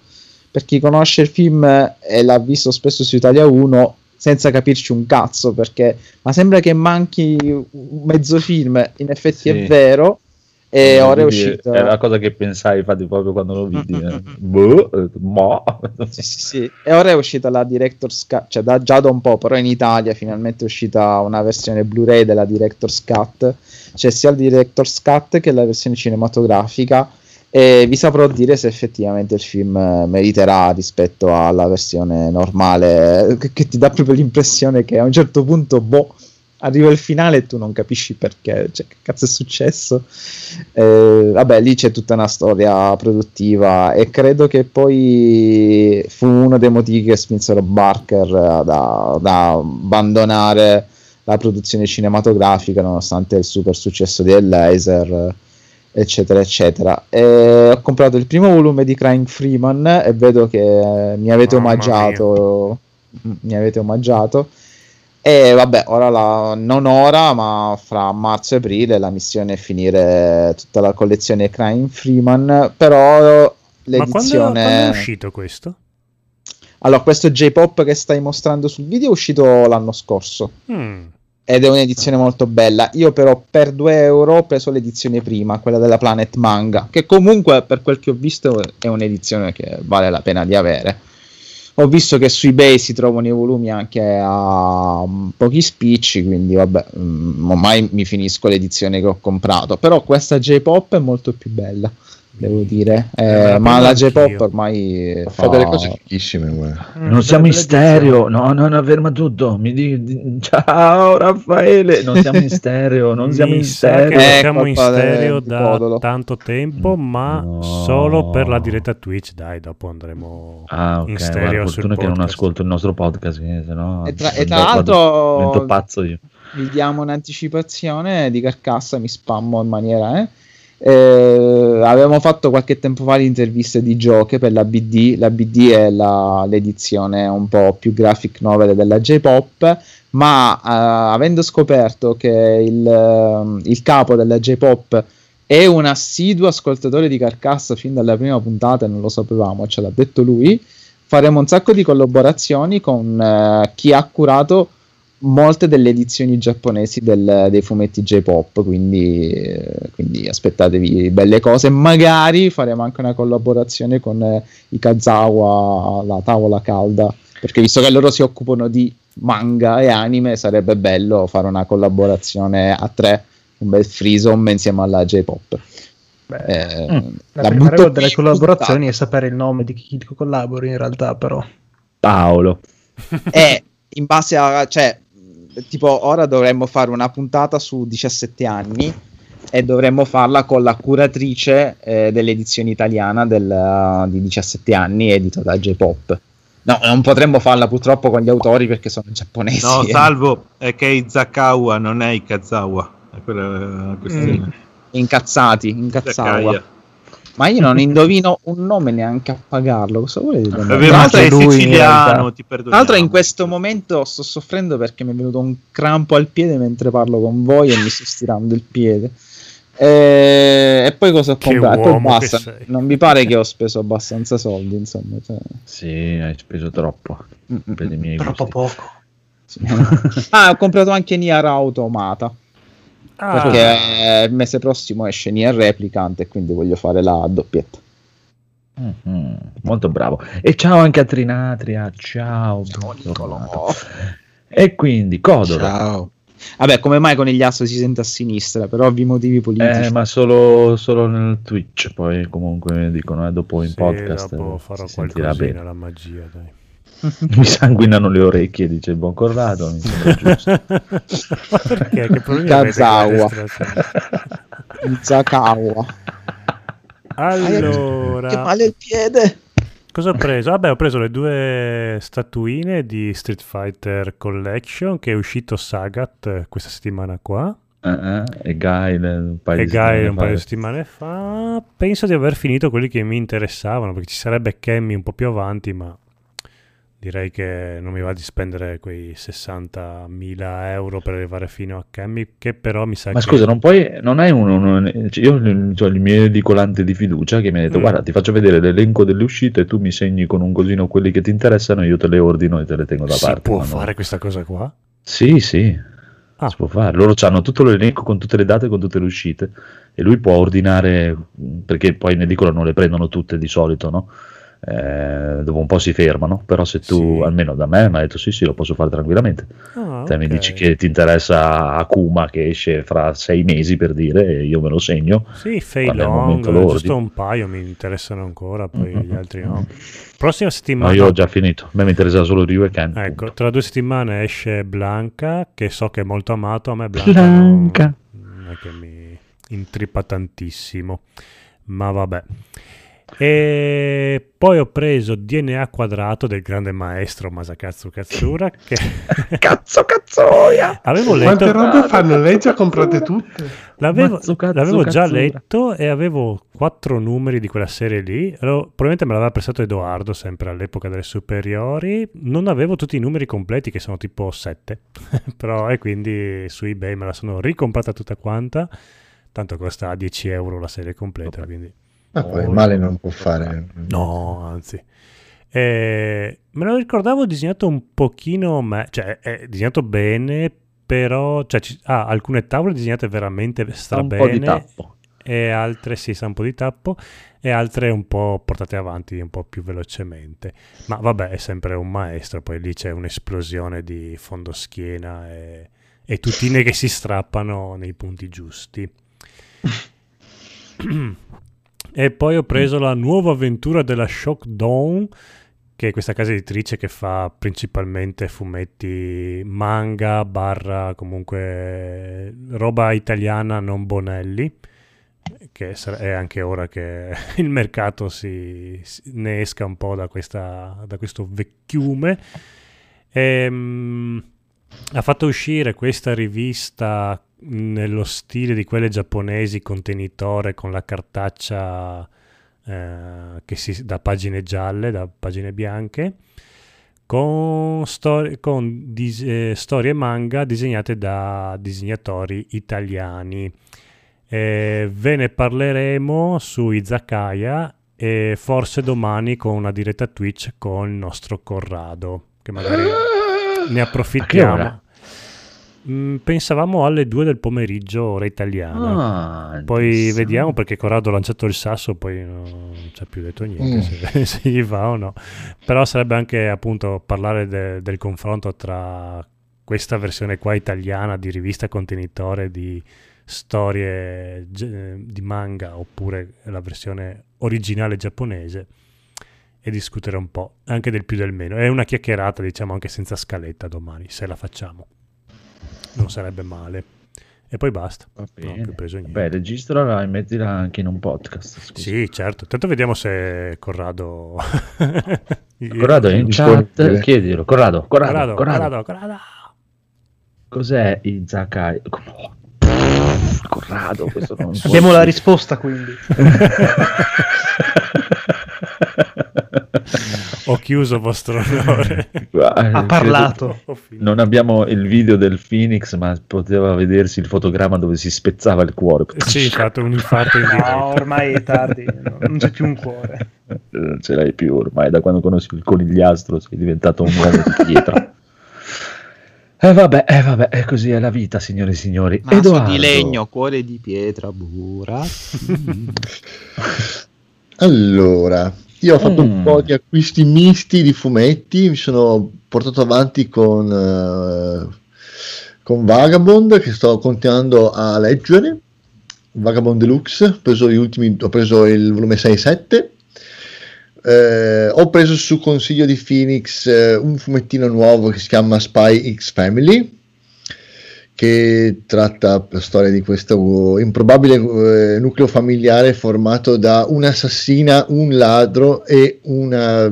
per chi conosce il film e l'ha visto spesso su Italia 1 senza capirci un cazzo perché ma sembra che manchi un mezzo film in effetti Sì. è vero e ora è uscito È la cosa che pensai, infatti, proprio quando lo vidi. eh. Boh, eh, ma... [laughs] sì, sì, sì. E ora è uscita la Director's Cut, cioè da, già da un po', però in Italia finalmente è uscita una versione Blu-ray della Director's Cut, c'è sia il Director's Cut che la versione cinematografica e vi saprò dire se effettivamente il film eh, meriterà rispetto alla versione normale, eh, che, che ti dà proprio l'impressione che a un certo punto, boh, arriva il finale e tu non capisci perché, cioè che cazzo è successo. Eh, vabbè, lì c'è tutta una storia produttiva e credo che poi fu uno dei motivi che spinsero Barker da, da abbandonare la produzione cinematografica nonostante il super successo di Hellraiser eccetera eccetera. E ho comprato il primo volume di Crying Freeman e vedo che mi avete Mamma omaggiato. mi avete omaggiato e vabbè, ora la, non ora, ma fra marzo e aprile la missione è finire tutta la collezione Crying Freeman, però Ma quando, l'edizione... quando è uscito questo? Allora, questo J-Pop che stai mostrando sul video è uscito l'anno scorso Mm. ed è un'edizione molto bella. Io però per 2 euro ho preso l'edizione prima, quella della Planet Manga, che comunque per quel che ho visto è un'edizione che vale la pena di avere. Ho visto che su eBay si trovano i volumi anche a mm, pochi spicci, quindi vabbè, mm, ormai mi finisco l'edizione che ho comprato. Però questa J-Pop è molto più bella, devo dire. Eh, la ma la. J-Pop ormai Fa delle cose fighissime. guarda. Non siamo in stereo, no, no, no, ferma tutto. Mi di- di- Ciao Raffaele, non siamo in stereo, non siamo in stereo. Eh, siamo in stereo da Codolo. tanto tempo, ma No. solo per la diretta Twitch. Dai, dopo andremo Ah, in ok, stereo guarda, fortuna che non ascolto il nostro podcast, eh, se no E tra- e tra l'altro- divento pazzo io. vi diamo un'anticipazione di carcassa, mi spammo in maniera. Eh? Eh, avevamo fatto qualche tempo fa l'intervista di giochi per la BD. La BD è la- l'edizione un po' più graphic novel della J-Pop. Ma eh, avendo scoperto che il, ehm, il capo della J-Pop è un assiduo ascoltatore di Carcassa fin dalla prima puntata, e non lo sapevamo, ce l'ha detto lui. Faremo un sacco di collaborazioni con eh, chi ha curato molte delle edizioni giapponesi del- dei fumetti J-pop, quindi, eh, quindi aspettatevi belle cose. Magari faremo anche una collaborazione con eh, i Kazawa, la tavola calda, perché visto che loro si occupano di manga e anime, sarebbe bello fare una collaborazione a tre, un bel freesome insieme alla J-pop. Beh, Eh, Mm. la, la prima regola delle collaborazioni è sapere il nome di chi collabori in realtà, però. Paolo. E in base a, cioè, tipo, ora dovremmo fare una puntata su 17 anni e dovremmo farla con la curatrice eh, dell'edizione italiana del, di 17 anni, edita da J-Pop. No, non potremmo farla purtroppo con gli autori perché sono giapponesi. No, eh. [laughs] salvo, è che Izakawa, non è Ikazawa. È quella la questione. Incazzati, incazzawa. Ma io non indovino un nome neanche a pagarlo. Cosa vuole dire? Sei lui, in siciliano, ti perdono. Tra l'altro in questo momento sto soffrendo perché mi è venuto un crampo al piede mentre parlo con voi e mi sto stirando il piede. E, e poi cosa ho comprato? Poi basta. Non vi pare che ho speso abbastanza soldi, insomma. cioè. Sì, hai speso troppo per i miei Troppo gusti. poco. sì. [laughs] ah, ho comprato anche Nier Automata. Ah, Perché il mese prossimo esce Nier Replicant e quindi voglio fare la doppietta. Mhm, molto bravo. E ciao anche a Trinatria. Ciao. bentornato. E quindi, Codolo. Ciao. Vabbè, come mai Conigliastro si sente a sinistra? Per ovvi motivi politici. Eh, ma solo, solo nel Twitch, poi comunque dicono, eh, dopo in Sì, podcast dopo eh, farò si sentirà bene. la magia, dai. [laughs] Mi sanguinano le orecchie, dice il buon Corrado, mi sembra [laughs] giusto. Ma perché? Che la Kazawa. [laughs] Zakawa. Allora, Che male il piede. cosa ho preso? Vabbè, ho preso le due statuine di Street Fighter Collection che è uscito Sagat eh, questa settimana qua. Eh, e Guy un paio e di settimane un fa. paio di settimane fa. Penso di aver finito quelli che mi interessavano perché ci sarebbe Cammy un po' più avanti, ma direi che non mi va di spendere quei 60.000 euro per arrivare fino a Cammy, che però mi sa Ma che... scusa, non puoi, non hai uno, uno- cioè, io ho il mio edicolante di fiducia che mi ha detto Mm. guarda ti faccio vedere l'elenco delle uscite e tu mi segni con un cosino quelli che ti interessano e io te le ordino e te le tengo da si parte. può Ma no. fare questa cosa qua? Sì, sì, Ah. si può fare. Loro hanno tutto l'elenco con tutte le date, con tutte le uscite e lui può ordinare, perché poi in edicola non le prendono tutte di solito, no? Eh, dopo un po' si fermano, però se tu, Sì. almeno da me, mi ha detto sì, sì, lo posso fare tranquillamente. Ah, Te mi ok. dici che ti interessa Akuma che esce fra sei mesi per dire, e io me lo segno. Sì, Fei Long, giusto un paio mi interessano ancora, poi Mm-mm. gli altri no. Prossima No, settimana, io ho già finito, a me mi interessa solo Ryu e Ken. ecco, punto. tra due settimane esce Blanca, che so che è molto amato, a me Blanca, non- Blanca. non è che mi intrippa tantissimo, ma vabbè. E poi ho preso DNA quadrato del grande maestro Masakatsu Katsura che [laughs] Cazzo, cazzoia! avevo Quante letto robe fanno? Lei già comprate tutte? L'avevo, l'avevo già letto e avevo quattro numeri di quella serie lì. Allora, probabilmente me l'aveva prestato Edoardo, sempre all'epoca delle superiori. Non avevo tutti i numeri completi, che sono tipo sette. [laughs] Però, e quindi su eBay me la sono ricomprata tutta quanta. Tanto costa 10 euro la serie completa. Quindi, Ma poi male non può fare. no, anzi. Eh, me lo ricordavo disegnato un pochino, me- cioè è disegnato bene, però cioè, ci- ha alcune tavole disegnate veramente strabene un po' di tappo. e altre sì, sa un po' di tappo e altre un po' portate avanti un po' più velocemente. Ma vabbè, è sempre un maestro, poi lì c'è un'esplosione di fondoschiena e, e tutine che si strappano nei punti giusti. [laughs] [clears throat] e poi ho preso la nuova avventura della Shock Dawn, che è questa casa editrice che fa principalmente fumetti manga barra comunque roba italiana non Bonelli che è anche ora che [laughs] il mercato si, si- ne esca un po' da, questa, da questo vecchiume. Ehm, ha fatto uscire questa rivista nello stile di quelle giapponesi contenitore con la cartaccia eh, che si, da pagine gialle, da pagine bianche, con, stor- con dis- eh, storie manga disegnate da disegnatori italiani. Eh, ve ne parleremo su Izakaya e forse domani con una diretta Twitch con il nostro Corrado, che magari ne A che ora? approfittiamo. Mm, pensavamo alle 2 del pomeriggio, ora italiana. Ah, Poi vediamo perché Corrado ha lanciato il sasso, poi non ci ha più detto niente Mm. se, [laughs] se gli va o no. Però sarebbe anche appunto parlare de- del confronto tra questa versione qua italiana di rivista contenitore di storie di manga oppure la versione originale giapponese e discutere un po' anche del più del meno. È una chiacchierata, diciamo, anche senza scaletta domani, se la facciamo. Non sarebbe male. E poi basta. Va Non ho bene. più preso niente. Beh, registrala e mettila anche in un podcast. Scusa. Sì, certo. Tanto vediamo se Corrado... [laughs] Corrado è in chat, chiedilo. Corrado, Corrado, Corrado, Corrado, Corrado, Corrado. cos'è Izakai? No. Corrado, questo non Abbiamo la risposta quindi. [laughs] Ho chiuso vostro onore. [laughs] Ha parlato. Ho finito. Non abbiamo il video del Phoenix, ma poteva vedersi il fotogramma dove si spezzava il cuore. Sì, fate un infarto in. No, ormai è tardi, no, non c'è più un cuore. Non ce l'hai più ormai, da quando conosci il conigliastro sei diventato un uomo di pietra. [laughs] E vabbè, eh, vabbè, è così è la vita, signore e signori. Naso Edoardo. di legno, cuore di pietra, bura. [laughs] Allora, io ho fatto Mm. un po' di acquisti misti di fumetti, mi sono portato avanti con, eh, con Vagabond che sto continuando a leggere. Vagabond Deluxe, ho preso, gli ultimi, ho preso il volume 6 e 7. Eh, ho preso su consiglio di Phoenix eh, un fumettino nuovo che si chiama Spy X Family che tratta la storia di questo improbabile eh, nucleo familiare formato da un'assassina, un ladro e una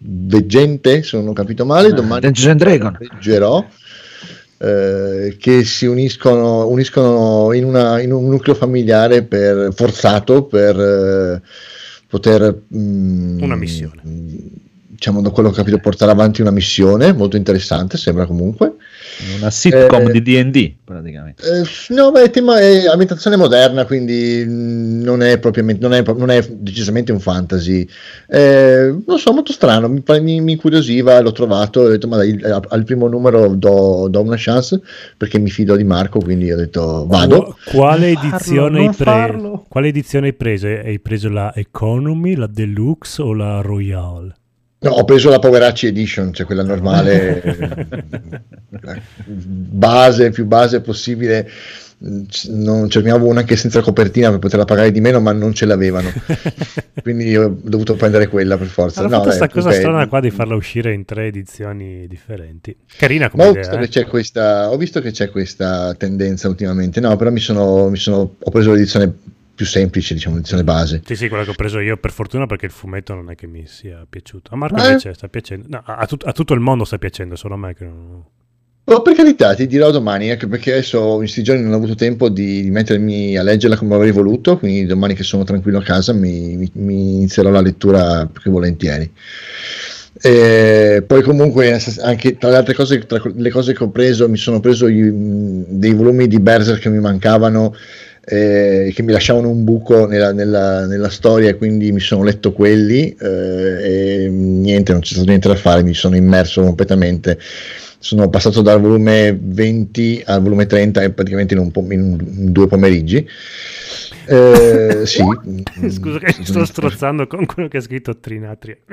veggente, se non ho capito male, domani Dungeons and Dragon. leggerò, eh, che si uniscono, uniscono in, una- in un nucleo familiare per, forzato per eh, poter... mm, Una missione. Diciamo, da quello che ho capito, portare avanti una missione molto interessante, sembra comunque. Una sitcom Eh, di D&D, praticamente. Eh, no, beh, il tema è ambientazione moderna, quindi non è propriamente, non è, non è decisamente un fantasy. Eh, non so, molto strano, mi, mi, mi incuriosiva, l'ho trovato, ho detto, ma dai, al primo numero do, do una chance perché mi fido di Marco, quindi ho detto vado. Qu- Quale Farlo, edizione, hai non pre- farlo. quale edizione hai preso? Hai preso la Economy, la Deluxe o la Royale? No, ho preso la Poveracci Edition, cioè quella normale, [laughs] base, più base possibile. Non cercavo una anche senza copertina per poterla pagare di meno, ma non ce l'avevano. [laughs] Quindi ho dovuto prendere quella per forza. Hanno No, fatto questa cosa strana qua di farla uscire in tre edizioni differenti. Carina Ma come ho idea. visto, eh. che c'è questa, ho visto che c'è questa tendenza ultimamente, no, però mi sono, mi sono- ho preso l'edizione più semplice, diciamo, l'edizione base. Sì, sì, quella che ho preso io per fortuna perché il fumetto non è che mi sia piaciuto. A Marco Eh? invece sta piacendo. No, a, tut- a tutto il mondo sta piacendo, solo a me che non... Oh, per carità, ti dirò domani, anche perché adesso in questi giorni non ho avuto tempo di, di mettermi a leggerla come avrei voluto, quindi domani che sono tranquillo a casa mi, mi- mi inizierò la lettura più che volentieri. E poi comunque anche tra le altre cose, tra le cose che ho preso, mi sono preso mh, dei volumi di Berserk che mi mancavano, eh, che mi lasciavano un buco nella, nella- nella storia, e quindi mi sono letto quelli eh, e niente, non c'è stato niente da fare, mi sono immerso completamente. Sono passato dal volume 20 al volume 30 e praticamente in, un po- in due pomeriggi. Eh, sì, [laughs] Scusa che mi sto strozzando con quello che ha scritto Trinatria. [laughs]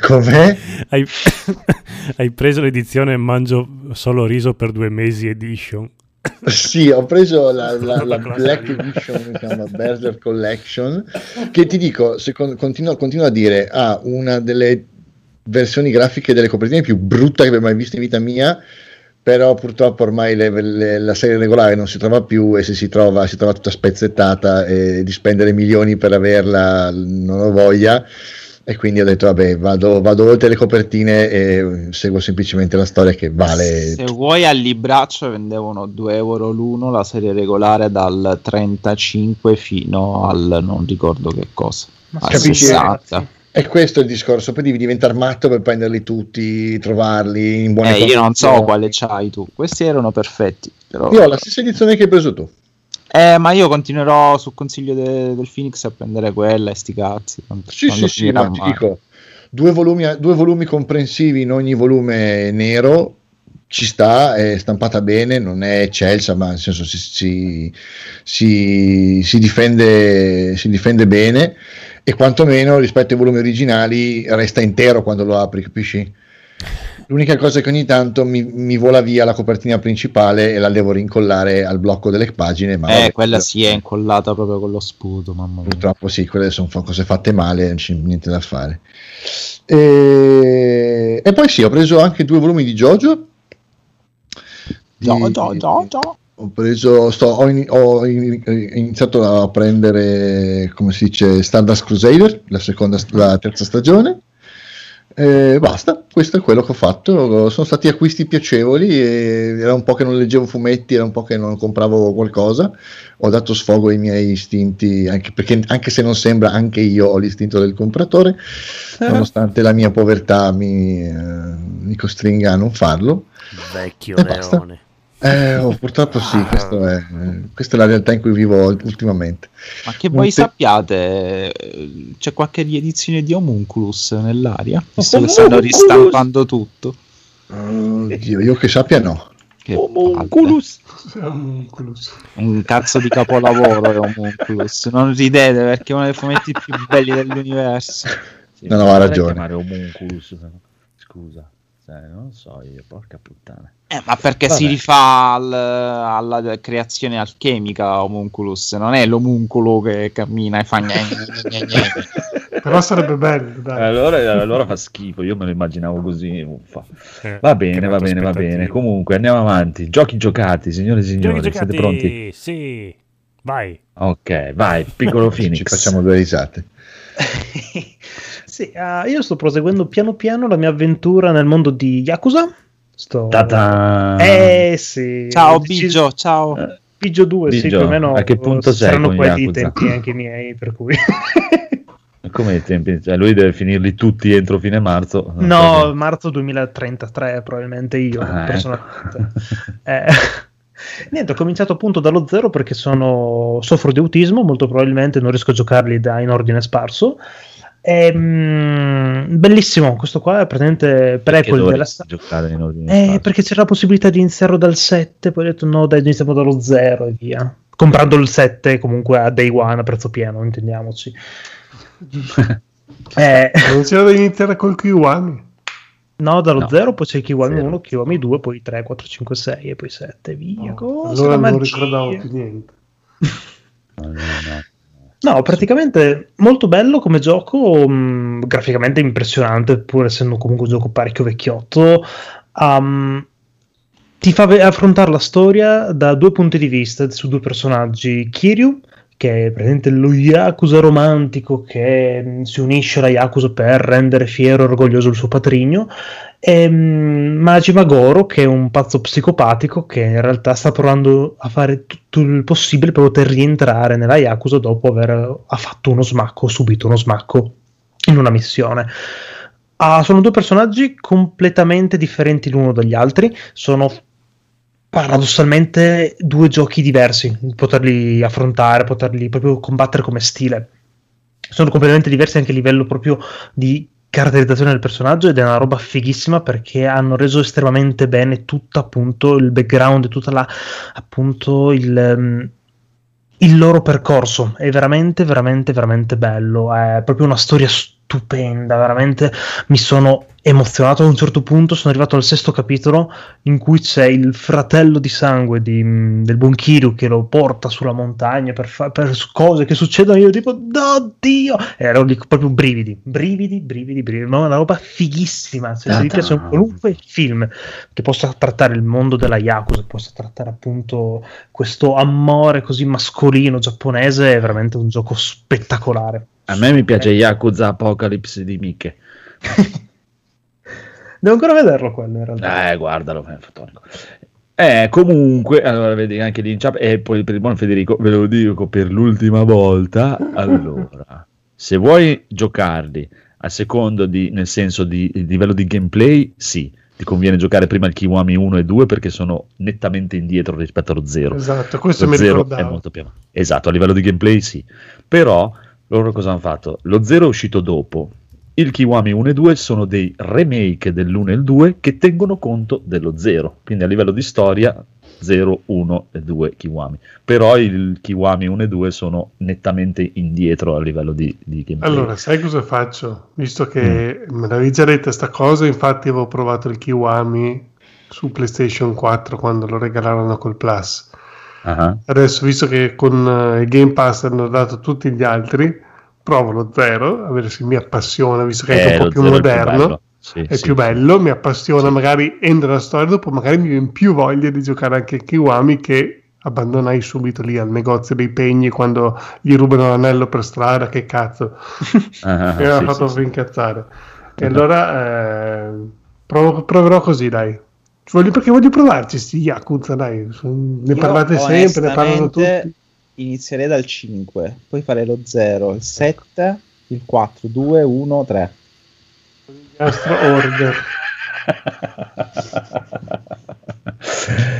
Com'è? Hai, [laughs] hai preso l'edizione Mangio solo riso per due mesi edition. [laughs] Sì, ho preso la, la- la La Black. Edition, si chiama Berserk Collection, che ti dico, secondo- continuo, continuo a dire, ha una delle versioni grafiche delle copertine più brutte che abbia mai visto in vita mia, però purtroppo ormai le- le- la serie regolare non si trova più e se si trova si trova tutta spezzettata e di spendere milioni per averla non ho voglia. E quindi ho detto, vabbè, vado, vado oltre le copertine e seguo semplicemente la storia che vale Se vuoi al libraccio vendevano 2 euro l'uno la serie regolare dal 35 fino al non ricordo che cosa. Al Capisci? 60. E questo è il discorso, poi devi diventare matto per prenderli tutti, trovarli in buone Eh, io non so condizioni. quale c'hai tu. Questi erano perfetti. Però... Io ho la stessa edizione che hai preso tu. Eh, ma io continuerò sul consiglio de- del Phoenix a prendere quella e sti cazzi. Sì, sì, sì, ma ti dico, due volumi, due volumi comprensivi in ogni volume nero, ci sta, è stampata bene, non è eccelsa, ma nel senso si, si, si- si difende, si difende bene e quantomeno rispetto ai volumi originali resta intero quando lo apri, capisci? L'unica cosa è che ogni tanto mi, mi vola via la copertina principale e la devo rincollare al blocco delle pagine, ma Eh, vabbè, quella si è incollata proprio con lo sputo, mamma mia. Purtroppo sì, quelle sono fa- cose fatte male, non c'è niente da fare. E, e poi sì, ho preso anche due volumi di Jojo. Di- già, già, già. Ho preso, sto, ho, ini- ho in- iniziato a prendere, come si dice, Stardust Crusader, la, seconda, la terza stagione. E basta, questo è quello che ho fatto. Sono stati acquisti piacevoli. E era un po' che non leggevo fumetti, era un po' che non compravo qualcosa. Ho dato sfogo ai miei istinti, anche, perché anche se non sembra, anche io ho l'istinto del compratore, nonostante la mia povertà mi, eh, mi costringa a non farlo. Vecchio E basta. Eh, oh, purtroppo sì, questo è, questa è la realtà in cui vivo ultimamente. Ma che voi te- sappiate, eh, c'è qualche riedizione di Homunculus nell'aria? Visto che Homunculus! stanno ristampando tutto. Oddio, io che sappia no. Che Homunculus. palle. Un cazzo di capolavoro è Homunculus. Non ridete perché è uno dei fumetti più belli dell'universo. Non aveva ragione. chiamare Homunculus. Scusa. Cioè, non lo so io, porca puttana. Eh, ma perché Vabbè. si rifà al- alla creazione alchemica Homunculus, non è l'omuncolo che cammina e fa gne. [laughs] Però sarebbe bello, dai. Allora, allora fa schifo, io me lo immaginavo così. uffa. Eh, Va bene, creato va bene, va bene. Comunque andiamo avanti. Giochi giocati, signore e signori, Giochi siete giocati, pronti? Sì, vai. Ok, vai, piccolo [laughs] Phoenix. Ci facciamo due risate. [laughs] Sì, ah, io sto proseguendo piano piano la mia avventura nel mondo di Yakuza. Sto... Ta-ta! Eh sì. Ciao Biggio, ciao. Eh, Biggio 2, sì, più o meno. a che punto sei saranno quelli i tempi anche miei, per cui... [laughs] Come i tempi? Cioè, lui deve finirli tutti entro fine marzo. no, marzo 2033 probabilmente io, Ah, ecco. personalmente. Eh, [laughs] niente, ho cominciato appunto dallo zero perché sono, soffro di autismo, molto probabilmente non riesco a giocarli da- in ordine sparso. Ehm, bellissimo, questo qua è praticamente Perché prequel della dovresti sta- giocare in ordine Eh, perché c'era la possibilità di iniziarlo dal 7, poi ho detto no, dai, iniziamo dallo 0 e via. Comprando il 7 comunque a day one a prezzo pieno, intendiamoci. [laughs] Eh, Non c'era da iniziare col Kiwami. no, dallo No, 0 poi c'è Kiwami zero. 1, Kiwami 2, poi 3, 4, 5, 6 e poi 7, via. Cosa? allora non magia. ricordavo più niente. No, no, no. No, praticamente molto bello come gioco, mh, graficamente impressionante, pur essendo comunque un gioco parecchio vecchiotto. Um, ti fa affrontare la storia da due punti di vista su due personaggi. Kiryu, che è praticamente lo Yakuza romantico che mh, si unisce alla Yakuza per rendere fiero e orgoglioso il suo patrigno, e mh, Majima Goro, che è un pazzo psicopatico che in realtà sta provando a fare tutto il possibile per poter rientrare nella Yakuza dopo aver fatto uno smacco, subito uno smacco in una missione. Ah, sono due personaggi completamente differenti l'uno dagli altri, sono paradossalmente due giochi diversi, poterli affrontare, poterli proprio combattere come stile. Sono completamente diversi anche a livello proprio di caratterizzazione del personaggio ed è una roba fighissima perché hanno reso estremamente bene tutto appunto il background tutta la appunto il, ehm, il loro percorso è veramente veramente veramente bello è proprio una storia stupenda veramente mi sono emozionato a un certo punto sono arrivato al sesto capitolo in cui c'è il fratello di sangue di- del buon Kiryu che lo porta sulla montagna per, fa- per cose che succedono io tipo oddio! E ero lì proprio brividi brividi brividi brividi ma una roba fighissima cioè, se vi piace un qualunque film che possa trattare il mondo della Yakuza possa trattare appunto questo amore così mascolino giapponese è veramente un gioco spettacolare A me mi piace Yakuza Apocalypse di Miche. [laughs] devo ancora vederlo quello in realtà Eh, guardalo, è fotonico. Eh, comunque, allora vedi anche lì in chat, e poi per il buon Federico, ve lo dico per l'ultima volta, [laughs] allora, se vuoi giocarli a secondo di, nel senso di, di livello di gameplay, sì, ti conviene giocare prima il Kiwami 1 e 2 perché sono nettamente indietro rispetto allo 0. Esatto, questo Lo mi 0 è ricordavo. molto più avanti. Esatto, a livello di gameplay sì. Però loro cosa hanno fatto? Lo 0 è uscito dopo. Il Kiwami 1 e 2 sono dei remake dell'1 e il 2 che tengono conto dello 0. Quindi a livello di storia 0, 1 e 2 Kiwami. Però il Kiwami 1 e 2 sono nettamente indietro a livello di, di gameplay. Allora, sai cosa faccio? Visto che me l'avevi già detta sta cosa, infatti avevo provato il Kiwami su PlayStation 4 quando lo regalarono col Plus. Ah, Adesso, visto che con eh, il Game Pass hanno dato tutti gli altri, provo lo zero, a vedere se mi appassiona, visto che è Eh, un po' più moderno. Sì, è sì, più sì. bello, mi appassiona, magari entra la storia, dopo magari mi viene più voglia di giocare anche a Kiwami che abbandonai subito lì al negozio dei pegni quando gli rubano l'anello per strada, che cazzo, [laughs] Ah, mi sì, fatto sì, proprio incazzare. E allora eh, provo- proverò così, dai. Voglio, perché voglio provarci sti Yakuza, dai. Ne Io, parlate sempre, ne parlano tutti. Inizierei dal 5, poi farei lo 0, il 7, il 4, 2, 1, 3. Astro Order. [laughs]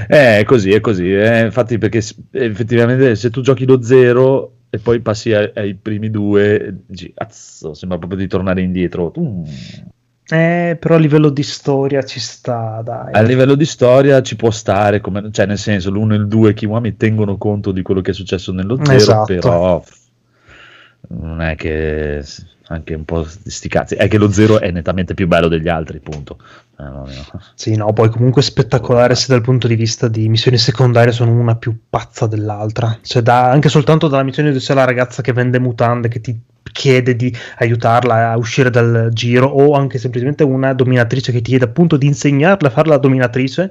Eh, è così, è così. eh, infatti, perché effettivamente se tu giochi lo 0 e poi passi ai, ai primi due, dici, "Cazzo, sembra proprio di tornare indietro. Mm. Eh, però a livello di storia ci sta, dai. A livello di storia ci può stare, come, cioè nel senso l'1 e il 2 Kiwami tengono conto di quello che è successo nello 0, Esatto. però non è che anche un po' sti cazzi, è che lo zero è nettamente più bello degli altri, punto. Eh, no, no. Sì, no, poi comunque spettacolare se dal punto di vista di missioni secondarie sono una più pazza dell'altra. Cioè, da- anche soltanto dalla missione dove c'è la ragazza che vende mutande, che ti chiede di aiutarla a uscire dal giro, o anche semplicemente una dominatrice che ti chiede appunto di insegnarle a fare la dominatrice.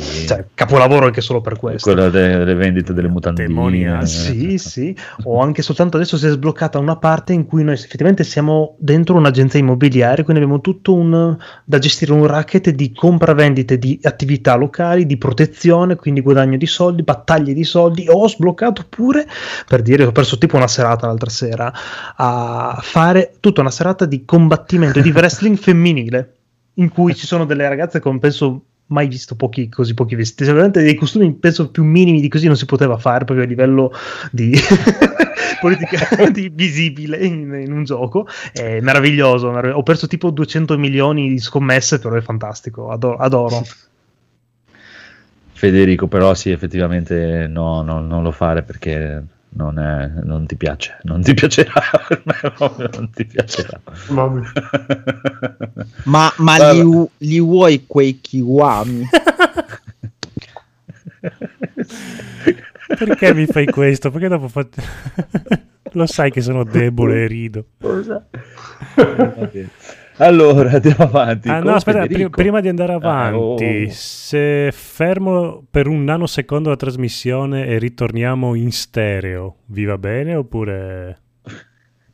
Sì. Cioè, capolavoro anche solo per questo. Quella delle vendite delle mutandine. Demoniaco. Sì, sì, o anche soltanto adesso si è sbloccata una parte in cui noi effettivamente siamo dentro un'agenzia immobiliare, quindi abbiamo tutto un, da gestire un racket di compravendite di attività locali, di protezione, quindi guadagno di soldi, battaglie di soldi. Ho sbloccato pure, per dire, ho perso tipo una serata l'altra sera a fare tutta una serata di combattimento di wrestling [laughs] femminile, in cui ci sono delle ragazze con penso mai visto pochi, così pochi vestiti. Cioè, veramente dei costumi penso più minimi di così non si poteva fare proprio a livello di [laughs] politica [laughs] di visibile in, in un gioco. È meraviglioso. merav- Ho perso tipo 200 milioni di scommesse, però è fantastico. Adoro. adoro. Federico, però sì, effettivamente no, no, non lo fare perché non, è- non ti piace, non ti piacerà, per [laughs] me proprio non ti piacerà. Ma, ma Vabbè. li, li vuoi quei kiwami? Perché mi fai questo? Perché dopo fa... [laughs] Lo sai che sono debole e rido. [laughs] Allora, [laughs] andiamo avanti. Ah, no, aspetta, pri- prima di andare Ah, avanti, oh. se fermo per un nanosecondo la trasmissione e ritorniamo in stereo, vi va bene oppure...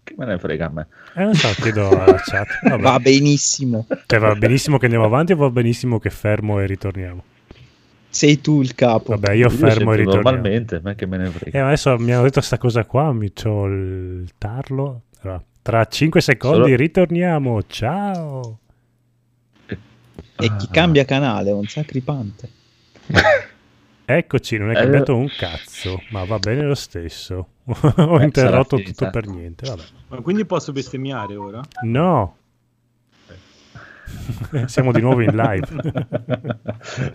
Che me ne frega a me. Eh, non so, chiedo [laughs] alla chat. Vabbè. Va benissimo. Cioè, va benissimo che andiamo avanti o va benissimo che fermo e ritorniamo? Sei tu il capo. Vabbè, io fermo e ritorniamo. Normalmente, ma che me ne frega. Eh, ma adesso mi hanno detto sta cosa qua, mi c'ho il tarlo. Allora, tra 5 secondi Solo- ritorniamo. Ciao. E chi cambia canale è un sacripante. [laughs] Eccoci, non è Eh, cambiato un cazzo, ma va bene lo stesso. [laughs] Ho Eh, interrotto tutto per niente. Vabbè. Ma quindi posso bestemmiare ora? No. [laughs] Siamo di nuovo in live.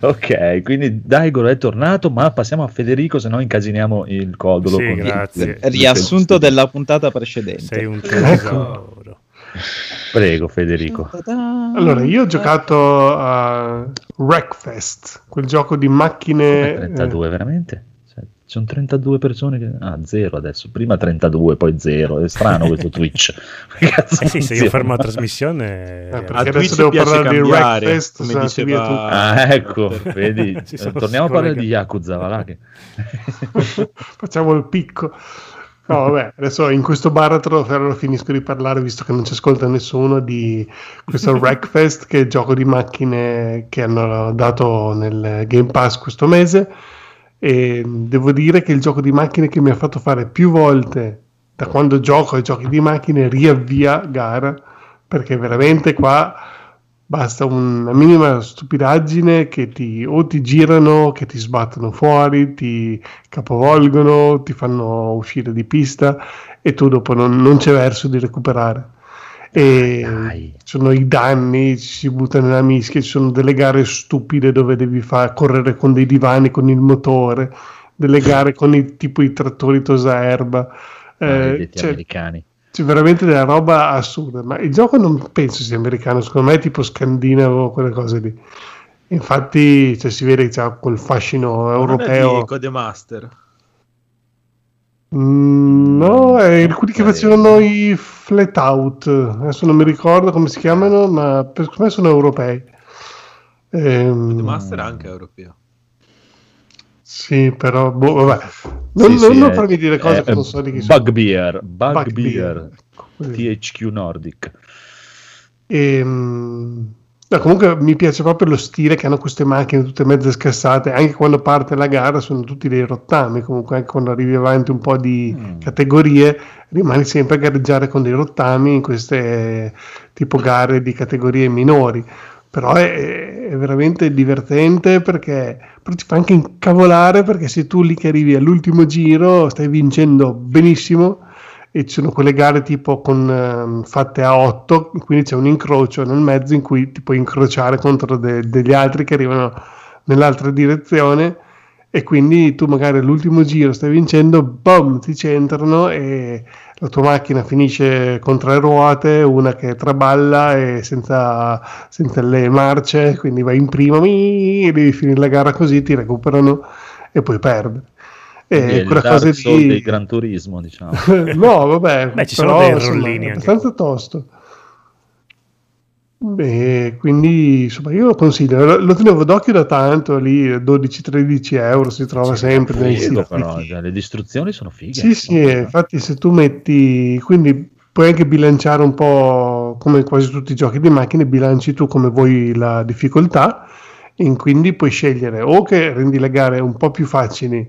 [laughs] ok, quindi Daigoro è tornato, ma passiamo a Federico, se no incasiniamo il codolo. Sì, con- grazie. Riassunto della puntata precedente. Sei un Ecco. tesoro. Prego, Federico. Allora, io ho giocato a Wreckfest, quel gioco di macchine. 32, veramente? Ci sono 32 persone che... Ah, zero adesso. Prima 32, poi zero. È strano questo [laughs] Twitch. Che cazzo Eh sì, se io fermo la trasmissione... Eh, perché A adesso Twitch devo piace parlare di cambiare, Wreckfest, come diceva-. Ah, ecco, [laughs] vedi. Eh, Torniamo a parlare di Yakuza, va là che... [laughs] Facciamo il picco. No, vabbè, adesso in questo baratro però finisco di parlare, visto che non ci ascolta nessuno, di questo Wreckfest, che è il gioco di macchine che hanno dato nel Game Pass questo mese. E devo dire che il gioco di macchine che mi ha fatto fare più volte da quando gioco ai giochi di macchine riavvia gara, perché veramente qua basta una minima stupidaggine che ti o ti girano, che ti sbattono fuori, ti capovolgono, ti fanno uscire di pista e tu dopo non, non c'è verso di recuperare. E Dai. ci sono i danni, ci si butta nella mischia, ci sono delle gare stupide dove devi far correre con dei divani, con il motore, delle [laughs] gare con i, tipo i trattori tosa erba. Eh, Maledetti c'è- americani. c'è veramente della roba assurda, ma il gioco non penso sia americano, secondo me è tipo scandinavo, quelle cose lì. Infatti cioè, si vede che c'ha quel fascino Non è europeo. di Codemaster. Mm, no, è quelli che facevano i flat out. Adesso non mi ricordo come si chiamano, ma per me sono europei. Ehm, Codemaster è anche europeo. sì, però boh, vabbè. Non, Sì, non- sì, non farmi dire cose è- che non so di chi sono. Bugbear, Bugbear, Bugbear. Ecco. THQ Nordic. Ehm, no, comunque mi piace proprio lo stile che hanno queste macchine tutte mezze scassate, anche quando parte la gara sono tutti dei rottami, comunque anche quando arrivi avanti un po' di Mm. categorie rimani sempre a gareggiare con dei rottami in queste tipo gare di categorie minori. Però è, è veramente divertente perché però ti fa anche incavolare perché se tu lì che arrivi all'ultimo giro stai vincendo benissimo e ci sono quelle gare tipo con, ehm, fatte a 8, quindi c'è un incrocio nel mezzo in cui ti puoi incrociare contro de- degli altri che arrivano nell'altra direzione e quindi tu magari all'ultimo giro stai vincendo, boom, ti centrano e la tua macchina finisce con tre ruote, una che traballa e senza, senza le marce, quindi vai in prima, mi, devi finire la gara così, ti recuperano e poi perdi. Quindi è E il quella cosa lì... del Gran Turismo, diciamo. [laughs] no, vabbè, Beh, ci sono dei insomma, rollini è anche abbastanza tosto. Beh, quindi insomma io lo consiglio, lo, lo tenevo d'occhio da tanto lì, 12-13 euro si trova sempre nei siti. però, cioè, le distruzioni sono fighe. Sì, sì, infatti se tu metti, quindi puoi anche bilanciare un po' come quasi tutti i giochi di macchine, bilanci tu come vuoi la difficoltà e quindi puoi scegliere o che rendi le gare un po' più facili,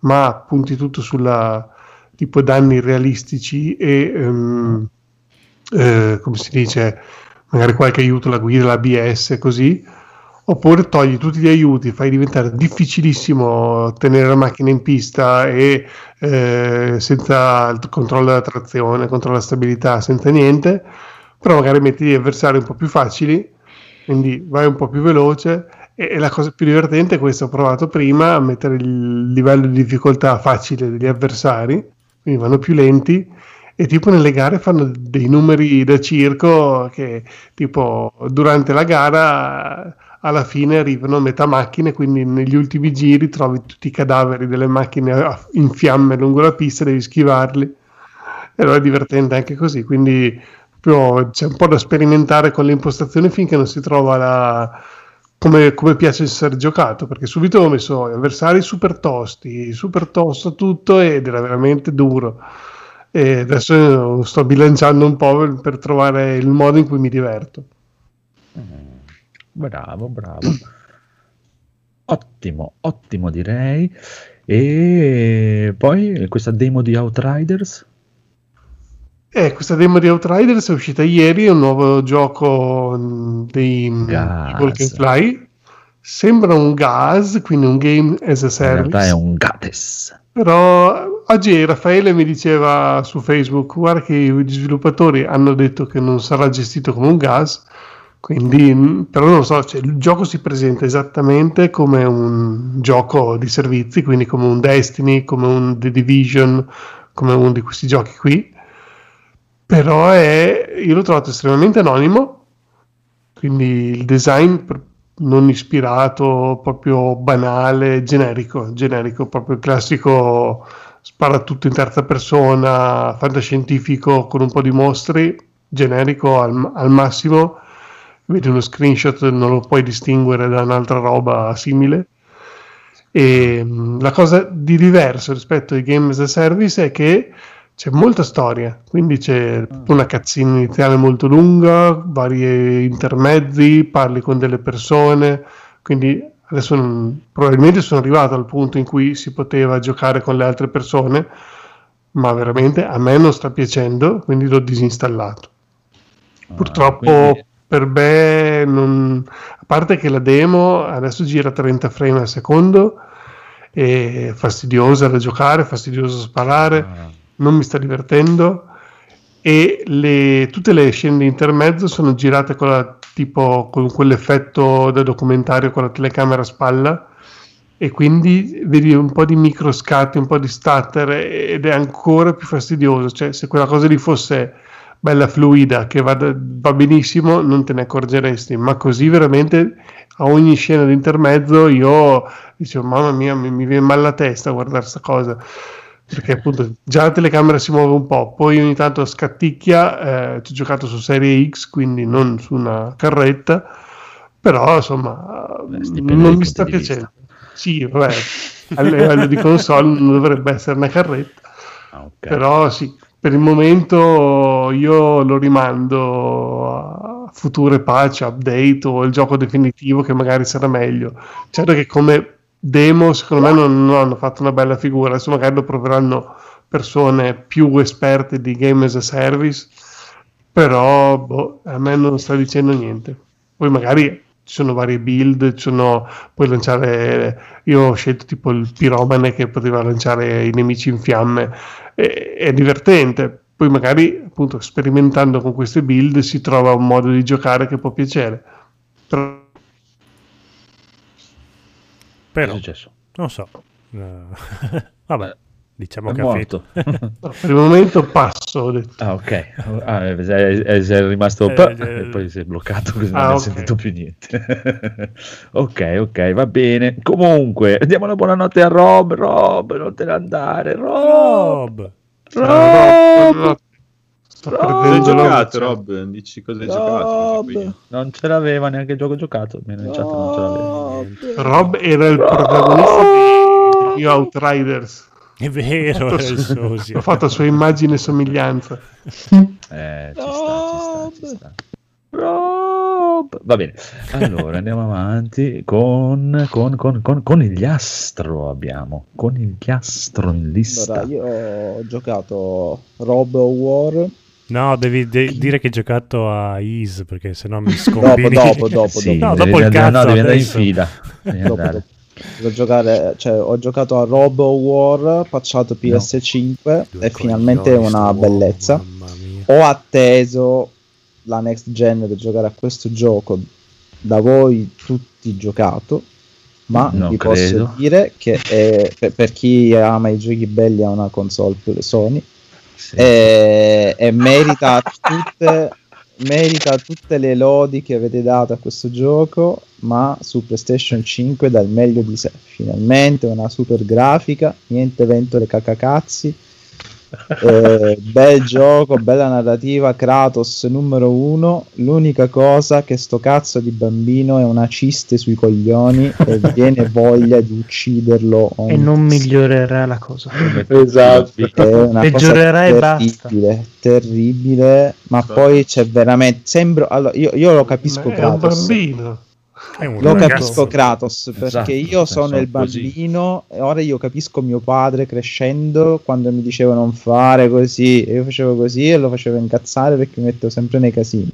ma punti tutto sulla tipo danni realistici e ehm, eh, come si dice, magari qualche aiuto alla guida, l'ABS, così. Oppure togli tutti gli aiuti, fai diventare difficilissimo tenere la macchina in pista e eh, senza il controllo della trazione, controllo della stabilità, senza niente, però magari metti gli avversari un po' più facili, quindi vai un po' più veloce e, la cosa più divertente è questo, ho provato prima a mettere il livello di difficoltà facile degli avversari, quindi vanno più lenti e tipo nelle gare fanno dei numeri da circo che tipo durante la gara alla fine arrivano a metà macchine, quindi negli ultimi giri trovi tutti i cadaveri delle macchine in fiamme lungo la pista, devi schivarli. E allora è divertente anche così, quindi proprio c'è un po' da sperimentare con le impostazioni finché non si trova la... come, come piace essere giocato, perché subito ho messo avversari super tosti, super tosto tutto ed era veramente duro. E adesso sto bilanciando un po' per, per trovare il modo in cui mi diverto. Bravo, bravo. Ottimo, ottimo direi. E poi questa demo di Outriders? Eh, questa demo di Outriders è uscita ieri, è un nuovo gioco mh, dei mh, Gas. Walk and Fly. Sembra un gas, quindi un game as a In service. realtà è un Gates. Però oggi Raffaele mi diceva su Facebook, guarda che gli sviluppatori hanno detto che non sarà gestito come un gas, quindi mh, però non lo so, cioè, il gioco si presenta esattamente come un gioco di servizi, quindi come un Destiny, come un The Division, come uno di questi giochi qui. Però è, io l'ho trovato estremamente anonimo, quindi il design non ispirato, proprio banale, generico, generico, proprio classico spara tutto in terza persona, fantascientifico con un po' di mostri, generico al, al massimo. Vedi uno screenshot, non lo puoi distinguere da un'altra roba simile. E mh, la cosa di diverso rispetto ai game as a service è che c'è molta storia, quindi c'è una cazzina iniziale molto lunga, vari intermezzi, parli con delle persone, quindi adesso non- probabilmente sono arrivato al punto in cui si poteva giocare con le altre persone, ma veramente a me non sta piacendo, quindi l'ho disinstallato. Purtroppo quindi- per me, non- a parte che la demo adesso gira a 30 frame al secondo, è fastidiosa da giocare, fastidiosa da sparare, non mi sta divertendo e le- tutte le scene di intermezzo sono girate con, la, tipo, con quell'effetto da documentario con la telecamera a spalla e quindi vedi un po' di microscatti, un po' di stutter ed è ancora più fastidioso. Cioè, se quella cosa lì fosse bella fluida, che vada, va benissimo, non te ne accorgeresti, ma così veramente a ogni scena di intermezzo io dicevo, mamma mia, mi, mi viene mal la testa a guardare questa cosa. Perché appunto già la telecamera si muove un po', poi ogni tanto scatticchia, eh, ci ho giocato su Serie X, quindi non su una carretta, però insomma dipende non dai mi sta piacendo. Sì, vabbè, a livello di console non dovrebbe essere una carretta, Ah, ok. però sì, per il momento io lo rimando a future patch, update o il gioco definitivo che magari sarà meglio. Certo che come demo secondo me non, non hanno fatto una bella figura, adesso magari lo proveranno persone più esperte di game as a service, però boh, a me non sta dicendo niente. Poi magari ci sono varie build, sono, puoi lanciare, io ho scelto tipo il piromane che poteva lanciare i nemici in fiamme, e- è divertente. Poi magari appunto sperimentando con queste build si trova un modo di giocare che può piacere. Però Però, è successo? non so. Eh, [laughs] vabbè, Diciamo È che ha morto. finito. [laughs] No, per il momento passo, ho detto. Ah, ok. Ah, eh, sei, è, rimasto Eh, eh, e poi sei bloccato [laughs] così Ah, non hai ok. sentito più niente. ok, ok, va bene. Comunque, diamo la buonanotte a Rob. Rob, non te ne andare. Rob. Rob! Rob, Rob. Sto Rob. Cosa hai giocato. Rob? Dici cosa hai giocato? Non ce l'aveva neanche il gioco giocato. Almeno in chat non ce l'aveva. Rob era il protagonista di, di New Outriders. È vero, il sosia. Ho fatto sua immagine e somiglianza. Eh, ci sta, ci sta, ci sta. Rob. Va bene, allora andiamo avanti con, con, con, con, con il Ghiastro abbiamo, con il Ghiastro in lista. Allora, io ho giocato Robo War. No, devi de- dire che hai giocato a Ease perché sennò mi [laughs] Dopo, scombini. dopo, dopo, [laughs] Sì, No, devi dopo il andare- no, cazzo devi andare in fila. [laughs] Devi Dopo, andare. dopo. Giocare, cioè, ho giocato a Robo War, patchato PS5 Due e finalmente è una bellezza. Ho atteso la next gen per giocare a questo gioco da voi tutti giocato, ma Non vi credo. posso dire che è- per, per chi ama i giochi belli ha una console per Sony Sì. e, e merita tutte merita tutte le lodi che avete dato a questo gioco ma su PlayStation 5 dal meglio di sé finalmente una super grafica niente ventole cacacazzi eh, bel gioco, bella narrativa, Kratos numero uno. L'unica cosa che sto cazzo di bambino è una ciste sui coglioni e viene voglia di ucciderlo. [laughs] E non migliorerà la cosa. Esatto, è una Peggiorerà cosa e basta. terribile, terribile, ma poi c'è veramente sembra allora, io, io lo capisco Ma è un Kratos. bambino. Lo capisco Kratos perché Esatto, io sono sono il così. bambino e ora io capisco mio padre crescendo quando mi diceva non fare così e io facevo così e lo facevo incazzare perché mi mettevo sempre nei casini.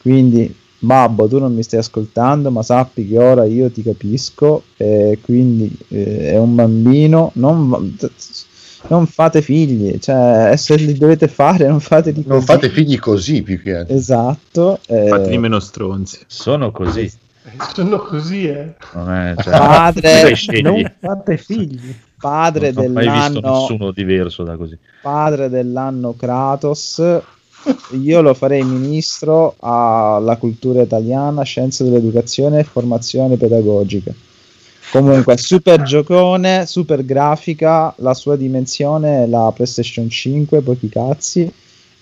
Quindi babbo tu non mi stai ascoltando ma sappi che ora io ti capisco e quindi eh, è un bambino non, non fate figli cioè se li dovete fare non fateli Non così. fate figli così più che altro. esatto eh, Fateli meno stronzi. Sono così. [laughs] Sono così, eh. Non è, cioè, Padre. Non fate figli. padre non ho mai visto dell'anno nessuno diverso da così. padre dell'anno Kratos, io lo farei ministro alla cultura italiana, scienze dell'educazione e formazione pedagogica. Comunque, super giocone, super grafica, la sua dimensione è la PlayStation 5, pochi cazzi.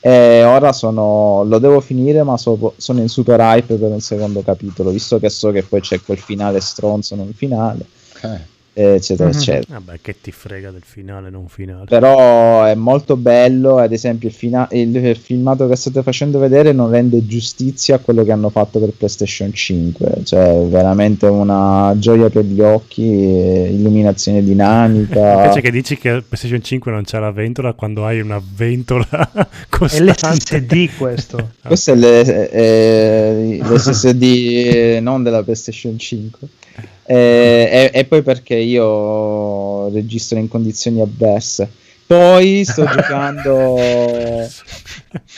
E ora sono, lo devo finire, ma so- sono in super hype per un secondo capitolo, visto che so che poi c'è quel finale stronzo, non finale, Eh. Eccetera, Mhm. eccetera Vabbè, che ti frega del finale, non finale. però è molto bello ad esempio il, fina- il filmato che state facendo vedere non rende giustizia a quello che hanno fatto per PlayStation 5 cioè veramente una gioia per gli occhi illuminazione dinamica [laughs] Invece che dici che PlayStation 5 non c'è la ventola quando hai una ventola [laughs] È costante. l'SSD questo. questo è le- eh, l'SSD eh, non della PlayStation 5 Eh, e, e poi perché io registro in condizioni avverse poi sto [laughs] giocando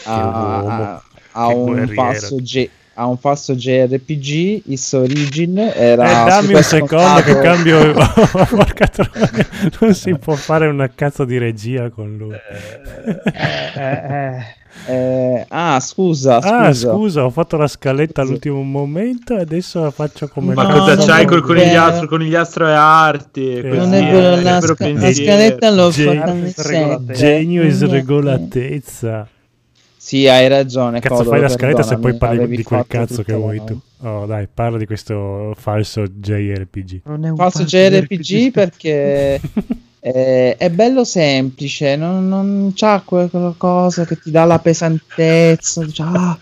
a, a- a un falso G- a un falso JRPG Is Origin Eh, era dammi un secondo che cambio. [laughs] [laughs] Porca troia, non si può fare una cazzo di regia con lui. Eh, eh, Eh, ah scusa Ah, scusa scusa, ho fatto la scaletta all'ultimo momento e adesso la faccio come Ma No, cosa c'hai col conigliastro? Il conigliastro è arte. Eh, non è vero, è la sca- la scaletta l'ho Gen- fatta nel genio e sregolatezza. sì hai ragione Cazzo, Codolo, fai la scaletta se poi parli di quel cazzo che vuoi tu. Oh, dai, parla di questo falso JRPG. non è un falso falso JRPG perché [laughs] eh, è bello semplice, non, non c'ha que- quella cosa che ti dà la pesantezza. ah,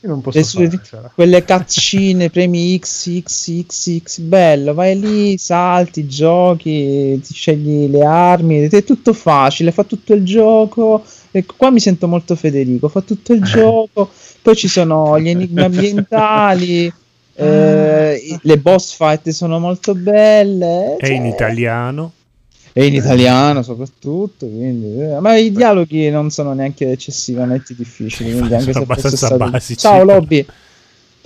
Io non posso le sue- farcela. quelle cazzine, premi X, X, X, X, bello, vai lì, salti, giochi, ti scegli le armi, è tutto facile, fa tutto il gioco. Ecco, qua mi sento molto Federico, fa tutto il [laughs] gioco, poi ci sono gli [laughs] enigmi ambientali, eh, i- le boss fight sono molto belle. È cioè- in italiano. E in italiano soprattutto, quindi, eh, ma i dialoghi non sono neanche eccessivamente difficili, quindi anche se abbastanza stato- basici. Ciao Lobby.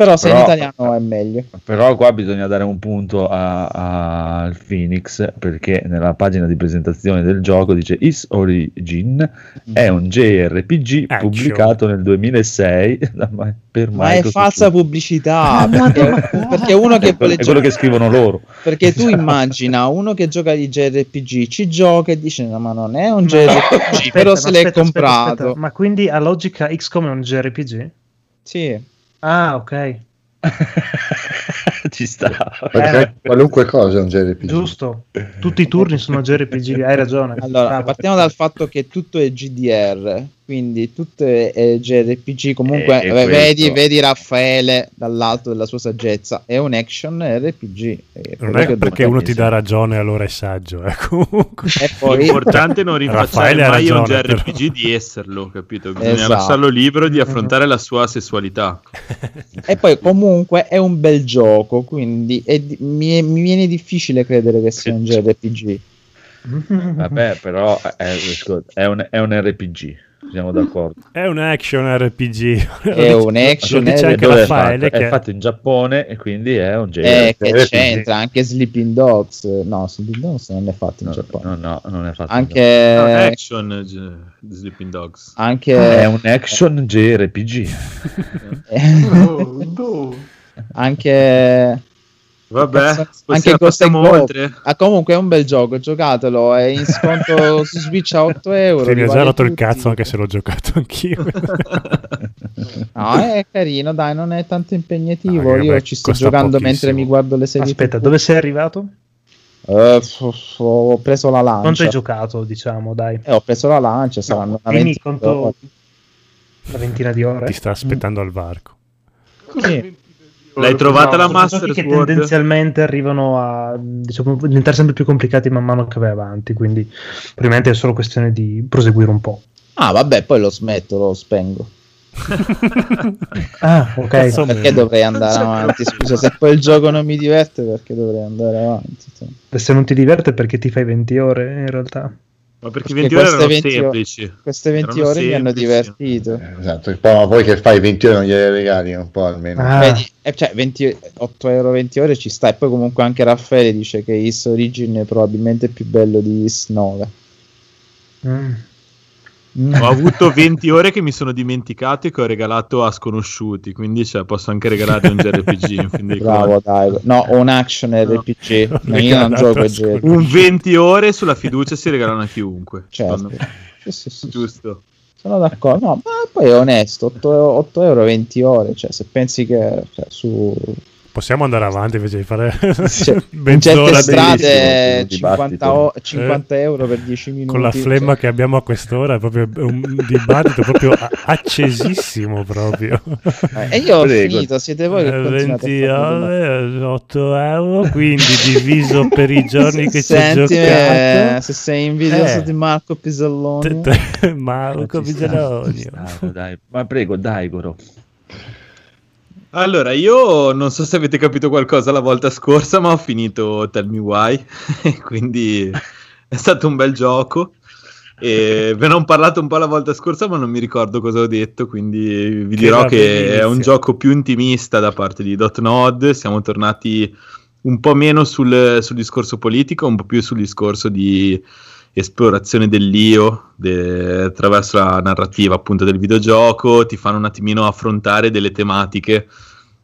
Però se in Però- italiano è meglio. Però qua bisogna dare un punto al Phoenix perché nella pagina di presentazione del gioco dice Is Origin è un JRPG Action. pubblicato nel 2006 [laughs] da Ma- per Ma è falsa pubblicità perché, perché uno che È quello- vuole è quello che scrivono loro. perché tu immagina uno che gioca di JRPG ci gioca e dice no ma non è un JRPG Aspetta, però se l'è aspetta, comprato aspetta. Ma quindi a logica XCOM è un JRPG? sì Ah, ok. [laughs] Ci sta. Perché qualunque cosa è un JRPG. Giusto. Tutti i turni sono JRPG, hai ragione. allora partiamo dal fatto che tutto è GDR quindi tutto è, è JRPG comunque eh, vedi, vedi Raffaele dall'alto della sua saggezza è un action RPG è Non è perché uno ti dà ragione allora è saggio, eh, [laughs] comunque. e poi L'importante è non rinfacciare mai a un ragione, JRPG di esserlo, capito? Bisogna Esatto. lasciarlo libero di affrontare la sua sessualità. [laughs] E poi comunque è un bel gioco, quindi è di- mi, è- mi viene difficile credere che sia un JRPG. Vabbè, però è, è un, è un RPG, siamo d'accordo. È un action RPG. È [laughs] un action RPG. anche Dove è Raffaele fatto? che È fatto in Giappone e quindi è un Eh, che c'entra anche Sleeping Dogs. No, Sleeping Dogs non è fatto in No, Giappone. no, no, non è fatto. Anche, No, action eh, G- Sleeping Dogs. anche, è un action JRPG. [laughs] Oh, no. anche, Vabbè, possiamo- anche Ghost and oltre. Ah, comunque è un bel gioco, giocatelo. È in sconto [laughs] su Switch a 8 euro. Sì, mi ha già rotto il cazzo anche se l'ho giocato anch'io. [laughs] No, è carino, dai, non è tanto impegnativo. Ah, che Io vabbè, ci sto giocando pochissimo. mentre mi guardo le serie. Aspetta, dove sei arrivato? F- ho preso la lancia. Quanto hai giocato, diciamo, dai? Eh, ho preso la lancia, saranno una Dimmi 20 quanto... Una ventina di ore? Ti sta aspettando al varco. Sì. L'hai trovata la Sono Master che Sword? tendenzialmente arrivano a diciamo, diventare sempre più complicati man mano che vai avanti, quindi probabilmente è solo questione di proseguire un po'. Ah, vabbè, poi lo smetto, lo spengo. [laughs] Ah, ok. Cazzo Perché dovrei andare avanti? Scusa, se poi il gioco non mi diverte, perché dovrei andare avanti? Se non ti diverte perché ti fai 20 ore in realtà. Ma perché Perché 20 ore erano 20 ore- semplici. Queste 20 Erano ore mi hanno semplici. divertito. Esatto, poi, ma poi che fai 20 ore non gliele regali un po' almeno. Ah. Vedi, eh, cioè 20, 8 euro 20 ore ci sta. E poi comunque anche Raffaele dice che Is Origin è probabilmente più bello di Is 9. Mm. Ho avuto 20 ore che mi sono dimenticato e che ho regalato a sconosciuti, quindi cioè, posso anche regalare un JRPG. Bravo, dai. No, un action RPG. [laughs] No, io non gioco JRPG. Un 20 ore sulla fiducia si regalano a chiunque. Certo. Sì, sì, sì, Giusto. sono d'accordo. No, ma poi è onesto. 8, euro 20 ore. Cioè, se pensi che cioè, su Possiamo andare avanti invece di fare cioè, [laughs] mezz'ora strade di 50, o- dibattito. 50 euro per 10 minuti. con la flemma cioè. che abbiamo a quest'ora è proprio un dibattito proprio accesissimo proprio Eh, E io ho Prego. finito, siete voi che Eh, continuate 20 a fare domande. ore 8 euro quindi diviso per i giorni che ci ho Senti, eh, giocato se sei invidioso Eh. di Marco Piselloni. Marco sta, dai. Ma prego, dai, Goro. Allora, io non so se avete capito qualcosa la volta scorsa, ma ho finito Tell Me Why, [laughs] quindi è stato un bel gioco. E ve ne ho parlato un po' la volta scorsa, ma non mi ricordo cosa ho detto, quindi vi Che dirò che è benissimo. un gioco più intimista da parte di Dotnod. Siamo tornati un po' meno sul, sul discorso politico, un po' più sul discorso di esplorazione dell'io de- attraverso la narrativa appunto del videogioco, ti fanno un attimino affrontare delle tematiche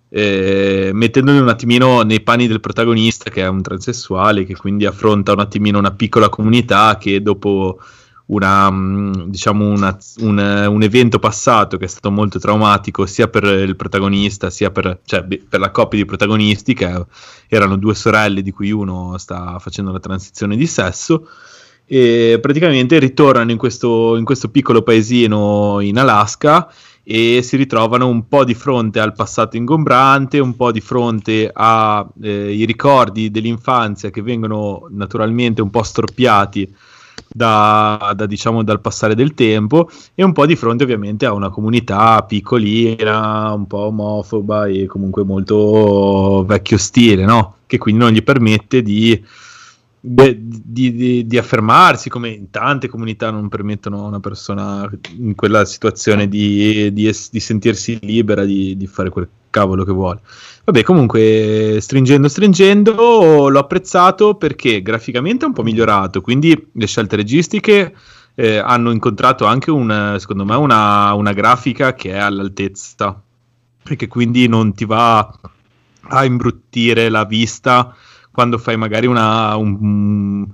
eh, mettendoli un attimino nei panni del protagonista che è un transessuale che quindi affronta un attimino una piccola comunità che dopo una, mm, diciamo una- un, un evento passato che è stato molto traumatico sia per il protagonista sia per, cioè, per la coppia di protagonisti che erano due sorelle di cui uno sta facendo la transizione di sesso e praticamente ritornano in questo, in questo piccolo paesino in Alaska e si ritrovano un po' di fronte al passato ingombrante, un po' di fronte ai ricordi dell'infanzia che vengono naturalmente un po' storpiati da, da, diciamo, dal passare del tempo e un po' di fronte ovviamente a una comunità piccolina, un po' omofoba e comunque molto vecchio stile, no? che quindi non gli permette di beh, di, di- di affermarsi, come in tante comunità non permettono a una persona in quella situazione di, di es- sentirsi libera di, fare quel cavolo che vuole. Vabbè, comunque, stringendo, stringendo, l'ho apprezzato perché graficamente è un po' migliorato, quindi le scelte registiche eh, hanno incontrato anche un, secondo me una, una grafica che è all'altezza, perché quindi non ti va a imbruttire la vista quando fai magari una, un,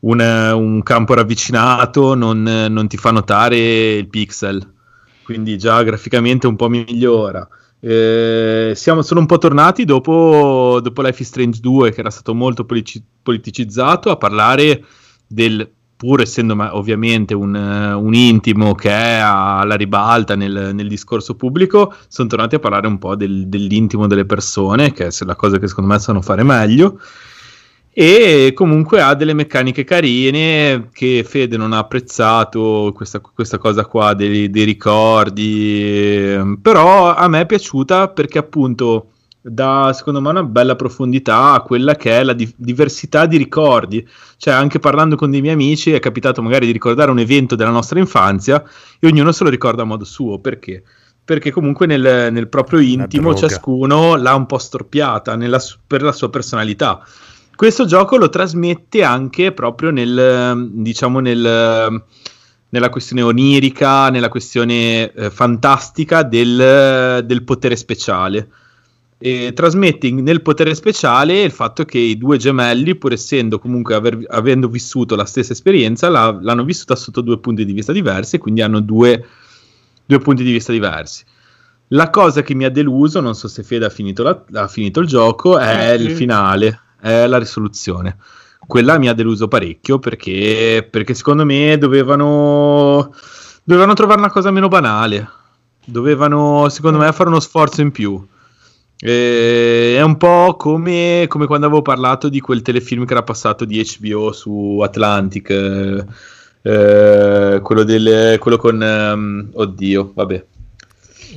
un, un campo ravvicinato, non, non ti fa notare il pixel, quindi già graficamente un po' migliora. Eh, siamo, sono un po' tornati dopo, dopo Life is Strange 2 che era stato molto politicizzato a parlare del pur essendo ma- ovviamente un, eh, un intimo che è alla ribalta nel, nel discorso pubblico, sono tornati a parlare un po' del- dell'intimo delle persone, che è la cosa che secondo me sanno fare meglio. E comunque ha delle meccaniche carine che Fede non ha apprezzato questa, questa cosa qua dei, dei ricordi, ehm, però a me è piaciuta perché appunto dà secondo me una bella profondità a quella che è la di- diversità di ricordi. Cioè, anche parlando con dei miei amici è capitato magari di ricordare un evento della nostra infanzia e ognuno se lo ricorda a modo suo. Perché? Perché comunque nel, nel proprio intimo ciascuno l'ha un po' storpiata nella per la sua personalità. Questo gioco lo trasmette anche proprio nel, diciamo, nel, nella questione onirica, nella questione eh, fantastica del, del potere speciale. E trasmette in- nel potere speciale il fatto che i due gemelli, pur essendo comunque aver- avendo vissuto la stessa esperienza, la- l'hanno vissuta sotto due punti di vista diversi e quindi hanno due, due punti di vista diversi. La cosa che mi ha deluso, non so se Fede ha finito, la- ha finito il gioco, è Eh, il finale, è la risoluzione. Quella mi ha deluso parecchio perché, perché secondo me dovevano, dovevano trovare una cosa meno banale. Dovevano, secondo me, fare uno sforzo in più. Eh, è un po' come, come quando avevo parlato di quel telefilm che era passato di HBO su Atlantic, eh, eh, quello, del, quello con... ehm, oddio, vabbè.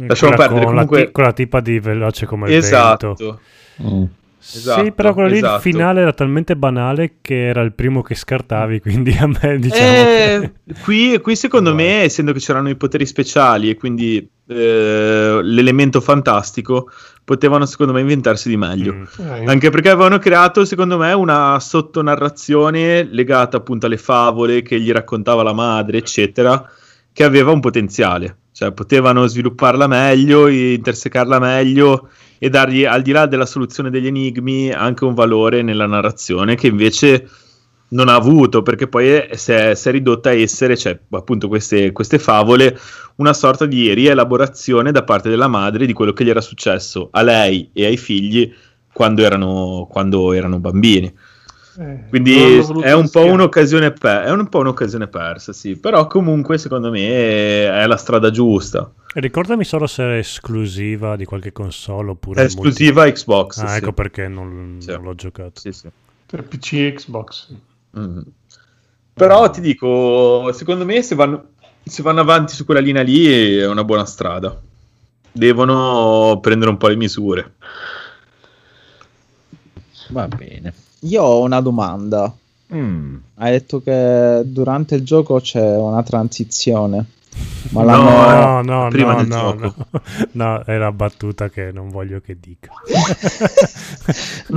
Lasciamo Quella perdere, con, comunque- la, ti- con la tipa di veloce come il Esatto. vento. Mm. Esatto, sì, però quello lì esatto. il finale era talmente banale che era il primo che scartavi, [laughs] quindi a me diciamo... Eh, qui, qui secondo me, essendo che c'erano i poteri speciali e quindi eh, l'elemento fantastico, potevano secondo me inventarsi di meglio. Mm. Eh, Anche perché avevano creato, secondo me, una sottonarrazione legata appunto alle favole che gli raccontava la madre, eccetera, che aveva un potenziale. Cioè, potevano svilupparla meglio, intersecarla meglio e dargli, al di là della soluzione degli enigmi, anche un valore nella narrazione che invece non ha avuto, perché poi è- si è, si è ridotta a essere, cioè, appunto, queste, queste favole, una sorta di rielaborazione da parte della madre di quello che gli era successo a lei e ai figli quando erano, quando erano bambini. eh, Quindi è un, po un'occasione per- è un po' un'occasione persa, sì. Però comunque secondo me è la strada giusta. Ricordami solo se era esclusiva di qualche console oppure... È esclusiva Xbox. multi- Ah, sì. ecco perché non, Sì. non l'ho giocato. Sì, sì. per PC e Xbox. Mm. Però ti dico, secondo me se vanno, se vanno avanti su quella linea lì è una buona strada. Devono prendere un po' le misure. Va bene. Io ho una domanda. Mm. Hai detto che durante il gioco c'è una transizione. Ma No, l'hanno... No, no, prima no, del no, gioco. no. No, era battuta che non voglio che dica. [laughs]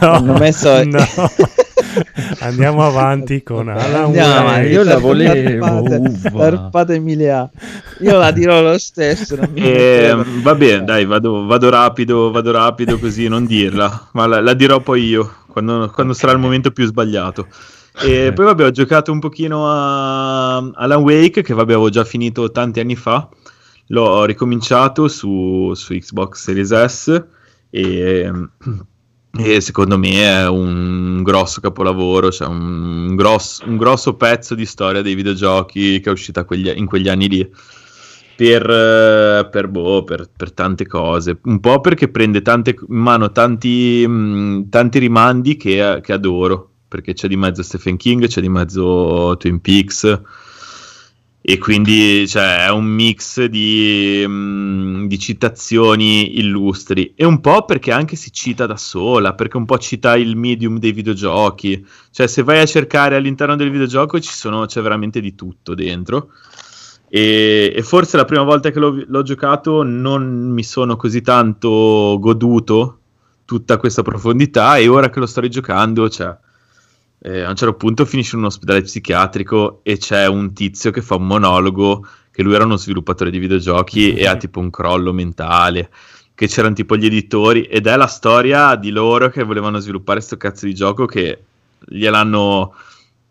no, Hanno messo- no. Andiamo avanti con Alan Andiamo Wake. io la volevo, tarpate-. Io la dirò lo stesso. E, metterò. va bene, dai, vado, vado rapido, vado rapido così, non dirla, ma la, la dirò poi io, quando, quando sarà il momento più sbagliato. E poi vabbè, ho giocato un pochino a Alan Wake, che vabbè, avevo già finito tanti anni fa, l'ho ricominciato su, su Xbox Series S e, e secondo me è un grosso capolavoro, cioè un, grosso, un grosso pezzo di storia dei videogiochi che è uscita quegli- in quegli anni lì per, eh, per, boh, per, per tante cose. Un po' perché prende tante, in mano tanti, tanti rimandi che, che adoro. Perché c'è di mezzo Stephen King, c'è di mezzo Twin Peaks. e quindi cioè, è un mix di, mm, di citazioni illustri e un po' perché anche si cita da sola, perché un po' cita il medium dei videogiochi, cioè se vai a cercare all'interno del videogioco sono, c'è veramente di tutto dentro e, e forse la prima volta che l'ho, l'ho giocato non mi sono così tanto goduto tutta questa profondità e ora che lo sto rigiocando cioè, eh, a un certo punto finisce in un ospedale psichiatrico e c'è un tizio che fa un monologo che lui era uno sviluppatore di videogiochi e ha tipo un crollo mentale che c'erano tipo gli editori ed è la storia di loro che volevano sviluppare questo cazzo di gioco che gliel'hanno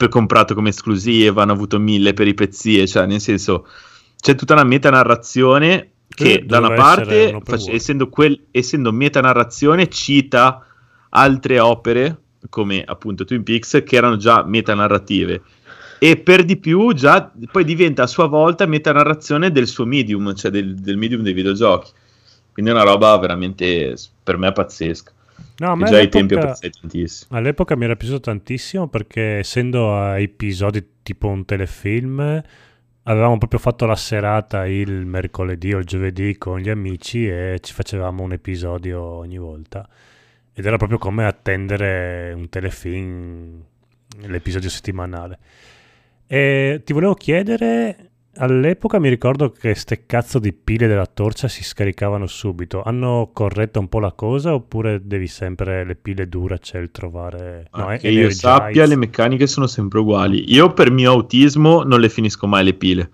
comprato come esclusiva, hanno avuto mille peripezie, cioè nel senso c'è tutta una metanarrazione che Eh, da una parte, un world. essendo, quel- essendo metanarrazione, cita altre opere come appunto Twin Peaks che erano già metanarrative e per di più già poi diventa a sua volta metanarrazione del suo medium, cioè del, del medium dei videogiochi. Quindi è una roba veramente per me pazzesca. No, a me già ai tempi apprezzai tantissimo. All'epoca mi era piaciuto tantissimo perché essendo a episodi tipo un telefilm avevamo proprio fatto la serata il mercoledì o il giovedì con gli amici e ci facevamo un episodio ogni volta ed era proprio come attendere un telefilm l'episodio settimanale e ti volevo chiedere all'epoca mi ricordo che ste cazzo di pile della torcia si scaricavano subito hanno corretto un po' la cosa oppure devi sempre le pile Duracell trovare no, che eh, io Energize. sappia, le meccaniche sono sempre uguali. Io per mio autismo non le finisco mai le pile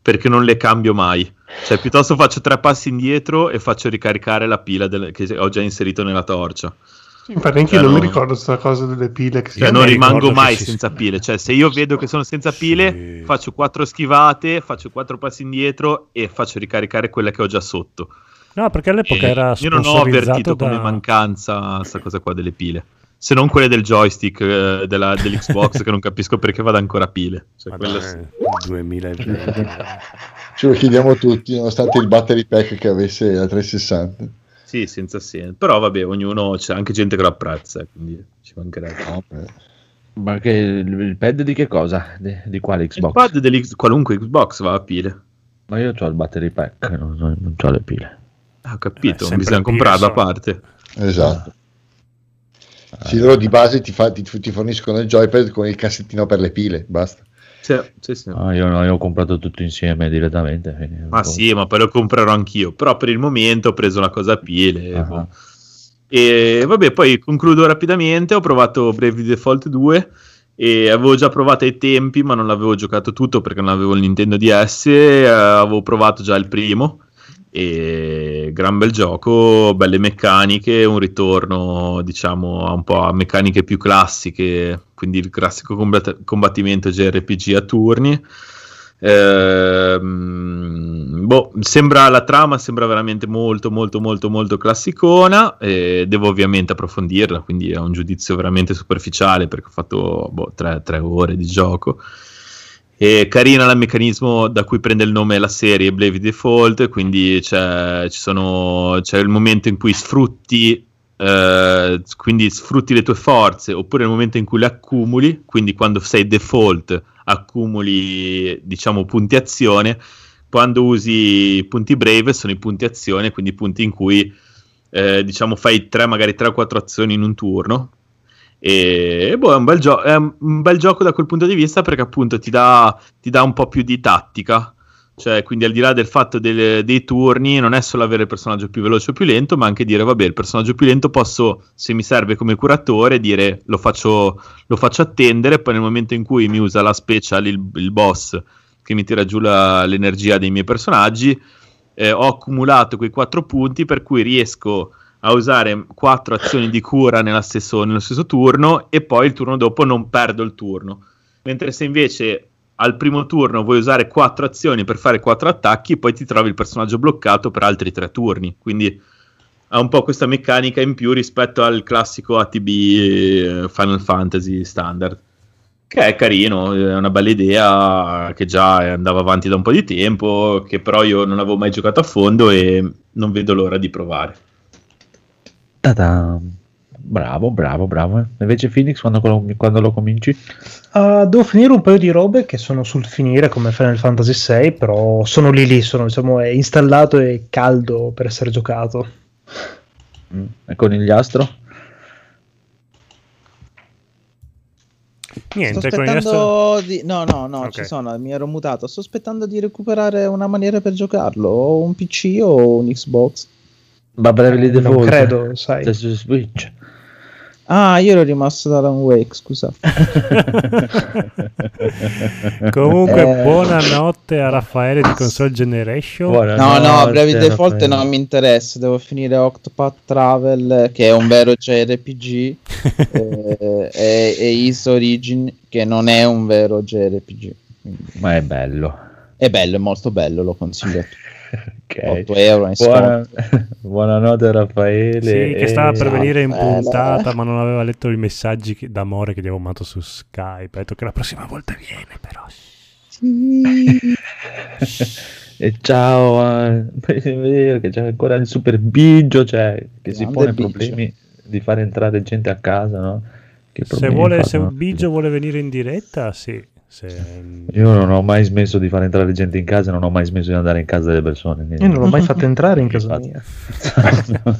perché non le cambio mai. Cioè, piuttosto faccio tre passi indietro e faccio ricaricare la pila del- che ho già inserito nella torcia. Infatti, anche Cioè, io non no. mi ricordo questa cosa delle pile. Che Cioè, non rimango mai si- senza pile. Cioè, se io vedo che sono senza pile, Sì. faccio quattro schivate, faccio quattro passi indietro e faccio ricaricare quella che ho già sotto. No, perché all'epoca E era io non ho avvertito da... come mancanza questa cosa qua delle pile. Se non quelle del joystick eh, della- dell'Xbox, [laughs] che non capisco perché vada ancora a pile. Cioè, sì. eh, 2020. Ce lo chiediamo tutti, nonostante il battery pack che avesse la 360. Sì, senza senso. Però vabbè, ognuno c'è anche gente che lo apprezza, quindi ci mancherebbe. No. Ma che il, il pad di che cosa? Di, di quale Il Xbox? pad dell'X qualunque Xbox va a pile. Ma io ho il battery pack, non, non, ho le pile. Ah, ho Eh, capito, sempre bisogna comprarla a parte. Esatto. Ah. Sì, loro di base ti, fa- ti- ti forniscono il joypad con il cassettino per le pile, basta. Sì, sì, sì. Ah, io, no, io ho comprato tutto insieme direttamente. Ma sì, ma poi lo comprerò anch'io. Però per il momento ho preso la cosa a pile. Ah. boh. E vabbè, poi concludo rapidamente. Ho provato Bravely Default 2 e avevo già provato ai tempi, ma non l'avevo giocato tutto perché non avevo il Nintendo DS. eh, avevo provato già il primo. E gran bel gioco, belle meccaniche, un ritorno diciamo un po' a meccaniche più classiche, quindi il classico combat- combattimento JRPG a turni. Ehm, boh, sembra la trama sembra veramente molto molto molto molto classicona e devo ovviamente approfondirla quindi è un giudizio veramente superficiale perché ho fatto boh, tre, tre ore di gioco e carina il meccanismo da cui prende il nome la serie Bravely Default quindi c'è, sono, c'è il momento in cui sfrutti eh, quindi sfrutti le tue forze oppure il momento in cui le accumuli quindi quando sei default accumuli diciamo punti azione quando usi punti brave sono i punti azione quindi punti in cui eh, diciamo fai tre magari 3 o 4 azioni in un turno e boh, è, un bel gio- è un bel gioco da quel punto di vista perché appunto ti dà, ti dà un po' più di tattica. Cioè quindi al di là del fatto del- dei turni non è solo avere il personaggio più veloce o più lento ma anche dire vabbè il personaggio più lento posso se mi serve come curatore dire lo faccio, lo faccio attendere. Poi nel momento in cui mi usa la special il, il boss che mi tira giù la- l'energia dei miei personaggi eh, ho accumulato quei quattro punti per cui riesco a usare quattro azioni di cura stesso- nello stesso turno e poi il turno dopo non perdo il turno mentre se invece al primo turno vuoi usare quattro azioni per fare quattro attacchi, poi ti trovi il personaggio bloccato per altri tre turni. Quindi ha un po' questa meccanica in più rispetto al classico ATB eh, Final Fantasy standard. Che è carino, è una bella idea che già andava avanti da un po' di tempo, che però io non avevo mai giocato a fondo e non vedo l'ora di provare. Ta-da. Bravo, bravo, bravo. Invece Phoenix quando, quando lo cominci? Uh, devo finire un paio di robe che sono sul finire come Final Fantasy VI, però sono lì lì, sono diciamo, è installato e caldo per essere giocato. Mm. E con il gliastro? Niente, sto aspettando di... No, no, no, okay. ci sono, mi ero mutato. Sto aspettando di recuperare una maniera per giocarlo, o un PC o un Xbox. Ma Bravely Default. Non credo, sai. C'è su Switch. Ah, io ero rimasto da Alan Wake, scusa. [laughs] Comunque, eh... buonanotte a Raffaele di Console Generation. Buonanotte, no, no, Brevi Default non mi interessa. Devo finire Octopath Travel, che è un vero JRPG, [laughs] eh, e, e Is Origin, che non è un vero JRPG. Quindi... Ma è bello. È bello, è molto bello, lo consiglio a tutti. Okay. 8 euro in Buona, [laughs] buonanotte Raffaele. Sì, che stava per venire in puntata, ma non aveva letto i messaggi d'amore che gli avevo mandato su Skype. Ha detto che la prossima volta viene, però. Sì. [laughs] e ciao, eh, [laughs] che c'è ancora il super bigio, cioè, che si pone problemi di fare entrare gente a casa, no? se vuole, se un bigio vuole venire in diretta, sì. Se... Io non ho mai smesso di far entrare gente in casa, non ho mai smesso di andare in casa delle persone. Niente. Io non l'ho mai fatto entrare in casa mia. [laughs]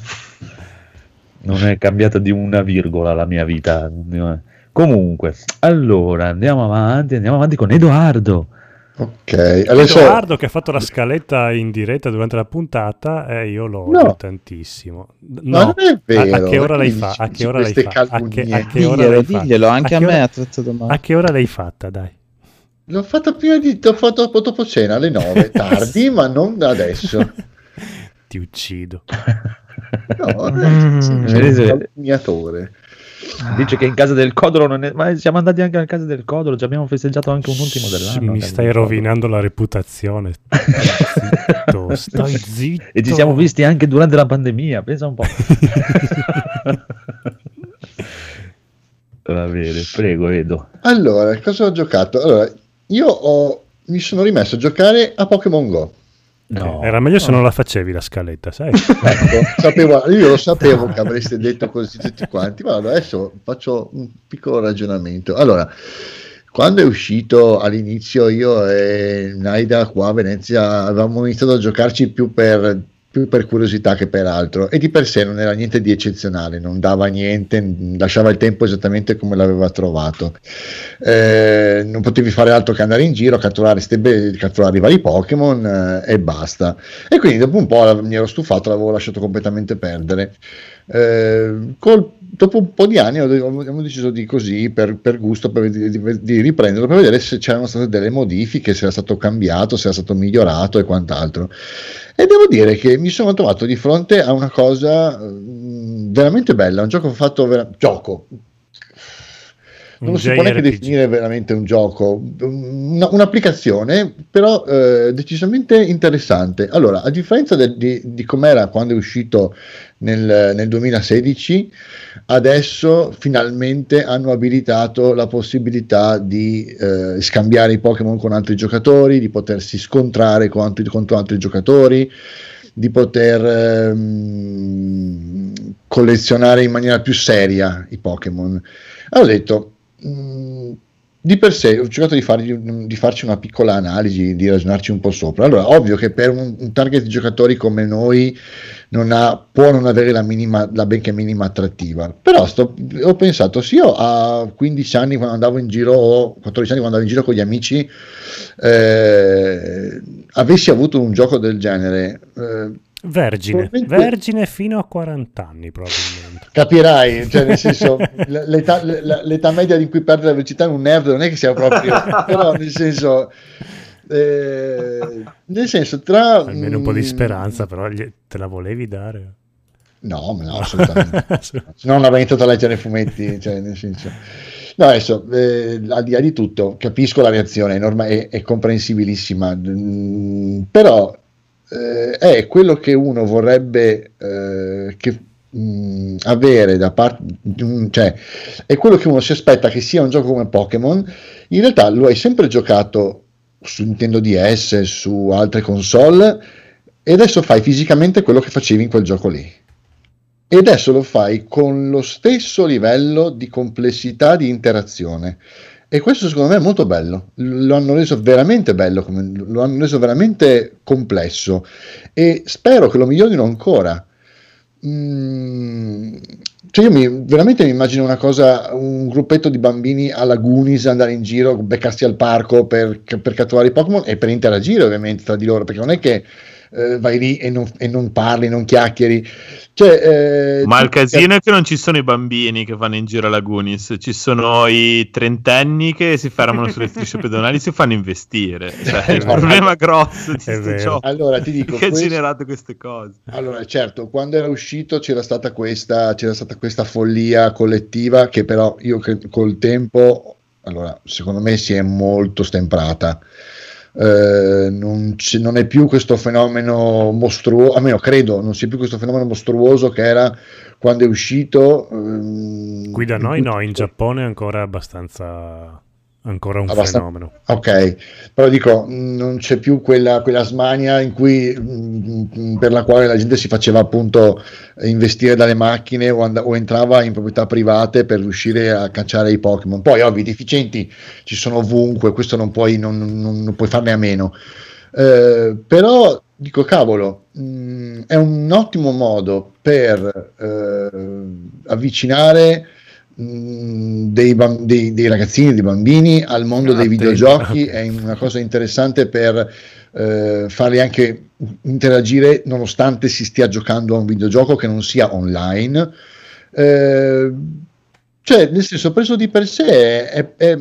non è cambiata di una virgola la mia vita. Comunque, allora andiamo avanti, andiamo avanti con Edoardo. Ok, adesso... Edoardo che ha fatto la scaletta in diretta durante la puntata e eh, io lo no. odio tantissimo. No, non è vero. A, a che ora l'hai fatta? A che ora l'hai fatta? A che, a che ora diglielo, anche a, a me. A che ora l'hai fatta, dai? L'ho fatto prima di l'ho fatto dopo cena alle 9, [laughs] tardi, ma non adesso. [laughs] Ti uccido. No, mm, sono un. Dice che in casa del Codolo non è... Ma siamo andati anche a casa del Codolo, ci abbiamo festeggiato anche un ultimo dell'anno. Mi stai rovinando la reputazione. [laughs] zitto, stai zitto. E ci siamo visti anche durante la pandemia, pensa un po'. Va bene, prego Edo. Allora, cosa ho giocato? Allora, io ho, mi sono rimesso a giocare a Pokémon Go. No, Era meglio se non la facevi la scaletta, sai? [laughs] ecco, sapevo, io lo sapevo che avreste detto così tutti quanti, ma adesso faccio un piccolo ragionamento. Allora, quando è uscito all'inizio io e Naida qua a Venezia avevamo iniziato a giocarci più per più per curiosità che per altro e di per sé non era niente di eccezionale, non dava niente, lasciava il tempo esattamente come l'aveva trovato. Eh, non potevi fare altro che andare in giro, catturare, stebe, catturare i vari Pokémon eh, e basta. E quindi dopo un po' mi ero stufato, l'avevo lasciato completamente perdere. Eh, col, dopo un po' di anni abbiamo deciso di così per, per gusto per, di, di, riprenderlo per vedere se c'erano state delle modifiche, se era stato cambiato, se era stato migliorato e quant'altro. E devo dire che mi sono trovato di fronte a una cosa mh, veramente bella, un gioco fatto vera- gioco, non lo si può neanche definire veramente un gioco, una, un'applicazione però eh, decisamente interessante. Allora, a differenza de, di, di com'era quando è uscito nel, nel 2016, adesso finalmente hanno abilitato la possibilità di eh, scambiare i Pokémon con altri giocatori, di potersi scontrare con altri, contro altri giocatori di poter ehm, collezionare in maniera più seria i Pokémon. Allora ho detto, Mm, di per sé ho cercato di, fargli, di, farci una piccola analisi, di ragionarci un po' sopra. Allora, ovvio che per un, un target di giocatori come noi non ha, può non avere la, minima, la benché minima attrattiva, però sto, ho pensato, se io a 15 anni quando andavo in giro, o 14 anni quando andavo in giro con gli amici, eh, avessi avuto un gioco del genere, eh, Vergine, vergine fino a 40 anni probabilmente. Capirai, cioè nel [laughs] senso l'età, l'età, media di cui perde la velocità in un nerd non è che sia proprio, [laughs] però nel senso, eh, nel senso tra... Almeno un po' di speranza, però te la volevi dare? No, no assolutamente. [laughs] Non avrei iniziato a leggere fumetti, cioè nel senso... No, adesso, eh, al di là di tutto, capisco la reazione, è, norma- è, è comprensibilissima, mm, però eh, è quello che uno vorrebbe eh, che, mh, mm, avere da parte cioè è quello che uno si aspetta che sia un gioco come Pokémon in realtà lo hai sempre giocato su Nintendo DS su altre console e adesso fai fisicamente quello che facevi in quel gioco lì e adesso lo fai con lo stesso livello di complessità di interazione. E questo secondo me è molto bello, lo hanno reso veramente bello, lo hanno reso veramente complesso e spero che lo migliorino ancora. Mm, cioè io mi, veramente mi immagino una cosa, un gruppetto di bambini alla Goonies andare in giro, beccarsi al parco per, per catturare i Pokémon e per interagire ovviamente tra di loro, perché non è che eh, vai lì e non, e non parli, non chiacchieri. Cioè, eh, Ma il casino è che non ci sono i bambini che vanno in giro alla Goonies, ci sono i trentenni che si fermano sulle strisce [laughs] pedonali e si fanno investire. Cioè, il No, problema grosso di questo [laughs] Allora ti dico, che ha questo- generato queste cose. Allora, certo, quando era uscito c'era stata questa, c'era stata questa follia collettiva che però io col tempo, allora, secondo me si è molto stemprata. Eh, non, c'è- non è più questo fenomeno mostruoso, almeno credo, non sia più questo fenomeno mostruoso che era quando è uscito. ehm, Qui da noi no, in Giappone è ancora abbastanza ancora un Abbastanza- fenomeno. Ok, però dico, non c'è più quella, quella smania in cui, mh, per la quale la gente si faceva appunto investire dalle macchine o, and- o entrava in proprietà private per riuscire a cacciare i Pokémon. Poi, ovvio, i deficienti ci sono ovunque, questo non puoi, non, non- non puoi farne a meno. Eh, però dico, cavolo, mh, è un ottimo modo per eh, avvicinare dei, bam- dei- dei ragazzini, dei bambini al mondo dei Attenti, videogiochi, è una cosa interessante per eh, farli anche interagire nonostante si stia giocando a un videogioco che non sia online. Eh, cioè, nel senso, preso di per sé è, è-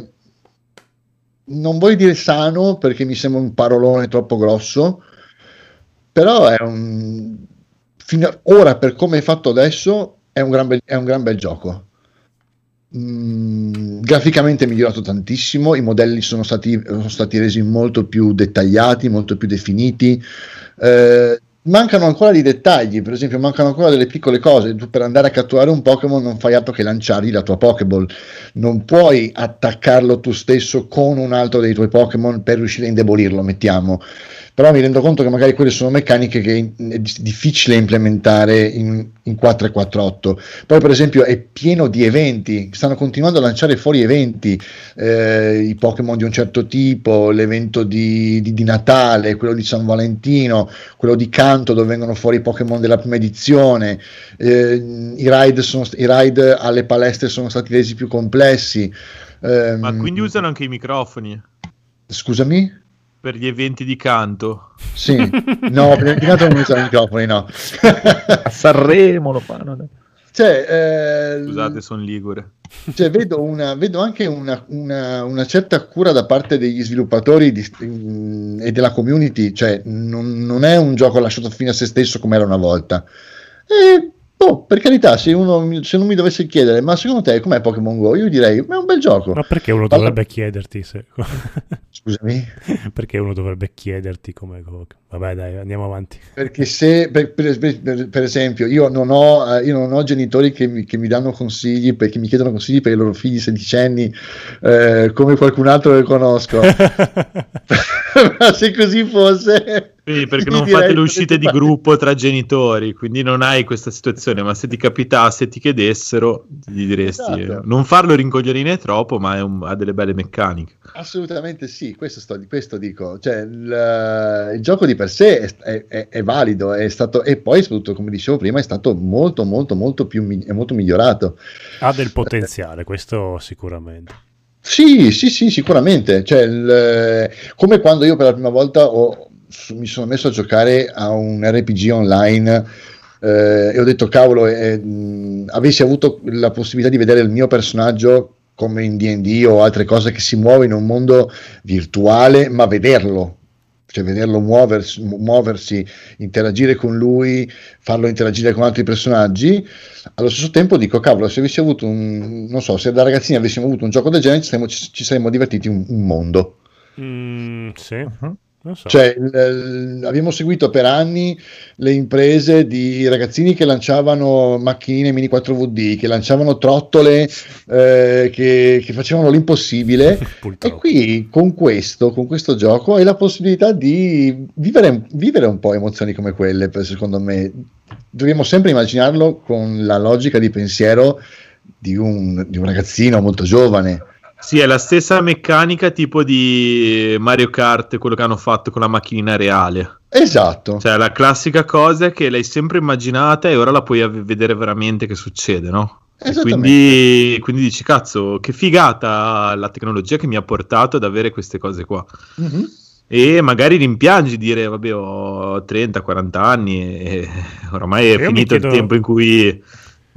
non voglio dire sano perché mi sembra un parolone troppo grosso, però è un fino a- ora per come è fatto adesso è un gran bel, è un gran bel gioco. Mm, graficamente è migliorato tantissimo, i modelli sono stati, sono stati resi molto più dettagliati, molto più definiti. Eh, mancano ancora dei dettagli, per esempio, mancano ancora delle piccole cose. Tu per andare a catturare un Pokémon non fai altro che lanciargli la tua Pokéball, non puoi attaccarlo tu stesso con un altro dei tuoi Pokémon per riuscire a indebolirlo, mettiamo. Però mi rendo conto che magari quelle sono meccaniche che è di- difficile implementare in, in 4 e 4.8. Poi, per esempio, è pieno di eventi, stanno continuando a lanciare fuori eventi, eh, i Pokémon di un certo tipo, l'evento di, di- di Natale, quello di San Valentino, quello di Canto dove vengono fuori i Pokémon della prima edizione, eh, i, ride sono, i ride alle palestre sono stati resi più complessi. Ehm, Ma quindi usano anche i microfoni Scusami? Per gli eventi di canto? Sì, no, prima di tutto non usano i microfoni, no. A Sanremo lo fanno. Cioè, eh, Scusate, sono ligure. cioè, vedo, una, vedo anche una, una- una certa cura da parte degli sviluppatori di- mm, e della community, cioè non, non è un gioco lasciato fine a se stesso come era una volta. E, boh, per carità, se, uno, se non mi dovesse chiedere, ma secondo te com'è Pokémon Go? Io direi, ma è un bel gioco. Ma perché uno Parla- dovrebbe chiederti se... [laughs] Scusami? perché uno dovrebbe chiederti come... Vabbè dai, andiamo avanti. Perché se, per, per- per- per esempio, io non, ho, eh, io non ho genitori che mi, che mi danno consigli, perché mi chiedono consigli per i loro figli sedicenni, eh, come qualcun altro che conosco. [laughs] [laughs] Ma se così fosse... Sì, perché non fate le uscite di gruppo tra genitori, quindi non hai questa situazione, ma se ti capitasse ti chiedessero, gli diresti Esatto. non farlo rincoglionire troppo, ma è un- ha delle belle meccaniche. Assolutamente sì, questo, sto, questo dico. Cioè, il, il gioco di per sé è, è- è- è valido, è stato, e poi soprattutto, come dicevo prima, è stato molto, molto, molto più molto migliorato. Ha del potenziale, questo sicuramente. Sì, sì, sì, sicuramente. Cioè, il- come quando io per la prima volta ho- mi sono messo a giocare a un RPG online eh, e ho detto, cavolo, eh, mh, avessi avuto la possibilità di vedere il mio personaggio come in D&D o altre cose che si muove in un mondo virtuale, ma vederlo. Cioè vederlo muoversi, mu- muoversi, interagire con lui, farlo interagire con altri personaggi, allo stesso tempo dico, cavolo, se avessi avuto un, non so, se da ragazzini avessimo avuto un gioco del genere, ci saremmo, ci, ci saremmo divertiti un, un mondo. Mm, sì. Mhm. So. Cioè, il- il- abbiamo seguito per anni le imprese di ragazzini che lanciavano macchinine mini 4VD, che lanciavano trottole, eh, che, che facevano l'impossibile. [laughs] E qui con questo, con questo gioco hai la possibilità di vivere, vivere un po' emozioni come quelle, secondo me. Dobbiamo sempre immaginarlo con la logica di pensiero di un, di un ragazzino molto giovane. Sì, è la stessa meccanica tipo di Mario Kart, quello che hanno fatto con la macchinina reale. Esatto. Cioè, la classica cosa che l'hai sempre immaginata e ora la puoi vedere veramente che succede, no? Esattamente. quindi, quindi dici, cazzo, che figata la tecnologia che mi ha portato ad avere queste cose qua. Mhm. E magari rimpiangi dire, vabbè, ho 30-40 anni e [laughs] oramai è Io finito chiedo- il tempo in cui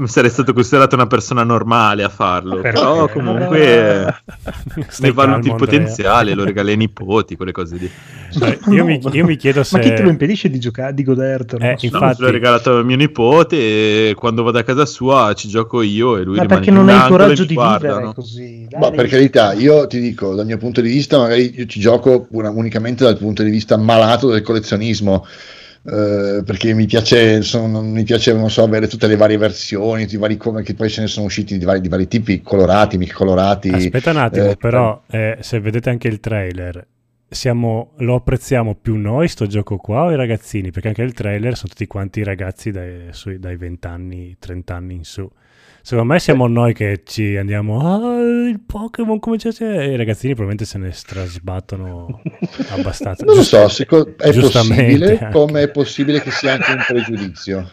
sarei stato considerato una persona normale a farlo. Perché? Però comunque [laughs] Stai ne valuti il potenziale, lo regali ai nipoti, quelle cose lì. Cioè, io, mi, io mi chiedo se... Ma chi te lo impedisce di giocare, di godertelo? Eh, No, infatti, l'ho regalato a mio nipote e quando vado a casa sua ci gioco io e lui Ma rimane perché non hai il coraggio di guarda, vivere no? così? Dai. Ma per carità, io ti dico, dal mio punto di vista, magari io ci gioco una- unicamente dal punto di vista malato del collezionismo. Eh, perché mi piace, sono- mi piace non so, avere tutte le varie versioni, i vari come che poi ce ne sono usciti di vari, di vari tipi, colorati, mica colorati. aspetta un attimo, eh, però eh, se vedete anche il trailer, siamo, lo apprezziamo più noi sto gioco qua o i ragazzini? Perché anche il trailer sono tutti quanti ragazzi dai, sui- dai 20 anni, 30 anni in su. Secondo me siamo noi che ci andiamo, ah, il Pokémon come c'è? c'è?" E i ragazzini probabilmente se ne strasbattono abbastanza. Non lo so, seco- è possibile, come è possibile che sia anche un pregiudizio.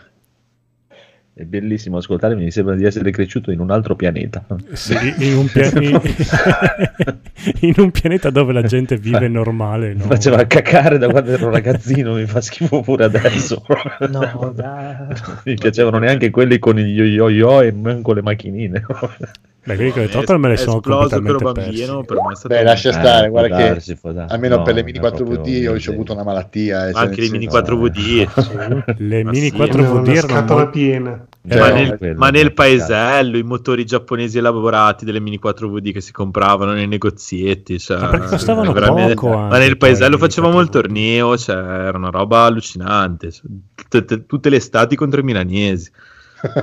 È bellissimo ascoltarmi, mi sembra di essere cresciuto in un altro pianeta. Sì, in, un pia- [laughs] in- [laughs] in un pianeta dove la gente vive normale. Mi no? faceva cacare da quando ero ragazzino, mi fa schifo pure adesso. [laughs] No, dai. mi piacevano neanche quelli con gli yo-yo e manco le macchinine. Beh, quelli con le trotole me le sono completamente bambino, persi. per me è stato Beh, lascia Eh, stare, può guarda darsi, che darsi. almeno No, per le mini è 4VD proprio io ho niente. avuto una malattia. eh, cioè, anche le mini senso- 4VD. [laughs] Le mini sì, 4VD una erano scatola piena. Cioè, ma, nel, quello ma nel non paesello i motori giapponesi elaborati delle mini 4VD che si compravano nei negozietti cioè, Ma perché costavano veramente- poco ma nel poi, paesello facevamo il 4VD. torneo cioè, era una roba allucinante cioè, tutte, tutte le estati contro i milanesi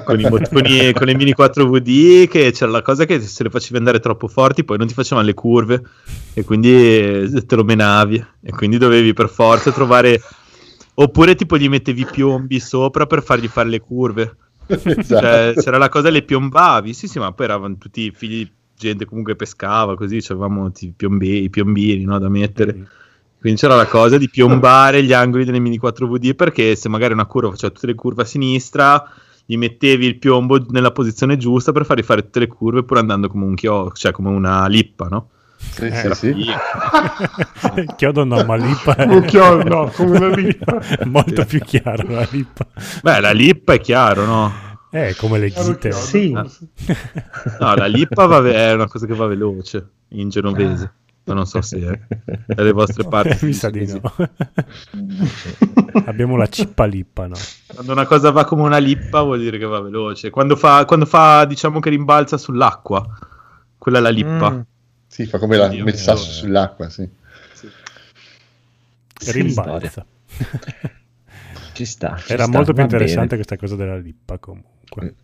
con, i mot- con le mini 4VD che c'era la cosa che se le facevi andare troppo forti poi non ti facevano le curve e quindi eh, te lo menavi e quindi dovevi per forza trovare oppure tipo gli mettevi i piombi sopra per fargli fare le curve. Esatto. cioè, c'era la cosa le piombavi sì sì ma poi eravamo tutti figli di gente comunque pescava così avevamo i, piombi- piombini no, da mettere. Quindi c'era la cosa di piombare gli angoli delle mini 4VD perché se magari una curva faceva tutte le curve a sinistra gli mettevi il piombo nella posizione giusta per fargli fare tutte le curve pur andando come un chiodo, cioè come una lippa, no? Sì, sì, Era sì. [laughs] Chiodo no, ma lippa è Un chiodo, no, [laughs] come una lippa. molto più chiaro la lippa. Beh, la lippa è chiaro, no? È come le ghite. Sì. No, la lippa va ve- è una cosa che va veloce in genovese. Ma non so se è [laughs] dalle vostre parti. Eh, mi sa di no. [laughs] Abbiamo la cippa lippa, no? Quando una cosa va come una lippa vuol dire che va veloce. Quando fa, quando fa diciamo che rimbalza sull'acqua, quella è la lippa. Mm. Sì, fa come, la, Dio come il sasso eh. sull'acqua, sì. Rimbalza. [laughs] Ci sta. ci Era sta, molto più va bene. interessante questa cosa della lippa comunque.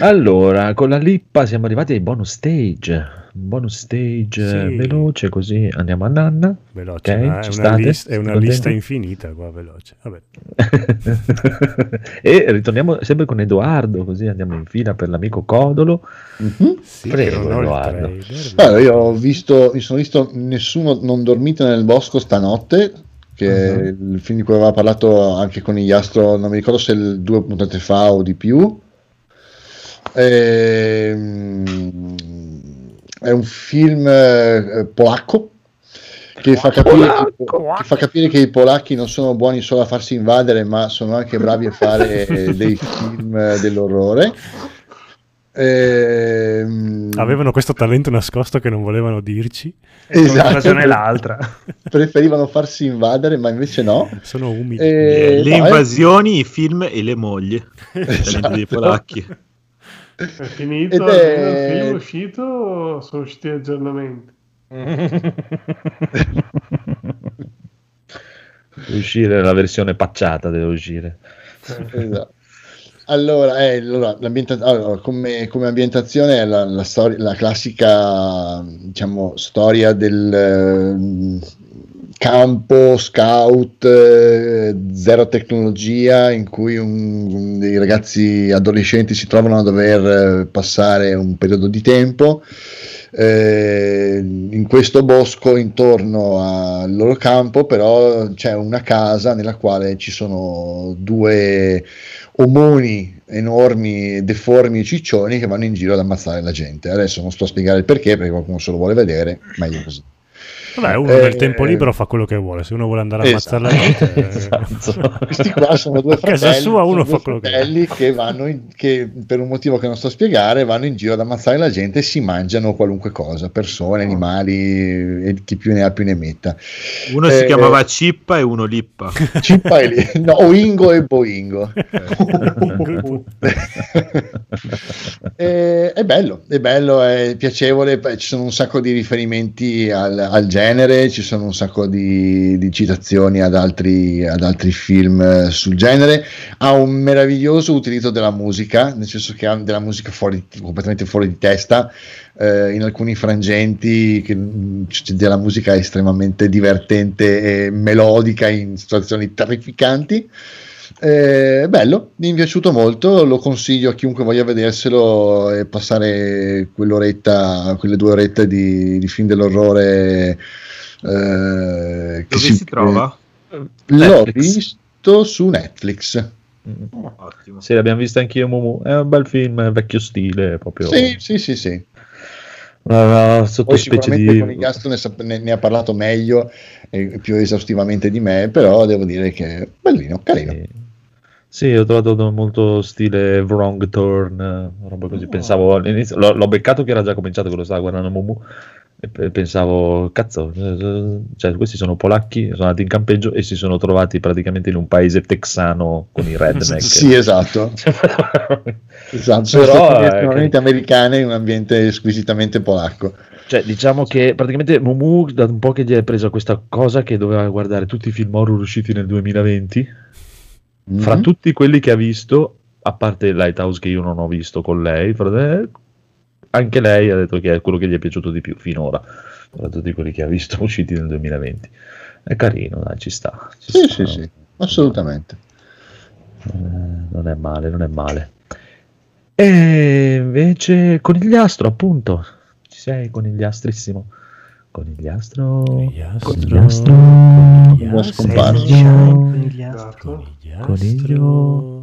Allora, con la lippa siamo arrivati ai bonus stage. Bonus stage Sì. veloce, così andiamo a nanna. Veloce, Ok, ma è una, list- è una lista infinita qua, veloce. Vabbè. [laughs] e ritorniamo sempre con Edoardo, così andiamo in fila per l'amico Codolo. Mhm. Sì, Prego, Edoardo. Allora, io ho visto, mi sono visto Nessuno non dormite nel bosco stanotte, che è il film di cui aveva parlato anche con Iastro, non mi ricordo se due puntate fa o di più. Ehm, è un film eh, polacco che fa, capire che, che fa capire che i polacchi non sono buoni solo a farsi invadere, ma sono anche bravi a fare [laughs] dei film eh, dell'orrore. Ehm, Avevano questo talento nascosto che non volevano dirci. Una esatto, ragione e l'altra. [laughs] preferivano farsi invadere, ma invece no. Sono umili. Eh, le no, invasioni, i film e le mogli. [laughs] Esatto. dei polacchi. È finito, Ed è- il film è uscito, sono usciti aggiornamenti. uscire la versione pacciata, deve uscire. Esatto. Allora, eh, allora, l'ambienta- allora, come, come ambientazione è la, la storia- la classica diciamo, storia del campo scout, eh, zero tecnologia, in cui un- un- dei ragazzi adolescenti si trovano a dover eh, passare un periodo di tempo eh, in questo bosco intorno al loro campo però c'è una casa nella quale ci sono due omoni enormi, deformi ciccioni che vanno in giro ad ammazzare la gente. Adesso non sto a spiegare il perché perché qualcuno se lo vuole vedere, meglio così. Vabbè, uno Eh, nel tempo libero fa quello che vuole. Se uno vuole andare a Esatto. ammazzare la gente, [laughs] eh, Esatto. [laughs] Questi qua sono due A casa fratelli, sua uno fa due quello che fratelli che vanno in- che per un motivo che non sto a spiegare vanno in giro ad ammazzare la gente e si mangiano qualunque cosa, persone, animali e chi più ne ha più ne metta. Uno si Eh, chiamava Cippa e uno Lippa. [laughs] Cippa e lì, no, Oingo e Boingo. Eh, è bello, è bello, è piacevole, ci sono un sacco di riferimenti al, al genere, ci sono un sacco di, di citazioni ad altri, ad altri film eh, sul genere, ha un meraviglioso utilizzo della musica, nel senso che ha della musica fuori, completamente fuori di testa, eh, in alcuni frangenti che, c'è della musica estremamente divertente e melodica in situazioni terrificanti. Eh, bello, mi è piaciuto molto, lo consiglio a chiunque voglia vederselo e passare quell'oretta, quelle due orette di, di film dell'orrore. eh, che Dove si trova? L'ho Netflix. visto su Netflix. Ottimo. Sì, l'abbiamo visto anch'io, Mumu. È un bel film, vecchio stile, proprio. Sì, sì, sì, sì. Una, una Poi sottospecie di... con sap- ne- ne ha parlato meglio e più esaustivamente di me, però devo dire che è bellino, carino. Sì. Sì, ho trovato molto stile Wrong Turn, eh, roba così. Pensavo all'inizio, l'ho, l'ho beccato che era già cominciato quello stava guardando Mumu. E pe- pensavo, cazzo, eh, cioè, questi sono polacchi, sono andati in campeggio e si sono trovati praticamente in un paese texano con i redneck. [laughs] Sì, esatto. [laughs] [laughs] esatto. Sono Però, stazioni eh, estremamente americane in un ambiente squisitamente polacco. Cioè, diciamo che praticamente Mumu da un po' che gli è presa questa cosa che doveva guardare tutti i film horror usciti nel 2020. Fra Mhm. tutti quelli che ha visto, a parte Lighthouse che io non ho visto con lei, fra- eh, anche lei ha detto che è quello che gli è piaciuto di più finora, tra tutti quelli che ha visto [laughs] usciti nel 2020. È carino, dai, ci sta. ci Sì, sta. sì, sì, assolutamente. Eh, non è male, non è male. E invece Conigliastro, appunto. Sei, Conigliastrissimo. Conigliastro. Conigliastro. Conigliastro. Conigliastro. Coniglio. No, Vieni qui,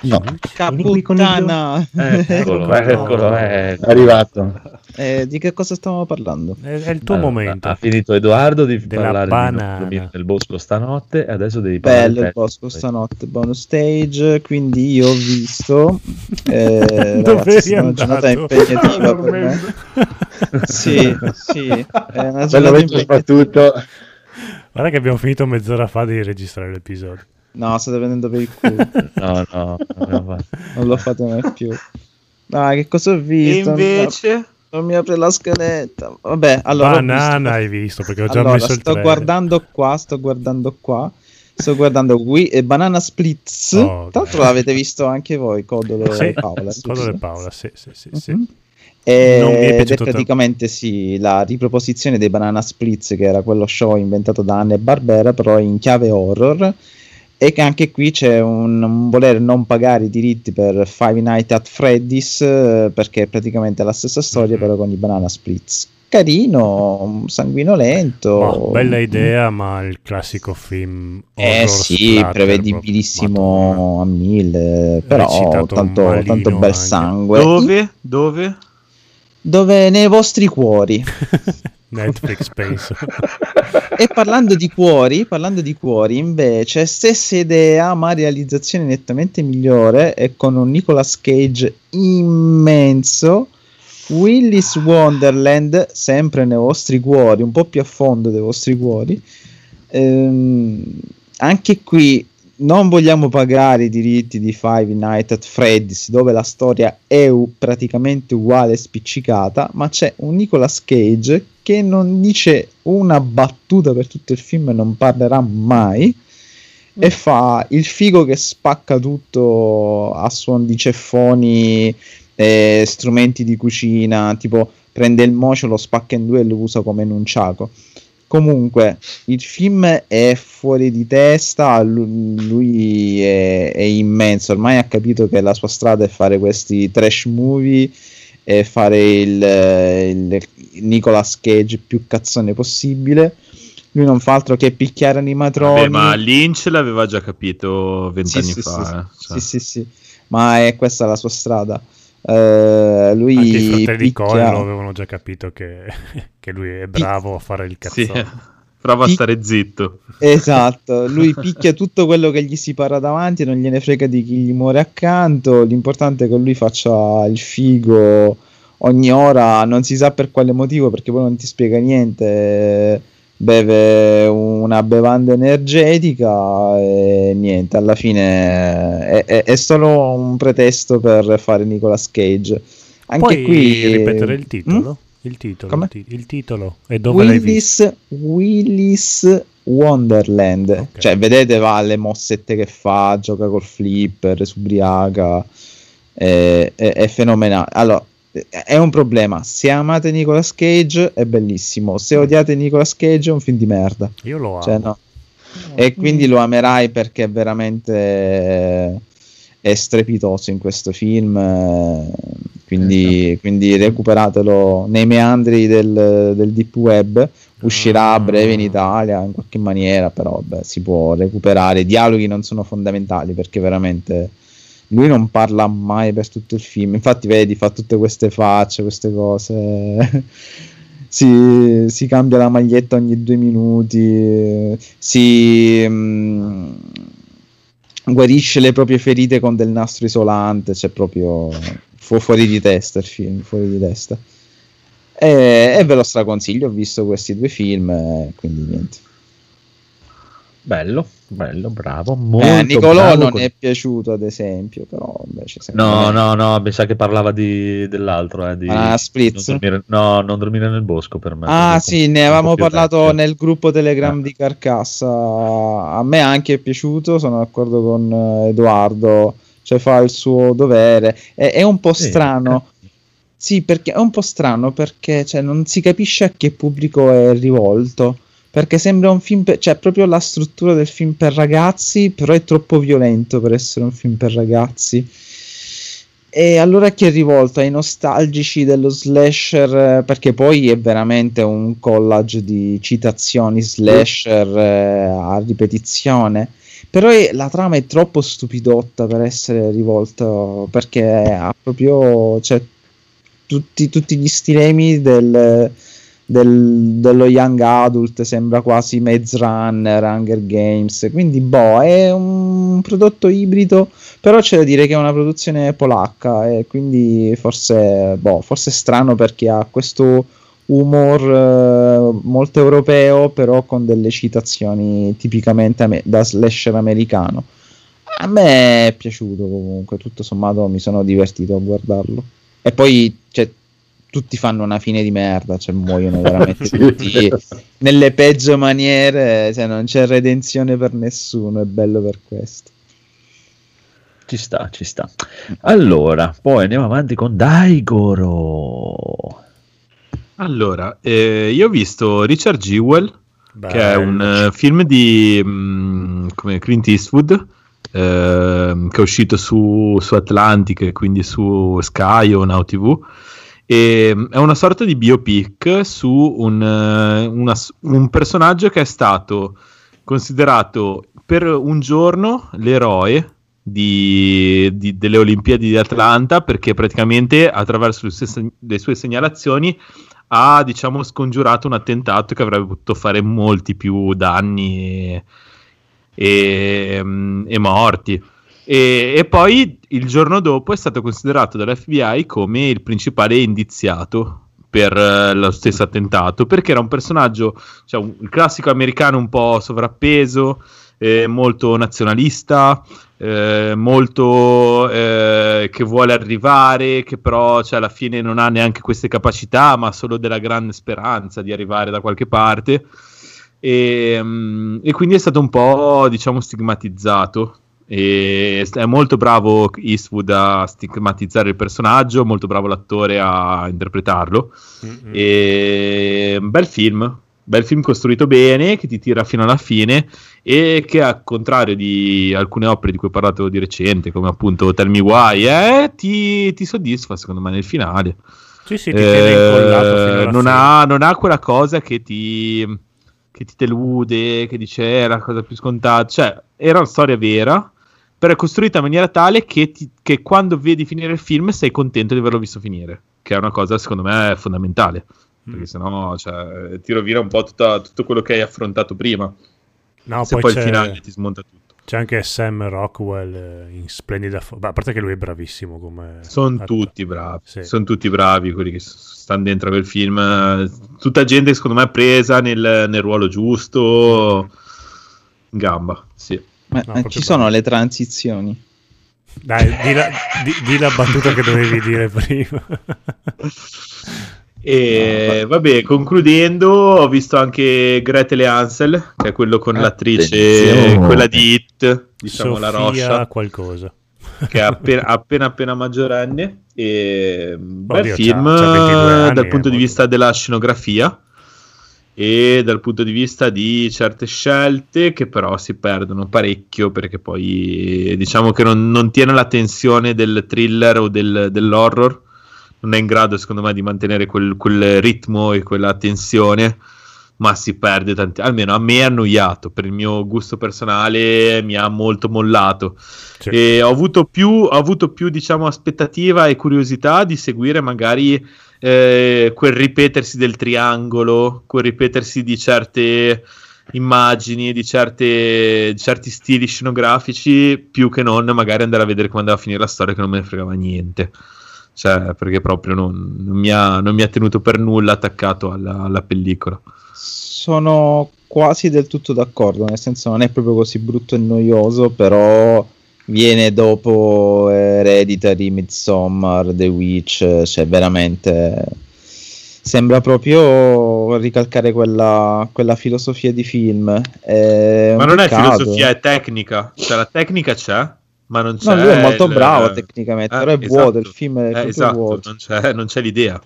coniglio. Caputtana! Eccolo, eccolo, eh. è arrivato. Eh, di che cosa stavamo parlando? È, è il tuo Allora, momento. Ha finito Edoardo di Della parlare di nel bosco stanotte e adesso devi parlare Bello il bosco stanotte, bonus stage, quindi io ho visto... Eh, [laughs] Dove ragazzi, è una giornata impegnativa per me. [laughs] Sì, sì, è una [laughs] giornata impegnativa. Guarda che abbiamo finito mezz'ora fa di registrare l'episodio. No, state prendendo per il culo, No, [laughs] no, no, non lo fate mai più. Dai, che cosa ho E visto? invece... Non mi apre la scaletta. Vabbè, allora... Banana visto- hai visto perché ho già Allora, messo il sto trailer. guardando qua, sto guardando qua. Sto guardando qui e Banana Splits. Oh, Tra l'altro l'avete visto anche voi, Codolo Sì, e Paola. Codolo giusto? e Paola, sì, sì, sì, sì. Mhm. E- Non mi è ed è piaciuto praticamente sì, la riproposizione dei Banana Splits, che era quello show inventato da Anne Barbera, però in chiave horror. E che anche qui c'è un, un voler non pagare i diritti per Five Nights at Freddy's, eh, perché è praticamente la stessa storia, Mhm. però con i Banana Splits. Carino, sanguinolento. Boh, bella idea, ma il classico film Eh sì, splatter, prevedibilissimo a mille, però tanto, tanto bel anche. sangue. Dove? Dove? Dove nei vostri cuori. [laughs] Netflix [laughs] penso. e parlando di cuori, parlando di cuori, invece, stessa idea, ma realizzazione nettamente migliore e con un Nicolas Cage immenso. Willis Wonderland, sempre nei vostri cuori, un po' più a fondo dei vostri cuori. Ehm, anche qui non vogliamo pagare i diritti di Five Nights at Freddy's dove la storia è praticamente uguale spiccicata ma c'è un Nicolas Cage che non dice una battuta per tutto il film e non parlerà mai e fa il figo che spacca tutto a suon di ceffoni e strumenti di cucina tipo prende il mocio lo spacca in due e lo usa come enunciaco comunque il film è fuori di testa lu- lui è, è immenso ormai ha capito che la sua strada è fare questi trash movie e fare il, il Nicolas Cage più cazzone possibile lui non fa altro che picchiare animatroni Vabbè, ma Lynch l'aveva già capito vent'anni sì, sì, fa. sì, eh, cioè. sì, sì, sì. ma è questa la sua strada Eh, lui Anche i fratelli picchia- Coen lo avevano già capito che, [laughs] che lui è bravo a fare il Sì, cazzone. [laughs] prova a stare zitto. Esatto, [laughs] lui picchia tutto quello che gli si para davanti e non gliene frega di chi gli muore accanto. L'importante è che lui faccia il figo ogni ora, non si sa per quale motivo, perché poi non ti spiega niente. Beve una bevanda energetica e niente, alla fine è, è- è solo un pretesto per fare Nicolas Cage. Anche Puoi qui ripetere il titolo? Mm? Il titolo, Come? il ti- il titolo e dove l'hai visto? Willis, Willis Wonderland. Ok. Cioè, vedete, va le mossette che fa, gioca col flipper, si ubriaca. È, è- è fenomenale. Allora, è un problema. Se amate Nicolas Cage, è bellissimo. Se odiate Nicolas Cage, è un film di merda. Io lo amo. Cioè, no. E quindi lo amerai perché veramente eh, è strepitoso in questo film. eh, Quindi, quindi recuperatelo nei meandri del, del deep web. Uscirà a breve in Italia in qualche maniera, però vabbè, si può recuperare. I dialoghi non sono fondamentali perché veramente lui non parla mai per tutto il film. Infatti, vedi, fa tutte queste facce, queste cose. [laughs] si, si cambia la maglietta ogni due minuti. Si mm, guarisce le proprie ferite con del nastro isolante. C'è proprio fu- fuori di testa il film. Fuori di testa. E, e ve lo straconsiglio. Ho visto questi due film, eh, quindi niente. Bello, bello, bravo. Molto Eh, Nicolò bravo non con- è piaciuto, ad esempio, però invece No, no, no, mi sa che parlava di, dell'altro. Eh, di, Ah, Splits? Non dormire, no, non dormire nel bosco per me. Ah sì, ne avevamo parlato vecchio. nel gruppo Telegram Eh. di Carcassa. A me anche è piaciuto, sono d'accordo con eh, Edoardo, cioè fa il suo dovere. È, è un po' Sì, strano. Sì, perché è un po' strano perché cioè, non si capisce a che pubblico è rivolto. Perché sembra un film, per, cioè proprio la struttura del film per ragazzi, però è troppo violento per essere un film per ragazzi. E allora chi è rivolto? Ai nostalgici dello slasher? Perché poi è veramente un collage di citazioni slasher eh, a ripetizione. Però è- la trama è troppo stupidotta per essere rivolta perché ha proprio cioè, tutti, tutti gli stilemi del, del- dello young adult, sembra quasi Maze Runner, Hunger Games. Quindi, boh, è un prodotto ibrido però c'è da dire che è una produzione polacca e quindi forse, boh, forse è strano perché ha questo humor eh, molto europeo, però con delle citazioni tipicamente ame- da slasher americano. A me è piaciuto comunque, tutto sommato mi sono divertito a guardarlo. E poi cioè, tutti fanno una fine di merda, cioè muoiono [laughs] veramente Sì, tutti nelle peggio maniere, cioè non c'è redenzione per nessuno, è bello per questo. Ci sta, ci sta. Allora, poi andiamo avanti con Daigoro. Allora, eh, io ho visto Richard Jewell, che è un Bello. eh, film di come Clint Eastwood, ehm, che è uscito su, su Atlantic e quindi su Sky o Now TV. E, mm, è una sorta di biopic su un, eh, una un personaggio che è stato considerato per un giorno l'eroe di- di- delle Olimpiadi di Atlanta perché praticamente attraverso le sue, le sue segnalazioni ha diciamo scongiurato un attentato che avrebbe potuto fare molti più danni e, e, mm, e morti. E, e poi il giorno dopo è stato considerato dall'FBI come il principale indiziato per eh, lo stesso attentato perché era un personaggio, cioè un, il classico americano un po' sovrappeso, eh, molto nazionalista, eh, molto eh, che vuole arrivare, che però cioè, alla fine non ha neanche queste capacità, ma solo della grande speranza di arrivare da qualche parte. E, mm, e quindi è stato un po', diciamo, stigmatizzato. E è molto bravo Eastwood a stigmatizzare il personaggio, molto bravo l'attore a interpretarlo. Mm-mm. E bel film, bel film costruito bene, che ti tira fino alla fine e che al contrario di alcune opere di cui ho parlato di recente, come appunto Tell Me Why, eh, ti, ti soddisfa secondo me nel finale. Sì, sì, ti incollato Eh, non, ha, non ha quella cosa che ti, che ti delude, che dice "Eh, è la cosa più scontata. Cioè, era una storia vera, però è costruita in maniera tale che, ti- che quando vedi finire il film sei contento di averlo visto finire, che è una cosa secondo me fondamentale. Mm. Perché sennò cioè, ti rovina un po' tutta- tutto quello che hai affrontato prima. No, Se poi poi il finale ti smonta tutto. C'è anche Sam Rockwell eh, in splendida forma. A parte che lui è bravissimo come... Sono tutti bravi, Sì. sono tutti bravi quelli che stanno dentro quel film. eh, Tutta gente secondo me presa nel, nel ruolo giusto, in gamba, sì. Ma, No, ma ci sono le transizioni. Dai, di la, di- di la battuta che dovevi dire prima. E vabbè, concludendo, ho visto anche Gretel e Ansel, che è quello con l'attrice, Attenzione. quella di Hit, diciamo la Sofia Roscia, qualcosa. che è appena appena, appena maggiorenne. E un bel Oddio, film c'ha- c'ha 22 eh, anni, dal punto di molto- vista della scenografia e dal punto di vista di certe scelte che però si perdono parecchio perché poi diciamo che non, non tiene la tensione del thriller o del- dell'horror. Non è in grado secondo me di mantenere quel, quel ritmo e quella tensione ma si perde tanti almeno a me è annoiato. Per il mio gusto personale mi ha molto mollato. Sì. e ho avuto più, ho avuto più diciamo aspettativa e curiosità di seguire magari eh, quel ripetersi del triangolo, quel ripetersi di certe immagini, di, certe, di certi stili scenografici, più che non magari andare a vedere come andava a finire la storia che non me ne fregava niente. Cioè, perché proprio non, non mi, ha, non mi ha tenuto per nulla attaccato alla, alla pellicola. Sono quasi del tutto d'accordo, nel senso non è proprio così brutto e noioso, però viene dopo Hereditary, Midsommar, The Witch, cioè veramente sembra proprio ricalcare quella, quella filosofia di film. È Ma non è peccato. filosofia, è tecnica. Cioè, la tecnica c'è, ma non c'è. No, lui è molto il- bravo tecnicamente, Eh, però è esatto. vuoto, il film è Eh, esatto, non c'è, non c'è l'idea.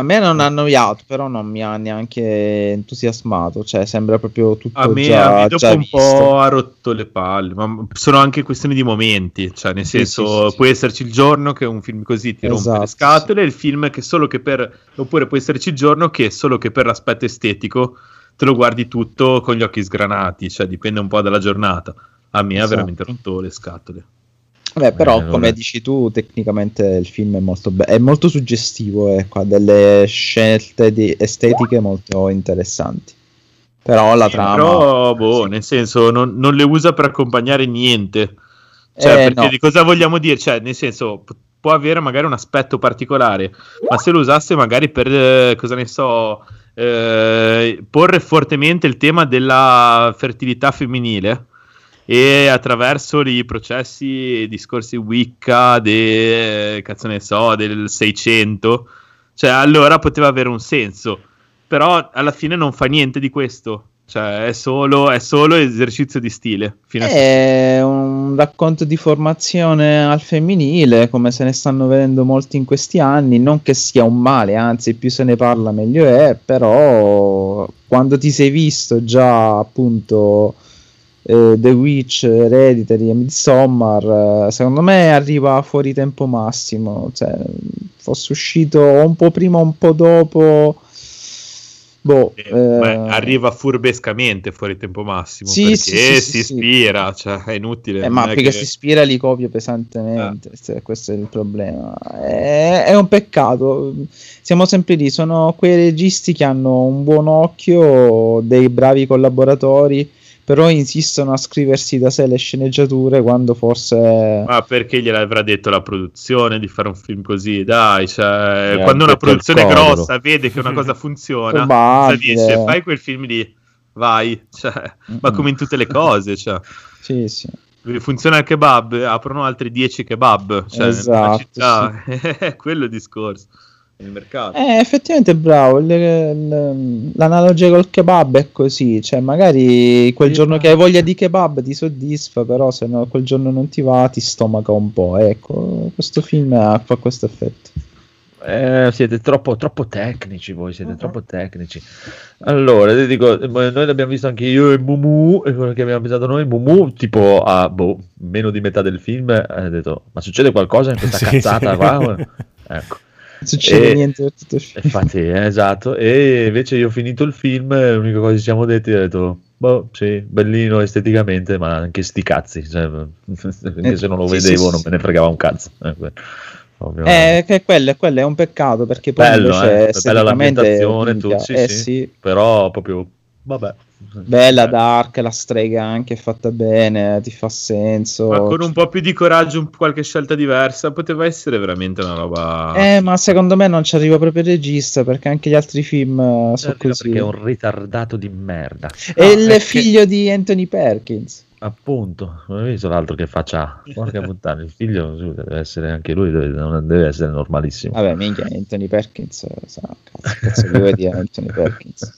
A me non ha annoiato, però non mi ha neanche entusiasmato, cioè sembra proprio tutto A me, già, a me dopo un visto. po' ha rotto le palle, ma sono anche questioni di momenti, cioè nel Sì, senso sì, sì, può esserci il giorno che un film così ti rompe Esatto, le scatole, il film che solo che per, oppure può esserci il giorno che solo che per l'aspetto estetico te lo guardi tutto con gli occhi sgranati, cioè dipende un po' dalla giornata. A me ha Esatto. veramente rotto le scatole. Vabbè, però, allora. come dici tu, tecnicamente il film è molto, be- è molto suggestivo, ecco, ha delle scelte di- estetiche molto interessanti. Però la Sì, trama... Però, boh, sì. nel senso, non, non le usa per accompagnare niente. Cioè, Eh, perché no. di cosa vogliamo dire? Cioè, nel senso, p- può avere magari un aspetto particolare, ma se lo usasse magari per, eh, cosa ne so, eh, porre fortemente il tema della fertilità femminile e attraverso i processi e discorsi Wicca de, so, del 600, cioè allora poteva avere un senso, però alla fine non fa niente di questo, cioè è solo, è solo esercizio di stile. fino a- È un racconto di formazione al femminile, come se ne stanno vedendo molti in questi anni. Non che sia un male, anzi, più se ne parla meglio è. Però, quando ti sei visto già appunto eh, The Witch, Hereditary e Midsommar, eh, secondo me arriva fuori tempo massimo. Cioè, fosse uscito un po' prima, un po' dopo. Boh, Eh, eh, arriva furbescamente fuori tempo massimo Sì, perché sì, sì, si ispira, cioè è inutile. Eh, ma perché che- si ispira li copia pesantemente, cioè, questo è il problema. È, è un peccato. Siamo sempre lì, sono quei registi che hanno un buon occhio, dei bravi collaboratori, però insistono a scriversi da sé le sceneggiature quando forse... Ma perché gliel'avrà detto la produzione di fare un film così? Dai, cioè, Eh, quando una produzione grossa vede che una cosa [laughs] funziona, Probabile. dice? Fai quel film lì. vai. Cioè, ma come in tutte le cose, cioè. Sì, sì. Funziona il kebab, aprono altri 10 kebab. Cioè, Esatto, città. [laughs] È quello il discorso. Il mercato. Eh, effettivamente bravo. il- il- l'analogia col kebab è così. Cioè, magari quel giorno che hai voglia di kebab ti soddisfa, però se no, quel giorno non ti va, ti stomaca un po'. Ecco, questo film ha- fa questo effetto. Eh, siete troppo, troppo tecnici voi, siete troppo tecnici. Allora, ti dico, noi l'abbiamo visto anche io e Mumu, e quello che abbiamo pensato noi, Mumu, tipo a boh, meno di metà del film, ha detto, ma succede qualcosa in questa [laughs] Sì, cazzata sì. qua? [laughs] Ecco. Succede E- niente per tutto il film. Infatti, eh, esatto. E invece io ho finito il film, l'unica cosa che ci siamo detti è detto, boh, sì, bellino esteticamente, ma anche sti cazzi. Cioè, [laughs] quindi se non lo sì, vedevo sì, non me ne fregava un cazzo. Eh, Eh, che quello, quello è un peccato perché poi bello, invece eh, bella l'ambientazione, tu, eh sì. sì, però proprio, vabbè. Bella dark, la strega anche fatta bene, ti fa senso. Ma con un po' più di coraggio, un- qualche scelta diversa, poteva essere veramente una roba. Eh, ma secondo me non ci arriva proprio il regista perché anche gli altri film eh, sono così. Perché è un ritardato di merda. È No, il che- figlio di Anthony Perkins. Appunto, non hai visto l'altro che faccia. Porca [laughs] puttana, il figlio deve essere anche lui, deve, non deve essere normalissimo. Vabbè, minchia, Anthony Perkins. eh, Sa, cazzo, cazzo vuoi dire Anthony Perkins?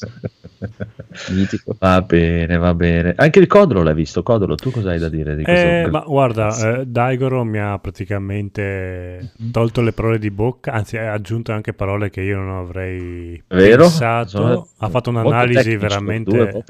Mitico. Va bene, va bene. Anche il Codolo l'hai visto. Codolo, tu cosa hai da dire di questo? Eh, ma guarda, eh, Daigoro mi ha praticamente tolto le parole di bocca, anzi ha aggiunto anche parole che io non avrei Vero? pensato. Sono ha fatto un'analisi veramente...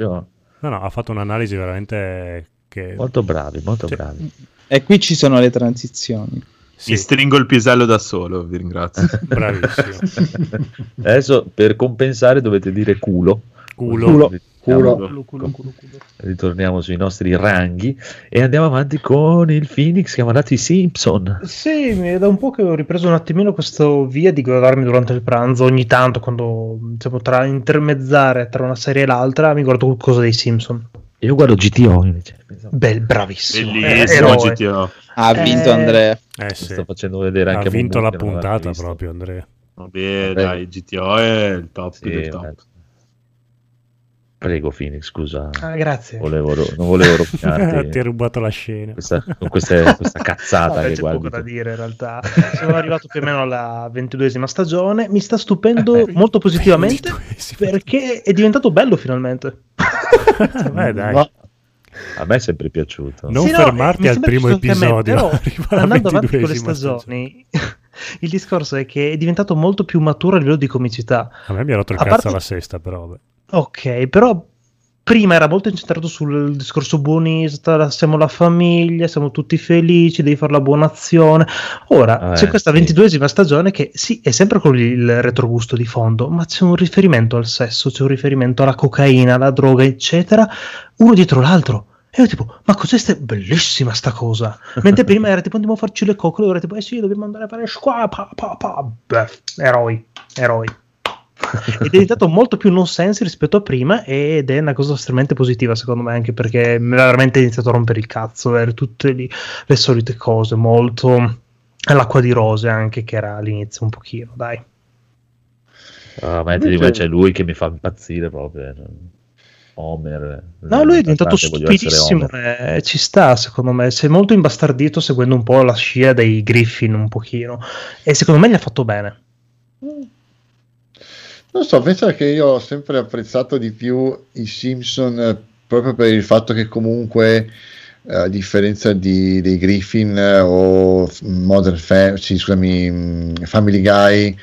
No, no, ha fatto un'analisi veramente che... Molto bravi, molto Sì. bravi. E qui ci sono le transizioni. Sì, Mi stringo il pisello da solo, vi ringrazio. [laughs] bravissimo. [laughs] Adesso per compensare dovete dire culo. Culo. Culo. Diciamo, Culo, culo, culo, culo. Ritorniamo sui nostri ranghi e andiamo avanti con il Phoenix che ha mandato i Simpson. Sì, è da un po' che ho ripreso un attimino questo via di guardarmi durante il pranzo. Ogni tanto, quando diciamo, tra intermezzare tra una serie e l'altra, mi guardo qualcosa dei Simpson. Io guardo GTO invece. Bel, bravissimo. Bellissimo Eroe. GTO. Ha vinto Eh, Andrea. Eh sì, Sto facendo vedere ha anche a vinto la puntata proprio Andrea. Vabbè, Vabbè. dai, GTO è il top Sì, del top. Eh. Prego Phoenix, scusa. Ah, grazie. Volevo non volevo [laughs] Ti ha rovinarti rubato la scena. questa, con queste- questa [laughs] cazzata Vabbè, che c'è guardi. poco da dire in realtà. Sono arrivato più o meno alla ventiduesima stagione. Mi sta stupendo molto positivamente perché è diventato bello finalmente. [laughs] Beh, dai. No. A me è sempre piaciuto. Non Sì, no, fermarti mi al primo a me, episodio. però, andando avanti con le 22esima stagioni, il discorso è che è diventato molto più maturo a livello di comicità. A me mi ha rotto il A cazzo parte- alla sesta, però. vabbè. Ok, però prima era molto incentrato sul discorso buonista, siamo la famiglia, siamo tutti felici, devi fare la buona azione. Ora Eh, c'è questa sì. ventiduesima stagione che sì, è sempre con il retrogusto di fondo, ma c'è un riferimento al sesso, c'è un riferimento alla cocaina, alla droga, eccetera, uno dietro l'altro. E io tipo, ma cos'è sta... bellissima sta cosa? Mentre prima era tipo andiamo a farci le coccole, ora tipo, eh sì, dobbiamo andare a fare squadra, pa, pa, pa. Beh, eroi, eroi. [laughs] è diventato molto più nonsense rispetto a prima ed è una cosa estremamente positiva secondo me anche perché mi ha veramente iniziato a rompere il cazzo avere tutte lì le solite cose molto all'acqua di rose anche che era all'inizio un pochino dai Ah, ma dico, c'è lui che mi fa impazzire proprio. eh. Homer. no lui è diventato stupidissimo eh, ci sta secondo me si è molto imbastardito seguendo un po' la scia dei Griffin un pochino e secondo me gli ha fatto bene Non so, penso che io ho sempre apprezzato di più i Simpson eh, proprio per il fatto che comunque eh, a differenza di- dei Griffin eh, o Modern Family, sì, scusami, mm, Family Guy,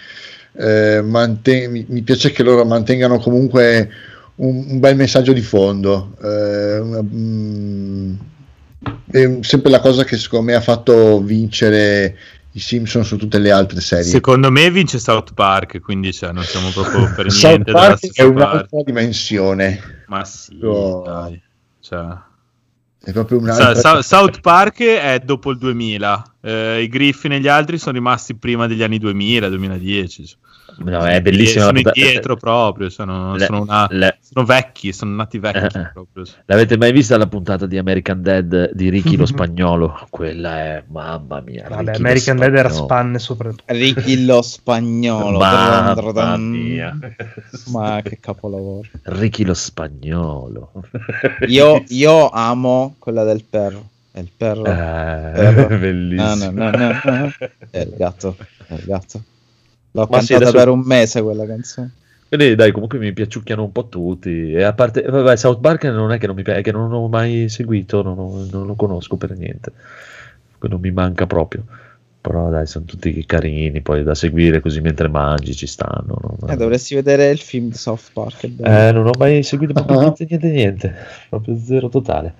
eh, mante- mi, piace che loro mantengano comunque un, un bel messaggio di fondo. eh, una- mm, è sempre la cosa che secondo me ha fatto vincere i Simpson su tutte le altre serie. Secondo me vince South Park, quindi cioè, non siamo proprio per South niente dalla Park è un'altra parte. dimensione. Ma sì, Oh. dai. Cioè, È proprio un'altra Sa- South Park è dopo il 2000, Eh, I Griffin e gli altri sono rimasti prima degli anni 2000, 2010. No, è bellissima Sono la puntata- indietro proprio, sono, Le- sono una- le- sono vecchi, sono nati vecchi Eh, eh. proprio. L'avete mai vista la puntata di American Dead di Ricky lo [laughs] spagnolo? Quella è mamma mia. Vabbè, American Dead era spanne soprattutto. Ricky lo spagnolo. Mamma mia. Ma che capolavoro. Ricky lo spagnolo. Io, [laughs] io amo quella del perro. È il perro. Eh, perro. [laughs] bellissimo. No, no, no, no, no. È il gatto. È il gatto. L'ho Ma sì, cantata adesso- per un mese quella canzone. Quindi dai, comunque mi piaciucchiano un po' tutti. E a parte, vabbè, South Park non è che non mi piace, che non ho mai seguito, non, ho- non lo conosco per niente. Non mi manca proprio. Però dai, sono tutti carini, poi da seguire così mentre mangi ci stanno. no? Eh, dovresti vedere il film South Park. Eh, non ho mai seguito proprio niente, niente, niente. Proprio zero totale.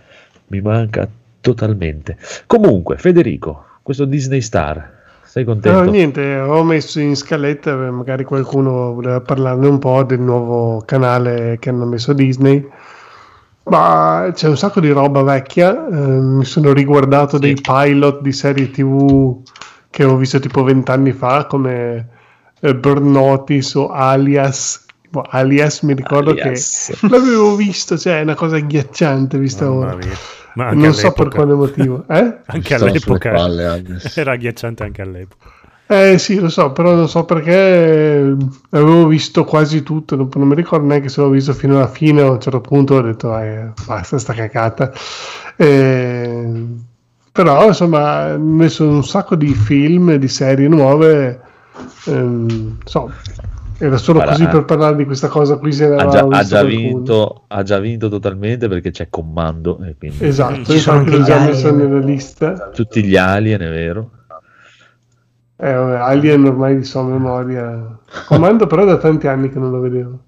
Mi manca totalmente. Comunque, Federico, questo Disney Star, sei contento? No, niente, ho messo in scaletta, magari qualcuno voleva parlarne un po' del nuovo canale che hanno messo Disney. Ma c'è un sacco di roba vecchia. eh, mi sono riguardato dei pilot di serie TV che ho visto tipo vent'anni fa, come eh, Burn Notice o Alias. Boh, Alias mi ricordo Alias. che l'avevo visto, cioè è una cosa agghiacciante vista Mamma ora. mia. Ma anche Non so per quale motivo. [laughs] Eh? Anche Stavo all'epoca palle, era agghiacciante anche all'epoca. Eh sì, lo so, però non so perché eh, avevo visto quasi tutto, non, non mi ricordo neanche se l'ho visto fino alla fine, a un certo punto ho detto eh, basta sta cacata. Eh, però insomma ho messo un sacco di film, di serie nuove, ehm, so, era solo Guarda, così eh, per parlare di questa cosa qui Ha già, ha già vinto, ha già vinto totalmente perché c'è comando. E quindi Esatto, Ci sono anche l'ho già gli messo nella lista. Tutti gli alien, è vero? Eh, vabbè, Alien ormai di sua memoria. Comando però da tanti anni che non lo vedevo.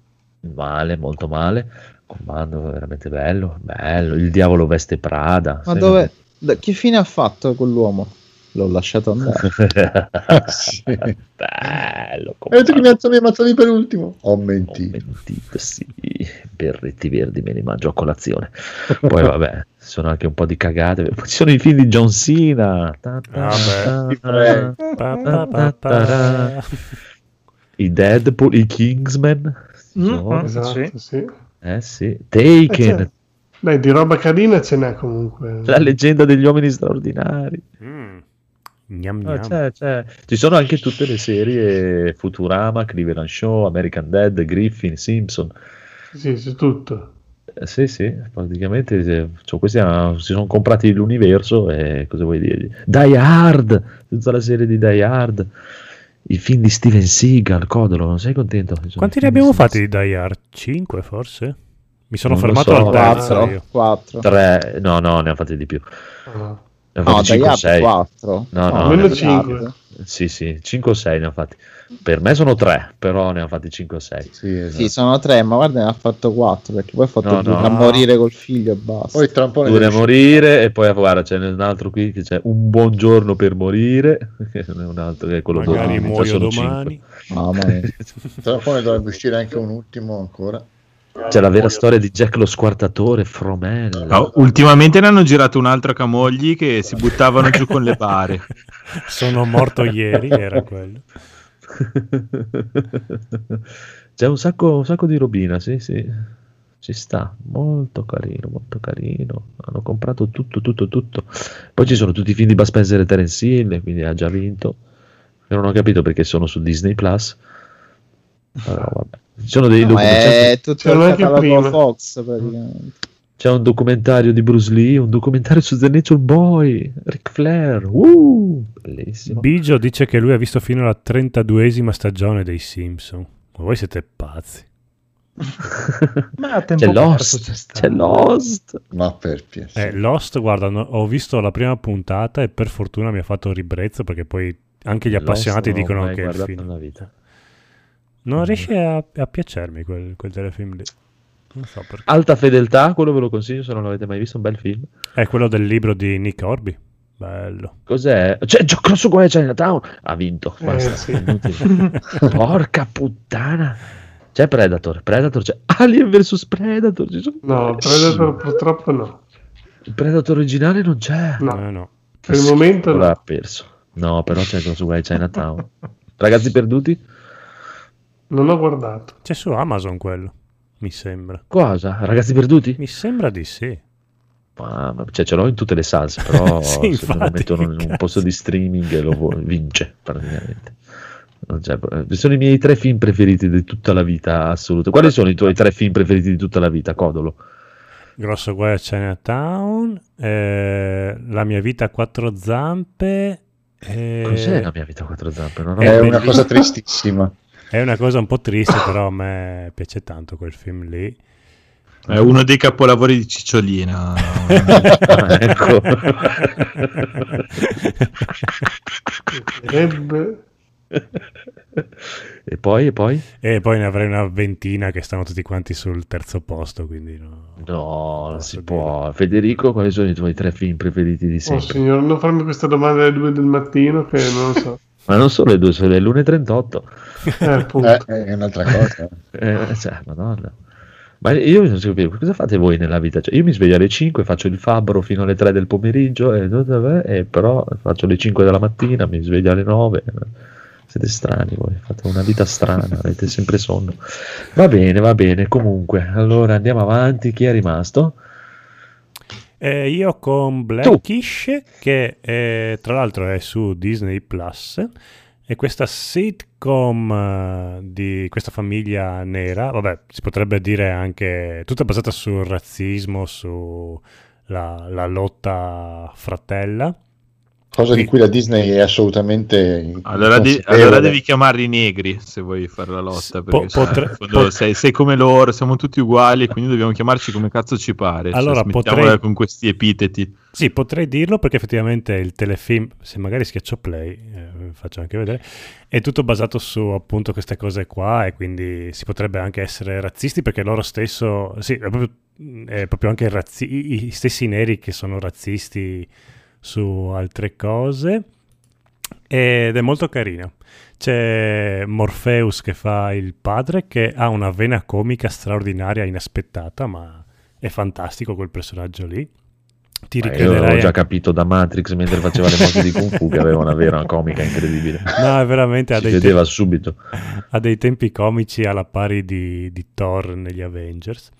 Male, molto male. Comando veramente bello, bello. Il diavolo veste Prada. Ma dove. da- che fine ha fatto quell'uomo? L'ho lasciato andare. Sì. [laughs] bello. E tu che mi Comando. azzami ammazzavi per ultimo? Ho Ho mentito. mentito, sì. Berretti verdi me li mangio a colazione. Poi vabbè, ci sono anche un po' di cagate. Poi ci sono i film di John Cena. I Deadpool, i Kingsman. Mm, No, Esatto, Sì. Eh sì. Eh, Taken, Dai, di roba carina ce n'è comunque. la leggenda degli uomini straordinari. Mm. Gnam, Ah, gnam. c'è, c'è. Ci sono anche tutte le serie Futurama, Cleveland Show, American Dead, Griffin, Simpson. Sì, c'è tutto. Eh, sì, sì, praticamente eh, cioè, questi hanno- si sono comprati l'universo e cosa vuoi dirgli? Die Hard, tutta la serie di Die Hard, i film di Steven Seagal, Codolo, non sei contento? Quanti ne abbiamo di fatti di Die Hard? 5 forse? Mi sono Non fermato so. al terzo Quattro. io. Quattro. Tre, no, no, ne hanno fatti di più. No. Ne No, fatti dai 5 o altri 6. quattro. No, no, almeno hanno- cinque. Sì, sì, 5 o 6 ne hanno fatti. Per me sono 3, però ne hanno fatti 5 o 6. Sì, esatto. Sì, sono tre, ma guarda, ne ha fatto quattro. Perché poi ha fatto No, due no. a morire col figlio e basta. Poi tra un po' ne Due a morire e poi guarda c'è un altro qui che c'è un buon giorno per morire [laughs] che non è un altro che è quello Magari muoio domani. Mamma mia. tra un po' ne dovrebbe uscire anche un ultimo ancora. C'è la vera storia di Jack lo squartatore Fromella. No, ultimamente ne hanno girato un'altra Camogli che si buttavano giù con le bare. [laughs] Sono morto ieri, era quello. [laughs] c'è un sacco, un sacco di robina sì sì. Ci sta molto carino molto carino. Hanno comprato tutto tutto tutto. Poi ci sono tutti i film di Bud Spencer e Terence Hill quindi ha già vinto. Io non ho capito perché sono su Disney Plus però vabbè ci sono dei No, documentaри è tutto il catalogo. Fox praticamente. C'è un documentario di Bruce Lee, un documentario su The Nature Boy, Ric Flair. Uh, bellissimo. Bigio dice che lui ha visto fino alla 32esima stagione dei Simpson. Ma voi siete pazzi. [laughs] Ma a tempo C'è Lost, c'è Lost. Ma per piacere. Eh, Lost, guarda, no- ho visto la prima puntata e per fortuna mi ha fatto ribrezzo perché poi anche gli Lost appassionati l'ho dicono che è il film. nella vita. Non riesce a, a piacermi quel, quel telefilm lì. Non so perché. Alta fedeltà, quello ve lo consiglio se non l'avete mai visto, un bel film. È quello del libro di Nick Orby. Bello. Cos'è? C'è Gio- Grosso Guai Chinatown. Ha vinto. Eh, Basta. sì. Inutile. [laughs] Porca puttana. C'è Predator, Predator, c'è Alien vs Predator. ci sono- No, Predator purtroppo no. Il Predator originale non c'è. No. Eh, no. Per il momento no. ha perso. No, però c'è su Why Chinatown. Ragazzi perduti? Non ho guardato. C'è su Amazon quello, mi sembra. Cosa? Ragazzi perduti? Mi sembra di sì. Ma, ma- cioè, ce l'ho in tutte le salse, però [laughs] Sì, se me lo mettono in un posto di streaming lo vince praticamente. Eh, sono i miei tre film preferiti di tutta la vita assoluta. Quali sono i tuoi tre film preferiti di tutta la vita, Codolo? Grosso guai a Chinatown, eh, La mia vita a quattro zampe. eh, Cos'è la mia vita a quattro zampe? Non ho È una cosa tristissima. [laughs] È una cosa un po' triste, però a me piace tanto quel film lì. È uno dei capolavori di Cicciolina. [laughs] Ecco. Ebbe- e poi, e poi? E poi ne avrei una ventina che stanno tutti quanti sul terzo posto, quindi no. No, non si Posso può. Federico, quali sono i tuoi tre film preferiti di Oh sempre? signore, non farmi questa domanda alle 2 del mattino che non lo so. [laughs] Ma non solo le due, sono le l'1.38. Eh, appunto. Eh, è un'altra cosa. [laughs] Eh, cioè, madonna. Ma io non so capire, cosa fate voi nella vita? Cioè, io mi sveglio alle 5, faccio il fabbro fino alle 3 del pomeriggio, e, e però faccio le 5 della mattina, mi sveglio alle 9. Siete strani voi, fate una vita strana, avete sempre sonno. Va bene, va bene, comunque, allora andiamo avanti. Chi è rimasto? Eh, io con Blackish, che è- tra l'altro è su Disney Plus, è questa sitcom eh, di questa famiglia nera, vabbè, si potrebbe dire anche tutta basata sul razzismo, sulla la lotta fratella. Cosa di Sì. cui la Disney è assolutamente Allora, de- inconsapevole. allora devi chiamarli negri se vuoi fare la lotta. Po- Perché cioè, potre- pot- sei, sei come loro, siamo tutti uguali, quindi dobbiamo chiamarci come cazzo ci pare. Cioè, Allora, smettiamola potrei- con questi epiteti. Sì, potrei dirlo perché effettivamente il telefilm, se magari schiaccio play, eh, faccio anche vedere, è tutto basato su appunto queste cose qua e quindi si potrebbe anche essere razzisti perché loro stesso, sì, è proprio, è proprio anche razzi- i, i stessi neri che sono razzisti su altre cose ed è molto carino. C'è Morpheus che fa il padre che ha una vena comica straordinaria, inaspettata, ma è fantastico quel personaggio lì. Ti Ma io ricrederai avevo già capito da Matrix mentre faceva le mosse di Kung Fu che aveva una vera comica incredibile. [laughs] No, è veramente ha Si dei, vedeva te- subito. ha dei tempi comici alla pari di, di Thor negli Avengers.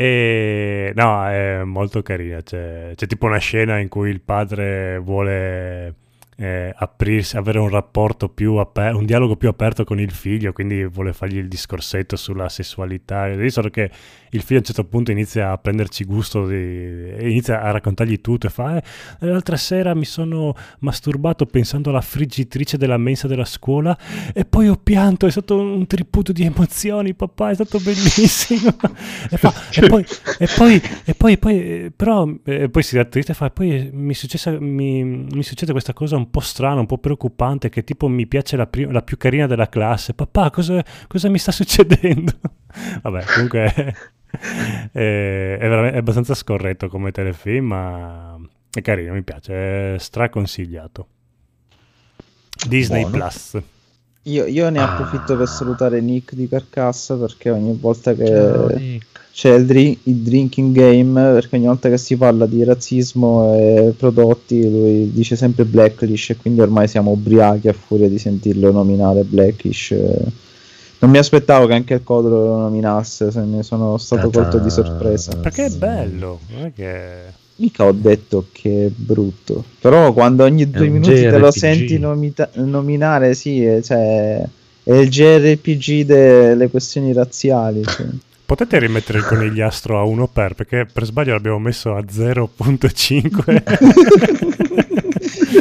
E no, è molto carina. C'è, c'è tipo una scena in cui il padre vuole eh, aprirsi, avere un rapporto più aperto, un dialogo più aperto con il figlio, quindi vuole fargli il discorsetto sulla sessualità. E solo che il figlio a un certo punto inizia a prenderci gusto di, e inizia a raccontargli tutto e fa: "Eh, L'altra sera mi sono masturbato pensando alla friggitrice della mensa della scuola e poi ho pianto, è stato un tripudio di emozioni, papà, è stato bellissimo. e, fa, e poi, e poi, e poi, poi, eh, però, eh, poi si dà triste e fa, poi mi, successa- mi, mi succede questa cosa un po' strana, un po' preoccupante, che tipo mi piace la, pri- la più carina della classe. Papà, cosa, cosa mi sta [laughs] succedendo? Vabbè, comunque è, è veramente- è abbastanza scorretto come telefilm, ma è carino, mi piace, è straconsigliato. Disney Buono. Plus. Io, io ne Ah. approfitto per salutare Nick di Carcassa perché ogni volta che Ciao, c'è il, dri- il drinking game, perché ogni volta che si parla di razzismo e prodotti lui dice sempre Blackish e quindi ormai siamo ubriachi a furia di sentirlo nominare Blackish. Non mi aspettavo che anche il Codolo lo nominasse, se ne sono stato colto di sorpresa. Perché è bello, non è che... Mica ho detto che è brutto, però quando ogni due minuti te lo JRPG. senti nomita- nominare, sì, è, cioè, è il JRPG delle questioni razziali. cioè. [laughs] Potete rimettere il conigliastro a 1 per, perché per sbaglio l'abbiamo messo a 0.5. [laughs]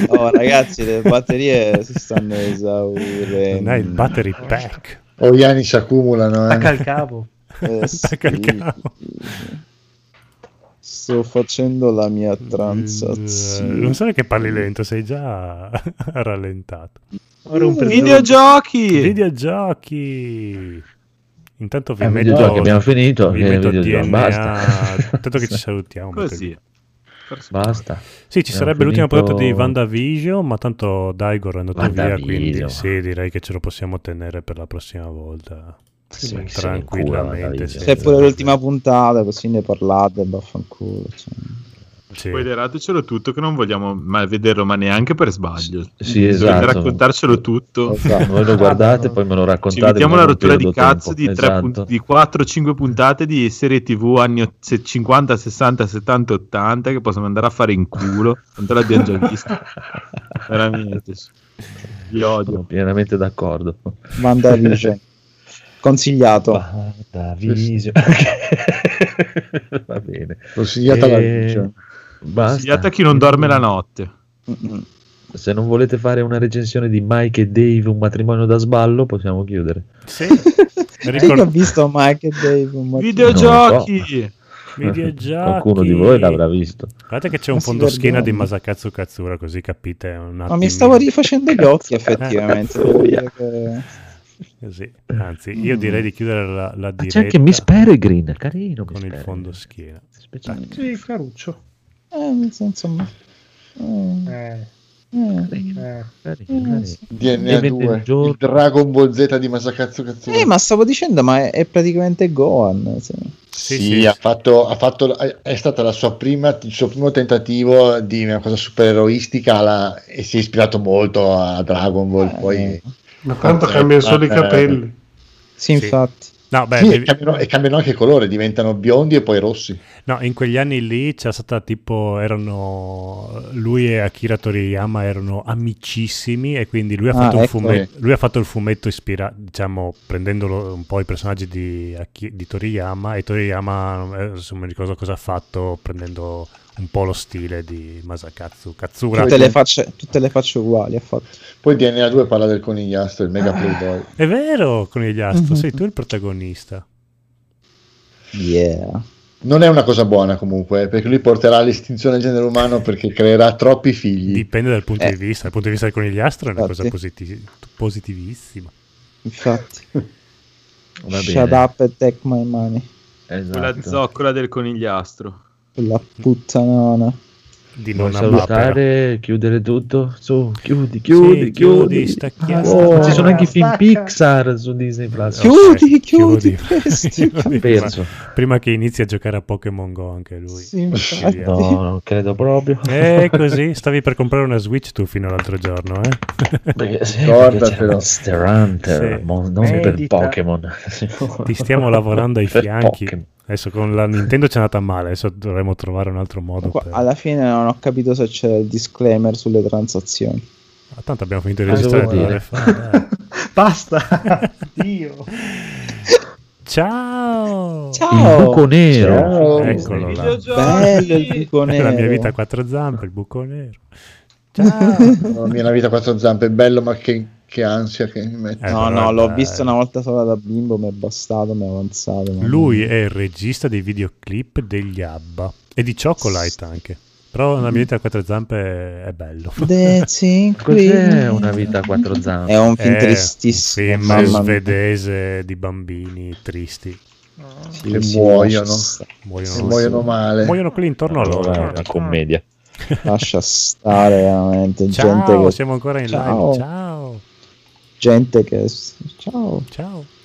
Oh, ragazzi, le batterie si stanno esaurendo. non è il battery pack. O gli anni si accumulano. eh. Attacca il cavo. Eh, sì. cavo. [laughs] Sto facendo la mia Eh, transazione. Non so che parli lento, sei già [laughs] rallentato. Ora un per Videogiochi! Videogiochi! Intanto vi Eh, metto, videogiochi abbiamo finito. vi che metto videogiochi, DNA, Basta. [laughs] tanto che ci [laughs] salutiamo. Così. Basta. Sì, ci Abbiamo sarebbe l'ultima finito- puntata di WandaVision, ma tanto Daigor è andato via, quindi sì, direi che ce lo possiamo tenere per la prossima volta. Sì, se ne tranquillamente. sì. C'è pure l'ultima puntata, così ne parlate, vaffanculo. Cioè. Sì. Spoileratecelo tutto che non vogliamo mai vederlo, ma neanche per sbaglio. Sì, Dovete esatto. raccontarcelo tutto. Esatto. Voi lo guardate, [laughs] poi me lo Ci raccontate. mettiamo la rottura di cazzo di, tre Esatto. punt- di 4-5 puntate di serie tv anni ott- se- 50, 60, 70, 80 che possiamo andare a fare in culo. [laughs] Tanto l'abbiamo già visto. Veramente. Vi Sono odio. pienamente d'accordo. WandaVision. Consigliato. Guarda, Vision. [laughs] Va bene. Consigliata la E- Vision. Basta. Consigliata a chi non dorme la notte. Se non volete fare una recensione di Mike e Dave, un matrimonio da sballo, possiamo chiudere. Sì. [laughs] Che ho visto Mike e Dave un mattino? Videogiochi! Videogiochi. Qualcuno di voi l'avrà visto. Guardate che c'è un Ma si fondoschiena di. Masakatsu Katsura, così capite un Ma attimo. mi stavo rifacendo gli occhi [laughs] effettivamente. Devo dire che- Così. Anzi, io direi di chiudere la, la Ah, diretta c'è anche Miss Peregrine, carino. con Miss il Peregrine. fondoschiena. Speciale. Sì, caruccio. Eh, nel senso, ma- eh, Eh, eh. Eh. Eh. DNA Event 2, del giorno. il Dragon Ball Z di Masakatsu Katsura. Eh, ma stavo dicendo, ma è, è praticamente Gohan. sì. Sì, Sì, sì. Ha fatto, ha fatto, è stata la sua prima, il suo primo tentativo di una cosa supereroistica alla- e si è ispirato molto a Dragon Ball. Eh, Poi Ma tanto cambiano solo i Eh, capelli. Sì, infatti. No, beh, sì, devi- e, cambiano, e cambiano anche colore, diventano biondi e poi rossi. no, in quegli anni lì c'è stata tipo, erano, lui e Akira Toriyama erano amicissimi e quindi lui ha Ah, fatto, un ecco. fumetto, lui ha fatto il fumetto ispirato, diciamo, prendendolo un po' i personaggi di, di Toriyama e Toriyama, eh, non mi ricordo cosa ha fatto, prendendo un po' lo stile di Masakatsu Katsura. Tutte le, facce, tutte le facce uguali ha fatto. Poi DNA 2 parla del conigliastro, il mega playboy. È vero, Conigliastro, Mhm. sei tu il protagonista. Yeah. Non è una cosa buona comunque, eh, perché lui porterà all'estinzione del genere umano perché creerà troppi figli. Dipende dal punto Eh. di vista. Dal punto di vista del conigliastro è una cosa Infatti. positi- positivissima. Infatti. [laughs] Va Shut bene. up and take my money. Quella Esatto. zoccola del conigliastro. Quella puttanona. Di Papera. salutare, chiudere tutto? Su, chiudi, chiudi, Sì, chiudi. chiudi, stacchiamo. Oh, ci sono anche i film. Pixar su Disney Plus. Chiudi, chiudi, chiudi. [laughs] Chiudi prima, prima che inizi a giocare a Pokémon Go anche lui. Sì. No, non credo proprio. Eh, così stavi per comprare una Switch tu fino all'altro giorno, eh? Perché, sì, Ricordatelo. Monster Hunter, Sì. mon- non per Medita. Pokémon. Ti stiamo lavorando ai Per fianchi. Pokémon. Adesso con la Nintendo ci è andata male, adesso dovremmo trovare un altro modo. Qua- Per... alla fine non ho capito se c'è il disclaimer sulle transazioni. Ah, tanto abbiamo finito di Cosa registrare [laughs] dai. Basta. [laughs] Dio. Ciao! Il Ciao! buco nero. Ciao. Eccolo là. Bello il buco nero. La mia vita a quattro zampe, il buco nero. [laughs] Ciao! La mia vita a quattro zampe è bello, ma che, che ansia che mi mette. Eh, No, no, è l'ho visto una volta sola da bimbo, mi è bastato, mi è avanzato. ma- Lui è il regista dei videoclip degli ABBA e di Chocolate anche. Però la mia vita a quattro zampe è bello. [laughs] Cos'è una vita a quattro zampe? È un film È tristissimo. Un film svedese di bambini tristi. Sì, Che sì, muoiono. Muoiono, Se muoiono male. muoiono quelli intorno a Allora, è loro. una commedia. lascia stare veramente. [laughs] Ciao, gente che... siamo ancora in Ciao. live. Ciao, Gente che... Ciao. ciao.